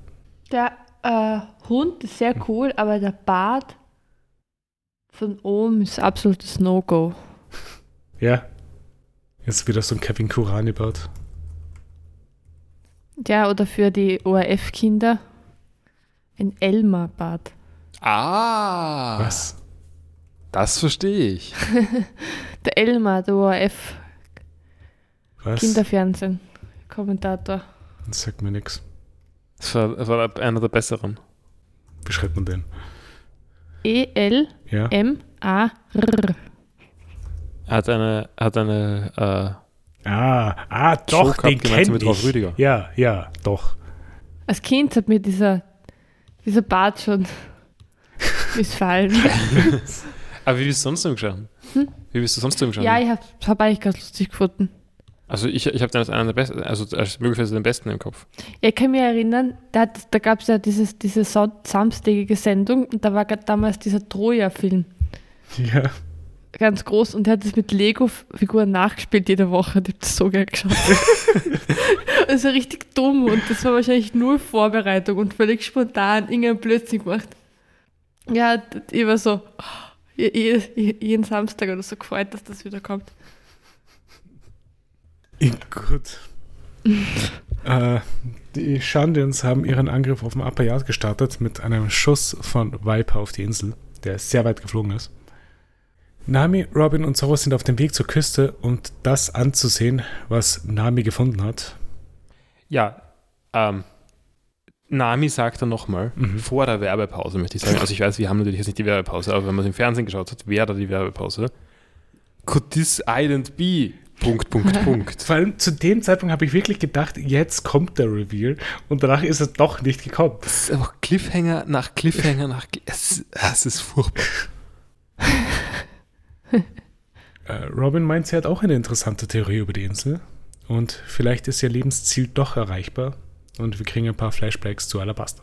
Der äh, Hund ist sehr cool, aber der Bart von Ohm ist absolutes No-Go. Ja. Jetzt wieder so ein Kevin Kurani-Bart. Ja, oder für die ORF-Kinder ein Elmar-Bart. Ah! Was? Das verstehe ich. Der Elmar, der ORF Was? Kinderfernsehen Kommentator. Das sagt mir nichts. Das war, das war einer der besseren. Wie schreibt man den? E L Ja? M A R. Er hat eine, hat eine Ah, ah, äh, Show doch, gehabt, den gemeinsam kenne mit Rolf ich. Rüdiger. Ja, ja, doch. Als Kind hat mir dieser, dieser Bart schon missfallen. Aber wie bist du sonst umgeschaut? Hm? Wie bist du sonst umgeschaut? ja, ich habe hab eigentlich ganz lustig gefunden. Also ich, ich habe den als einen der besten, also als möglicherweise den besten im Kopf. Ja, ich kann mich erinnern, da, da gab es ja dieses, diese samstägige Sendung und da war grad damals dieser Troja-Film Ja. ganz groß und er hat das mit Lego-Figuren nachgespielt jede Woche. Ich habe das so gern geschaut. das war richtig dumm und das war wahrscheinlich null Vorbereitung und völlig spontan irgendein Blödsinn gemacht. Ja, ich war so, oh, je- je- jeden Samstag oder so gefreut, dass das wieder kommt. Gut. äh, die Shandians haben ihren Angriff auf den Upper Yard gestartet mit einem Schuss von Viper auf die Insel, der sehr weit geflogen ist. Nami, Robin und Zoro sind auf dem Weg zur Küste, um das anzusehen, was Nami gefunden hat. Ja, ähm, Nami sagt dann nochmal, Mhm. vor der Werbepause möchte ich sagen, also ich weiß, wir haben natürlich jetzt nicht die Werbepause, aber wenn man es im Fernsehen geschaut hat, wäre da die Werbepause. Could this island be? Punkt, Punkt, Punkt. Vor allem zu dem Zeitpunkt habe ich wirklich gedacht, jetzt kommt der Reveal und danach ist es doch nicht gekommen. Es ist einfach Cliffhanger nach Cliffhanger nach. Es, es ist furchtbar. Äh, Robin meint, sie hat auch eine interessante Theorie über die Insel und vielleicht ist ihr Lebensziel doch erreichbar und wir kriegen ein paar Flashbacks zu Alabaster.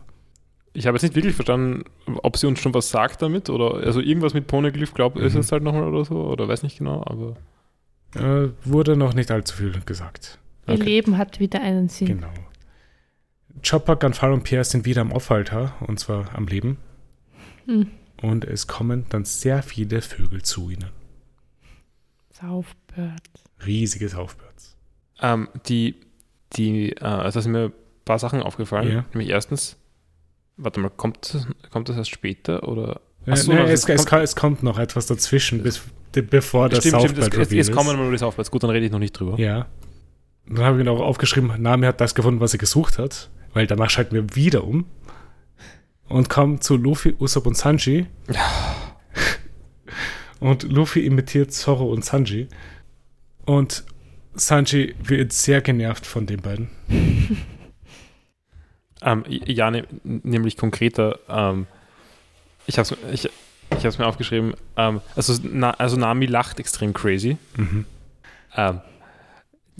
Ich habe jetzt nicht wirklich verstanden, ob sie uns schon was sagt damit oder also irgendwas mit Poneglyph, glaube ist Mhm. es halt nochmal oder so oder weiß nicht genau, aber Äh, wurde noch nicht allzu viel gesagt. Ihr Okay. Leben hat wieder einen Sinn. Genau. Chopper, Gunfall und Pierre sind wieder am Aufhalter und zwar am Leben Hm. und es kommen dann sehr viele Vögel zu ihnen. Saufbird. Riesige Saufbirds. ähm, die, die, äh, also sind mir ein paar Sachen aufgefallen. Ja. Nämlich erstens, warte mal, kommt, kommt das erst später oder? Äh, Ach so, nee, also es, es kommt- es kommt noch etwas dazwischen, bis, bevor das stimmt, stimmt, jetzt, jetzt, Reveal jetzt ist. kommen wir mal über das Aufwärts. Gut, dann rede ich noch nicht drüber. Ja. Dann habe ich mir auch aufgeschrieben, Nami hat das gefunden, was er gesucht hat, weil danach schalten wir wieder um und kommen zu Luffy, Usopp und Sanji. Und Luffy imitiert Zoro und Sanji. Und Sanji wird sehr genervt von den beiden. Ähm, ja, ne, nämlich konkreter. Ähm, ich habe es ich, ich hab's mir aufgeschrieben. Ähm, also, na, also Nami lacht extrem crazy. Mhm. Ähm,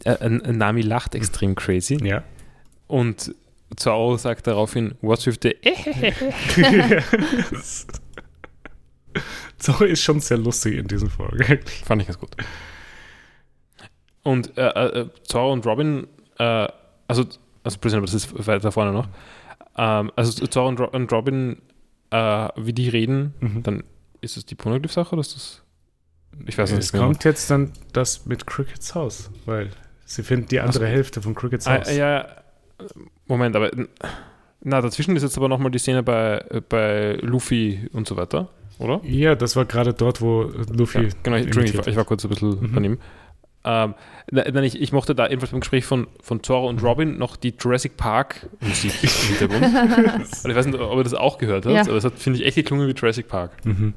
äh, Nami lacht extrem crazy. Ja. Und Zoro sagt daraufhin, what's with the Zoro ist schon sehr lustig in diesem Folge. Fand ich ganz gut. Und äh, äh, Zoro und Robin, äh, also, also das ist weiter vorne noch, ähm, also Zoro und, und Robin, äh, wie die reden, Mhm. dann ist es die Poneglyph-Sache oder ist das ich weiß Es nicht kommt jetzt dann das mit Crickets Haus, weil sie finden die andere Ach so. Hälfte von Crickets Ah, Haus. ja, Moment, aber na, dazwischen ist jetzt aber nochmal die Szene bei, bei Luffy und so weiter, oder? Ja, das war gerade dort, wo Luffy. Ja, genau, ich, ich war kurz ein bisschen Mhm. daneben. Ähm, nein, ich, ich mochte da ebenfalls beim Gespräch von, von Zoro und Robin noch die Jurassic Park Musik im Hintergrund. Und ich weiß nicht, ob ihr das auch gehört habt, Ja. aber es hat, finde ich, echt geklungen wie Jurassic Park. Mhm.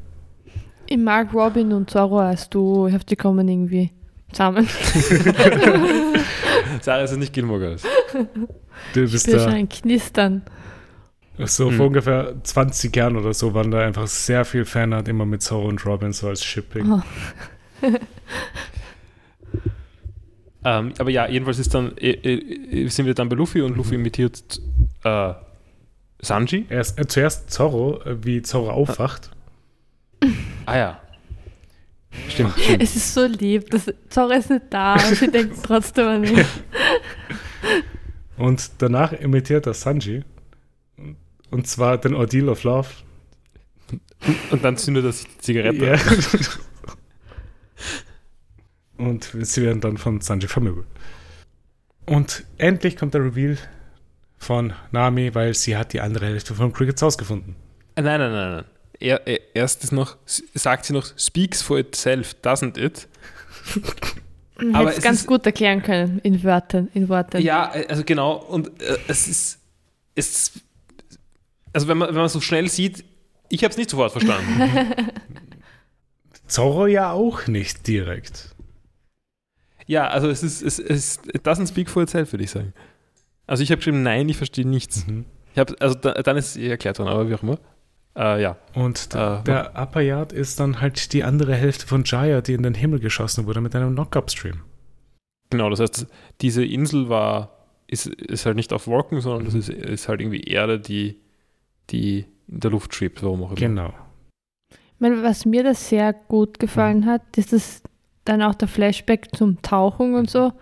Ich mag Robin und Zorro als Duo. Ich hoffe, die kommen irgendwie zusammen. Sarah ist nicht Gilmore Girls. Du Ich bist bin schon da ein Knistern. so Mhm. vor ungefähr 20 Jahren oder so waren da einfach sehr viel Fanart immer mit Zoro und Robin so als Shipping. Oh. Ähm, aber ja, jedenfalls ist dann, äh, äh, sind wir dann bei Luffy und Luffy imitiert äh, Sanji. Erst, äh, zuerst Zorro, äh, wie Zorro aufwacht. Ah ja. Stimmt, stimmt. Es ist so lieb. Das, Zorro ist nicht da und sie denkt trotzdem an ihn. Und danach imitiert er Sanji. Und zwar den Ordeal of Love. Und dann zündet er sich die Zigarette. Ja. Und sie werden dann von Sanji vermöbelt. Und endlich kommt der Reveal von Nami, weil sie hat die andere Hälfte von Crickets Haus gefunden. Äh, Nein, nein, nein, nein. Er, er, erst ist noch, sagt sie noch, speaks for itself, doesn't it? Aber hätte es es ganz ist- gut erklären können in Wörtern. In Worten. Ja, äh, also genau. Und äh, es ist, es, also wenn man, wenn man so schnell sieht, ich habe es nicht sofort verstanden. Zorro ja auch nicht direkt. Ja, also es ist, es, es it doesn't speak for itself, würde ich sagen. Also ich habe geschrieben, nein, ich verstehe nichts. Mhm. Ich habe, also da, dann ist es eh erklärt worden, aber wie auch immer. Äh, ja. Und Äh, der Upper Yard ist dann halt die andere Hälfte von Jaya, die in den Himmel geschossen wurde mit einem Knock-Up-Stream. Genau, das heißt, diese Insel war, ist, ist halt nicht auf Wolken, sondern das ist, ist halt irgendwie Erde, die, die in der Luft schwebt, warum auch immer. Genau. Ich meine, was mir das sehr gut gefallen hat, ist das dann auch der Flashback zum Tauchen und so,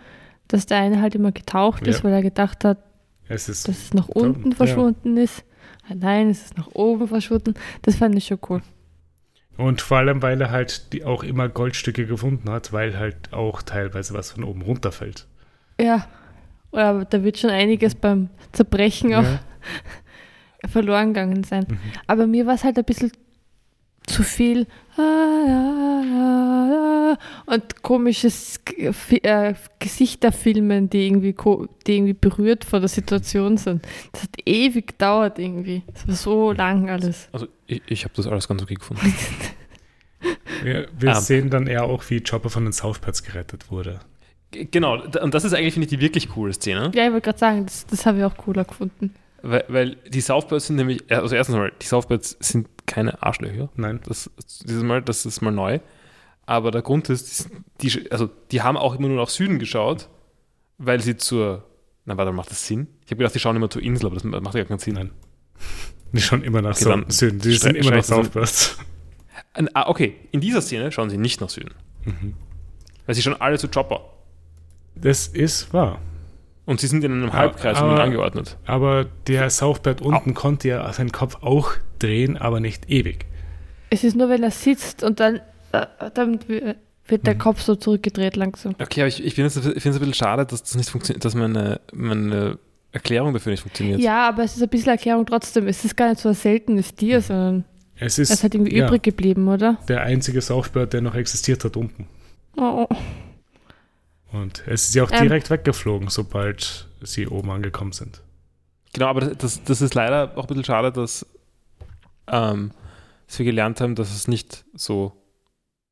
dass der eine halt immer getaucht ist, Ja. weil er gedacht hat, Es ist dass es nach unten ja. verschwunden ist. Ah, Nein, es ist nach oben verschwunden. Das fand ich schon cool. Und vor allem, weil er halt die auch immer Goldstücke gefunden hat, weil halt auch teilweise was von oben runterfällt. Ja, aber da wird schon einiges beim Zerbrechen auch Ja. verloren gegangen sein. Mhm. Aber mir war es halt ein bisschen zu viel ah, ah, ah, und komisches äh, Gesichterfilmen, die irgendwie, die irgendwie berührt von der Situation sind. Das hat ewig gedauert irgendwie. Das war so lang alles. Also ich, ich habe das alles ganz okay gefunden. Wir, wir Ah. sehen dann eher auch, wie Chopper von den Southpads gerettet wurde. Genau, und das ist eigentlich, finde ich, die wirklich coole Szene. Ja, ich wollte gerade sagen, das, das habe ich auch cooler gefunden. Weil, weil die Southbirds sind nämlich, äh, also erstens mal, die Southbirds sind keine Arschlöcher. Nein. Das, dieses Mal, das ist mal neu. Aber der Grund ist, die, also die haben auch immer nur nach Süden geschaut, weil sie zur, na warte, macht das Sinn? Ich habe gedacht, die schauen immer zur Insel, aber das macht ja keinen Sinn. Nein. Die schauen immer nach Okay, Süden. Die sind immer nach. An- Ah, okay, in dieser Szene schauen sie nicht nach Süden. Mhm. Weil sie schauen alle zu Chopper. Das ist wahr. Und sie sind in einem Aber- Halbkreis um aber- angeordnet. Aber der Southpad unten konnte ja seinen Kopf auch drehen, aber nicht ewig. Es ist nur, wenn er sitzt und dann, äh, dann wird der Mhm. Kopf so zurückgedreht langsam. Okay, aber ich, ich finde es es ein bisschen schade, dass das nicht funktioniert, dass meine, meine Erklärung dafür nicht funktioniert. Ja, aber es ist ein bisschen Erklärung trotzdem. Es ist gar nicht so ein seltenes Tier, sondern Es es ist ist halt irgendwie ja, übrig geblieben, oder? der einzige Southpad, der noch existiert hat unten. Oh, oh. Und es ist ja auch Ähm. direkt weggeflogen, sobald sie oben angekommen sind. Genau, aber das, das ist leider auch ein bisschen schade, dass, ähm, dass wir gelernt haben, dass es nicht so,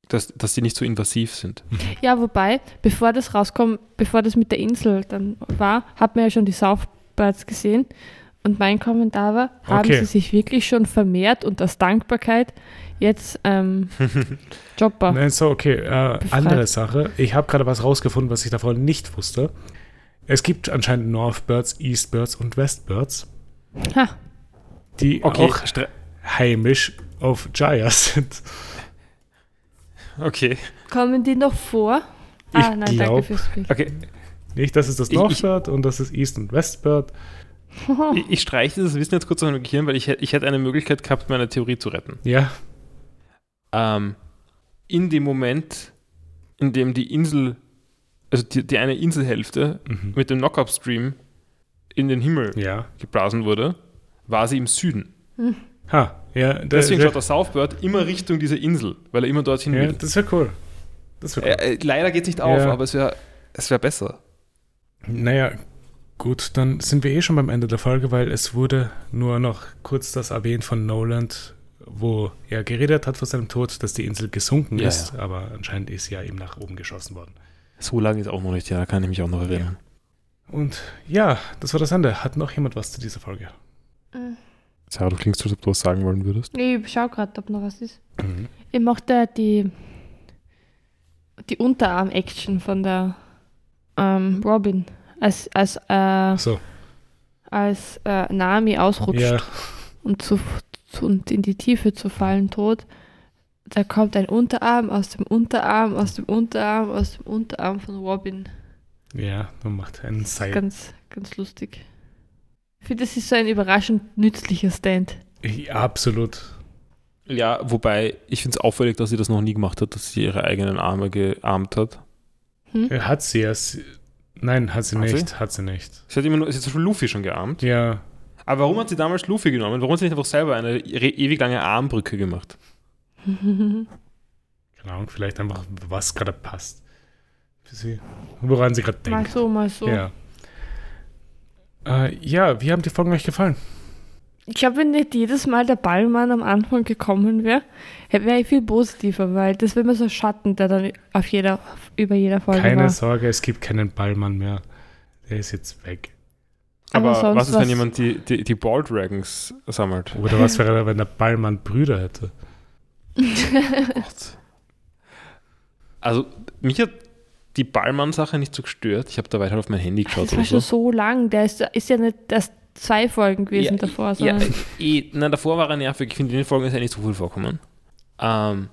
dass, dass die nicht so invasiv sind. Ja, wobei, bevor das rauskommt, bevor das mit der Insel dann war, hat man ja schon die Southbirds gesehen. Und mein Kommentar war, haben Okay. sie sich wirklich schon vermehrt und aus Dankbarkeit jetzt ähm, Chopper. Nein, so, okay. Äh, andere Sache. Ich habe gerade was rausgefunden, was ich davor nicht wusste. Es gibt anscheinend Northbirds, Eastbirds und Westbirds, Ha, die Okay, auch heimisch auf Jaya sind. okay. kommen die noch vor? Ich ah, nein, danke glaub- fürs Bild. okay. Nicht, das ist das Northbird und das ist East und Westbird. Ich, ich streiche dieses Wissen jetzt kurz aus meinem Gehirn, weil ich, ich hätte eine Möglichkeit gehabt, meine Theorie zu retten. Ja, Ähm, in dem Moment, in dem die Insel, also die, die eine Inselhälfte mhm. mit dem Knock-Up-Stream in den Himmel ja. geblasen wurde, war sie im Süden. Ha, ja, da- Deswegen schaut der Southbird immer Richtung diese Insel, weil er immer dorthin ja will. das wäre cool. Das wäre cool. Äh, äh, leider geht es nicht auf, Ja. aber es wäre es wär besser. Naja, gut, dann sind wir eh schon beim Ende der Folge, weil es wurde nur noch kurz das erwähnt von Noland, wo er geredet hat vor seinem Tod, dass die Insel gesunken Ja, ist, aber anscheinend ist sie ja eben nach oben geschossen worden. So lange ist auch noch nicht, ja, da kann ich mich auch noch erinnern. Und ja, das war das Ende. Hat noch jemand was zu dieser Folge? Sarah, du klingst, als ob du was sagen wollen würdest. Ich schau gerade, ob noch was ist. Mhm. Ich mochte die, die Unterarm-Action von der ähm, Robin, als, als, äh, So, als äh, Nami ausrutscht ja, und, zu, und in die Tiefe zu fallen tot. Da kommt ein Unterarm aus dem Unterarm, aus dem Unterarm, aus dem Unterarm von Robin. ja, man macht einen Seil. Ganz, ganz lustig. Ich finde, das ist so ein überraschend nützlicher Stand. Ja, absolut. Ja, wobei ich finde es auffällig, dass sie das noch nie gemacht hat, dass sie ihre eigenen Arme gearmt hat. Hm? Hat sie ja. sie- Nein, hat sie Hat sie? nicht. Hat sie nicht. Sie hat immer nur, sie hat zum Beispiel Luffy schon gearmt. Ja, Aber warum hat sie damals Luffy genommen? Warum hat sie nicht einfach selber eine re- ewig lange Armbrücke gemacht? keine Ahnung, vielleicht einfach, was gerade passt. Für sie. Woran sie gerade denkt. mal so, mal so. Ja. Äh, ja, wie haben die Folgen euch gefallen? Ich glaube, wenn nicht jedes Mal der Ballmann am Anfang gekommen wäre, wäre ich viel positiver, weil das wäre immer so ein Schatten, der dann auf jeder, über jeder Folge Keine war. Sorge, es gibt keinen Ballmann mehr. Der ist jetzt weg. Aber Aber sonst was ist, wenn jemand die, die, die Ball Dragons sammelt? Oder was wäre, wenn der Ballmann Brüder hätte? Gott. Also, mich hat die Ballmann-Sache nicht so gestört. Ich habe da weiter auf mein Handy geschaut. Das war oder schon so. so lang. Der ist, ist ja nicht erst zwei Folgen gewesen Ja, davor, Ja, eh, nein, davor war er nervig. Ich finde, in den Folgen ist ja nicht so viel vorkommen. Ähm,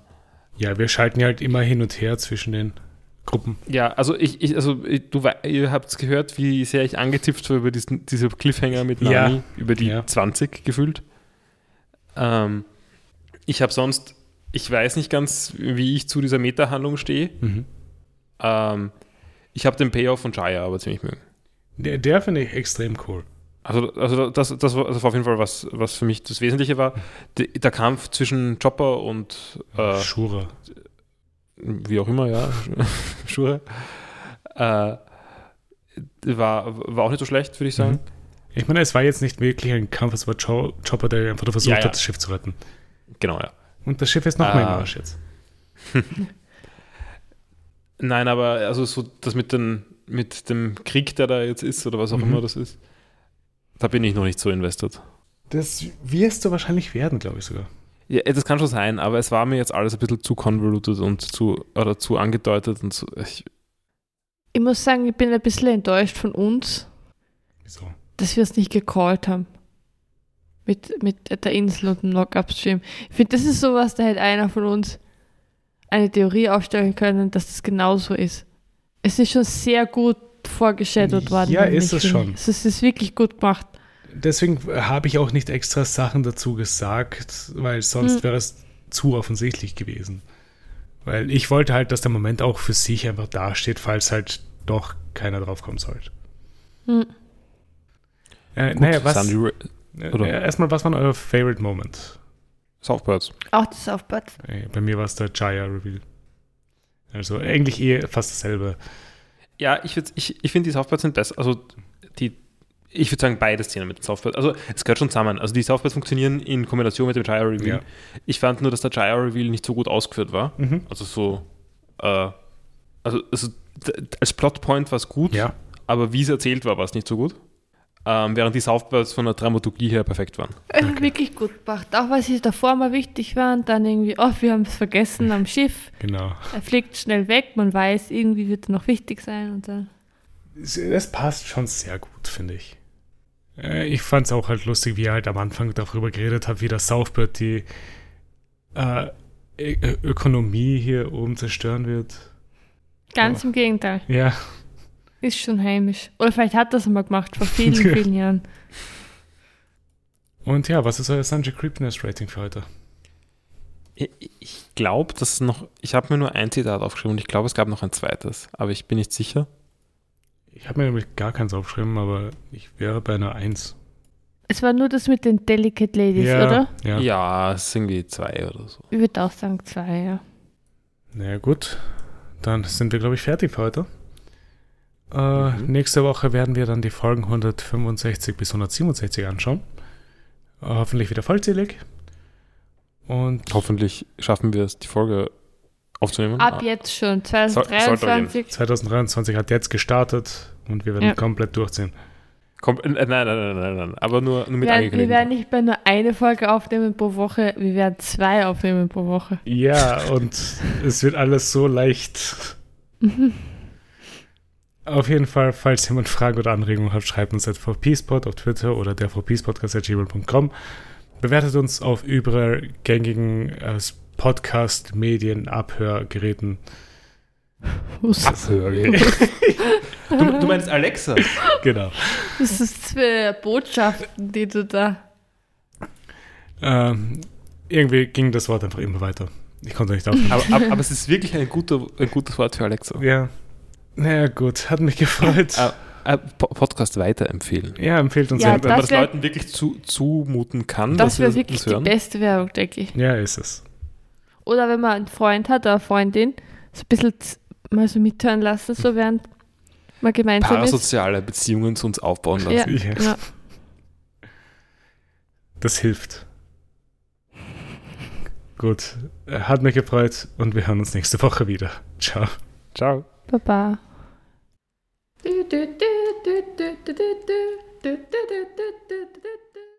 Ja, wir schalten ja halt immer hin und her zwischen den Gruppen. ja, also ich, ich also ich, du, ihr habt gehört, wie sehr ich angetippt war über diesen, diese Cliffhanger mit Ja. Nami, über die Ja. 20 gefühlt. Ähm, ich habe sonst, ich weiß nicht ganz, wie ich zu dieser Meta-Handlung stehe. Mhm. Ähm, ich habe den Payoff von Jaya aber ziemlich mögen. Der, der finde ich extrem cool. Also, also das, das, war, auf jeden Fall was, was für mich das Wesentliche war. Der, der Kampf zwischen Chopper und äh, Shura. Wie auch immer, ja, Schure, äh, war, war auch nicht so schlecht, würde ich sagen. Mhm. Ich meine, es war jetzt nicht wirklich ein Kampf, es war Jo- Chopper, der einfach nur versucht Ja, ja. hat, das Schiff zu retten. Genau, ja. Und das Schiff ist noch mehr im. Arsch jetzt. Nein, aber also so das mit, den, mit dem Krieg, der da jetzt ist, oder was auch Mhm. immer das ist, da bin ich noch nicht so investiert. Das wirst du wahrscheinlich werden, glaube ich sogar. Ja, das kann schon sein, aber es war mir jetzt alles ein bisschen zu convoluted und zu, oder zu angedeutet und zu, ich, ich muss sagen, ich bin ein bisschen enttäuscht von uns, Wieso? dass wir es nicht gecallt haben. Mit, mit der Insel und dem Knock-Up-Stream. Ich finde, das ist sowas, da hätte einer von uns eine Theorie aufstellen können, dass das genauso ist. Es ist schon sehr gut vorgeschadowt worden. Ja, ist es schon. Es ist, es ist wirklich gut gemacht. Deswegen habe ich auch nicht extra Sachen dazu gesagt, weil sonst Hm. wäre es zu offensichtlich gewesen. Weil ich wollte halt, dass der Moment auch für sich einfach dasteht, falls halt doch keiner drauf kommen sollte. Hm. Äh, gut, naja, was, äh, erstmal, was war euer Favorite Moment? Southbirds. Auch das Aufbad. Äh, Bei mir war es der Jaya-Reveal. Also eigentlich eh fast dasselbe. Ja, ich, ich, ich finde, die Southbirds sind besser. Also, die, ich würde sagen, beide Szenen mit den Southbirds. Also, es gehört schon zusammen. Also, die Southbirds funktionieren in Kombination mit dem Jaya Reveal. Ja. Ich fand nur, dass der Jaya Reveal nicht so gut ausgeführt war. Mhm. Also, so, äh, also, also als Plotpoint war es gut, Ja. aber wie es erzählt war, war es nicht so gut. ähm, während die Southbirds von der Dramaturgie her perfekt waren. Äh, Wirklich gut gemacht. Auch weil sie davor mal wichtig waren, dann irgendwie, oh, wir haben es vergessen am Schiff. Genau. Er fliegt schnell weg, man weiß, irgendwie wird er noch wichtig sein und. Es- Das passt schon sehr gut, finde ich. Äh, Ich fand es auch halt lustig, wie er halt am Anfang darüber geredet hat, wie der Southbird die äh, Ö Ökonomie hier oben zerstören wird. Ganz Oh. im Gegenteil. Ja, Ist schon heimisch. Oder vielleicht hat er es mal gemacht, vor vielen, vielen Jahren. und ja, was ist euer Sanjay Creepiness Rating für heute? Ich, ich glaube, dass noch, ich habe mir nur ein Zitat aufgeschrieben und ich glaube, es gab noch ein zweites, aber ich bin nicht sicher. Ich habe mir nämlich gar keins aufgeschrieben, aber ich wäre bei einer 1. Es war nur das mit den Delicate Ladies, ja, oder? Ja. Ja, es ist irgendwie zwei oder so. Ich würde auch sagen zwei, ja. Na ja, gut. Dann sind wir, glaube ich, fertig für heute. Äh, Mhm. Nächste Woche werden wir dann die Folgen 165 bis 167 anschauen. Äh, hoffentlich wieder vollzählig. Und Hoffentlich schaffen wir es, die Folge aufzunehmen. Ab jetzt schon, Soll- sollte 2023. 2023 hat jetzt gestartet und wir werden Ja. komplett durchziehen. Komm, äh, nein, nein, nein, nein, nein, aber nur, nur mit Wir, wir angekündigt. werden nicht mehr nur eine Folge aufnehmen pro Woche, wir werden zwei aufnehmen pro Woche. Ja, und es wird alles so leicht. Auf jeden Fall, falls jemand Fragen oder Anregungen hat, schreibt uns at vpspot auf Twitter oder der vpspodcast.gmail.com. Bewertet uns auf überall gängigen äh, Podcast-Medien, Abhörgeräten. Abhörgerät. du, du meinst Alexa? Genau. Das ist für Botschaften, die du da. Ähm, irgendwie ging das Wort einfach immer weiter. Ich konnte nicht aufhören. aber, aber, aber es ist wirklich ein, guter, ein gutes Wort für Alexa. ja. Naja, gut. Hat mich gefreut. Äh, äh, Po- Podcast weiterempfehlen. ja, empfehlt uns Ja. Wenn das man das wär- Leuten wirklich zu, zumuten kann, Das dass wir wäre wirklich uns die hören. beste Werbung, denke ich. Ja, ist es. Oder wenn man einen Freund hat oder eine Freundin, so ein bisschen mal so mithören lassen, so während man gemeinsam Parasoziale ist. Beziehungen zu uns aufbauen lassen. Ja, ja. Das hilft. Gut, hat mich gefreut und wir hören uns nächste Woche wieder. Ciao. Ciao. Baba. Du, du, du,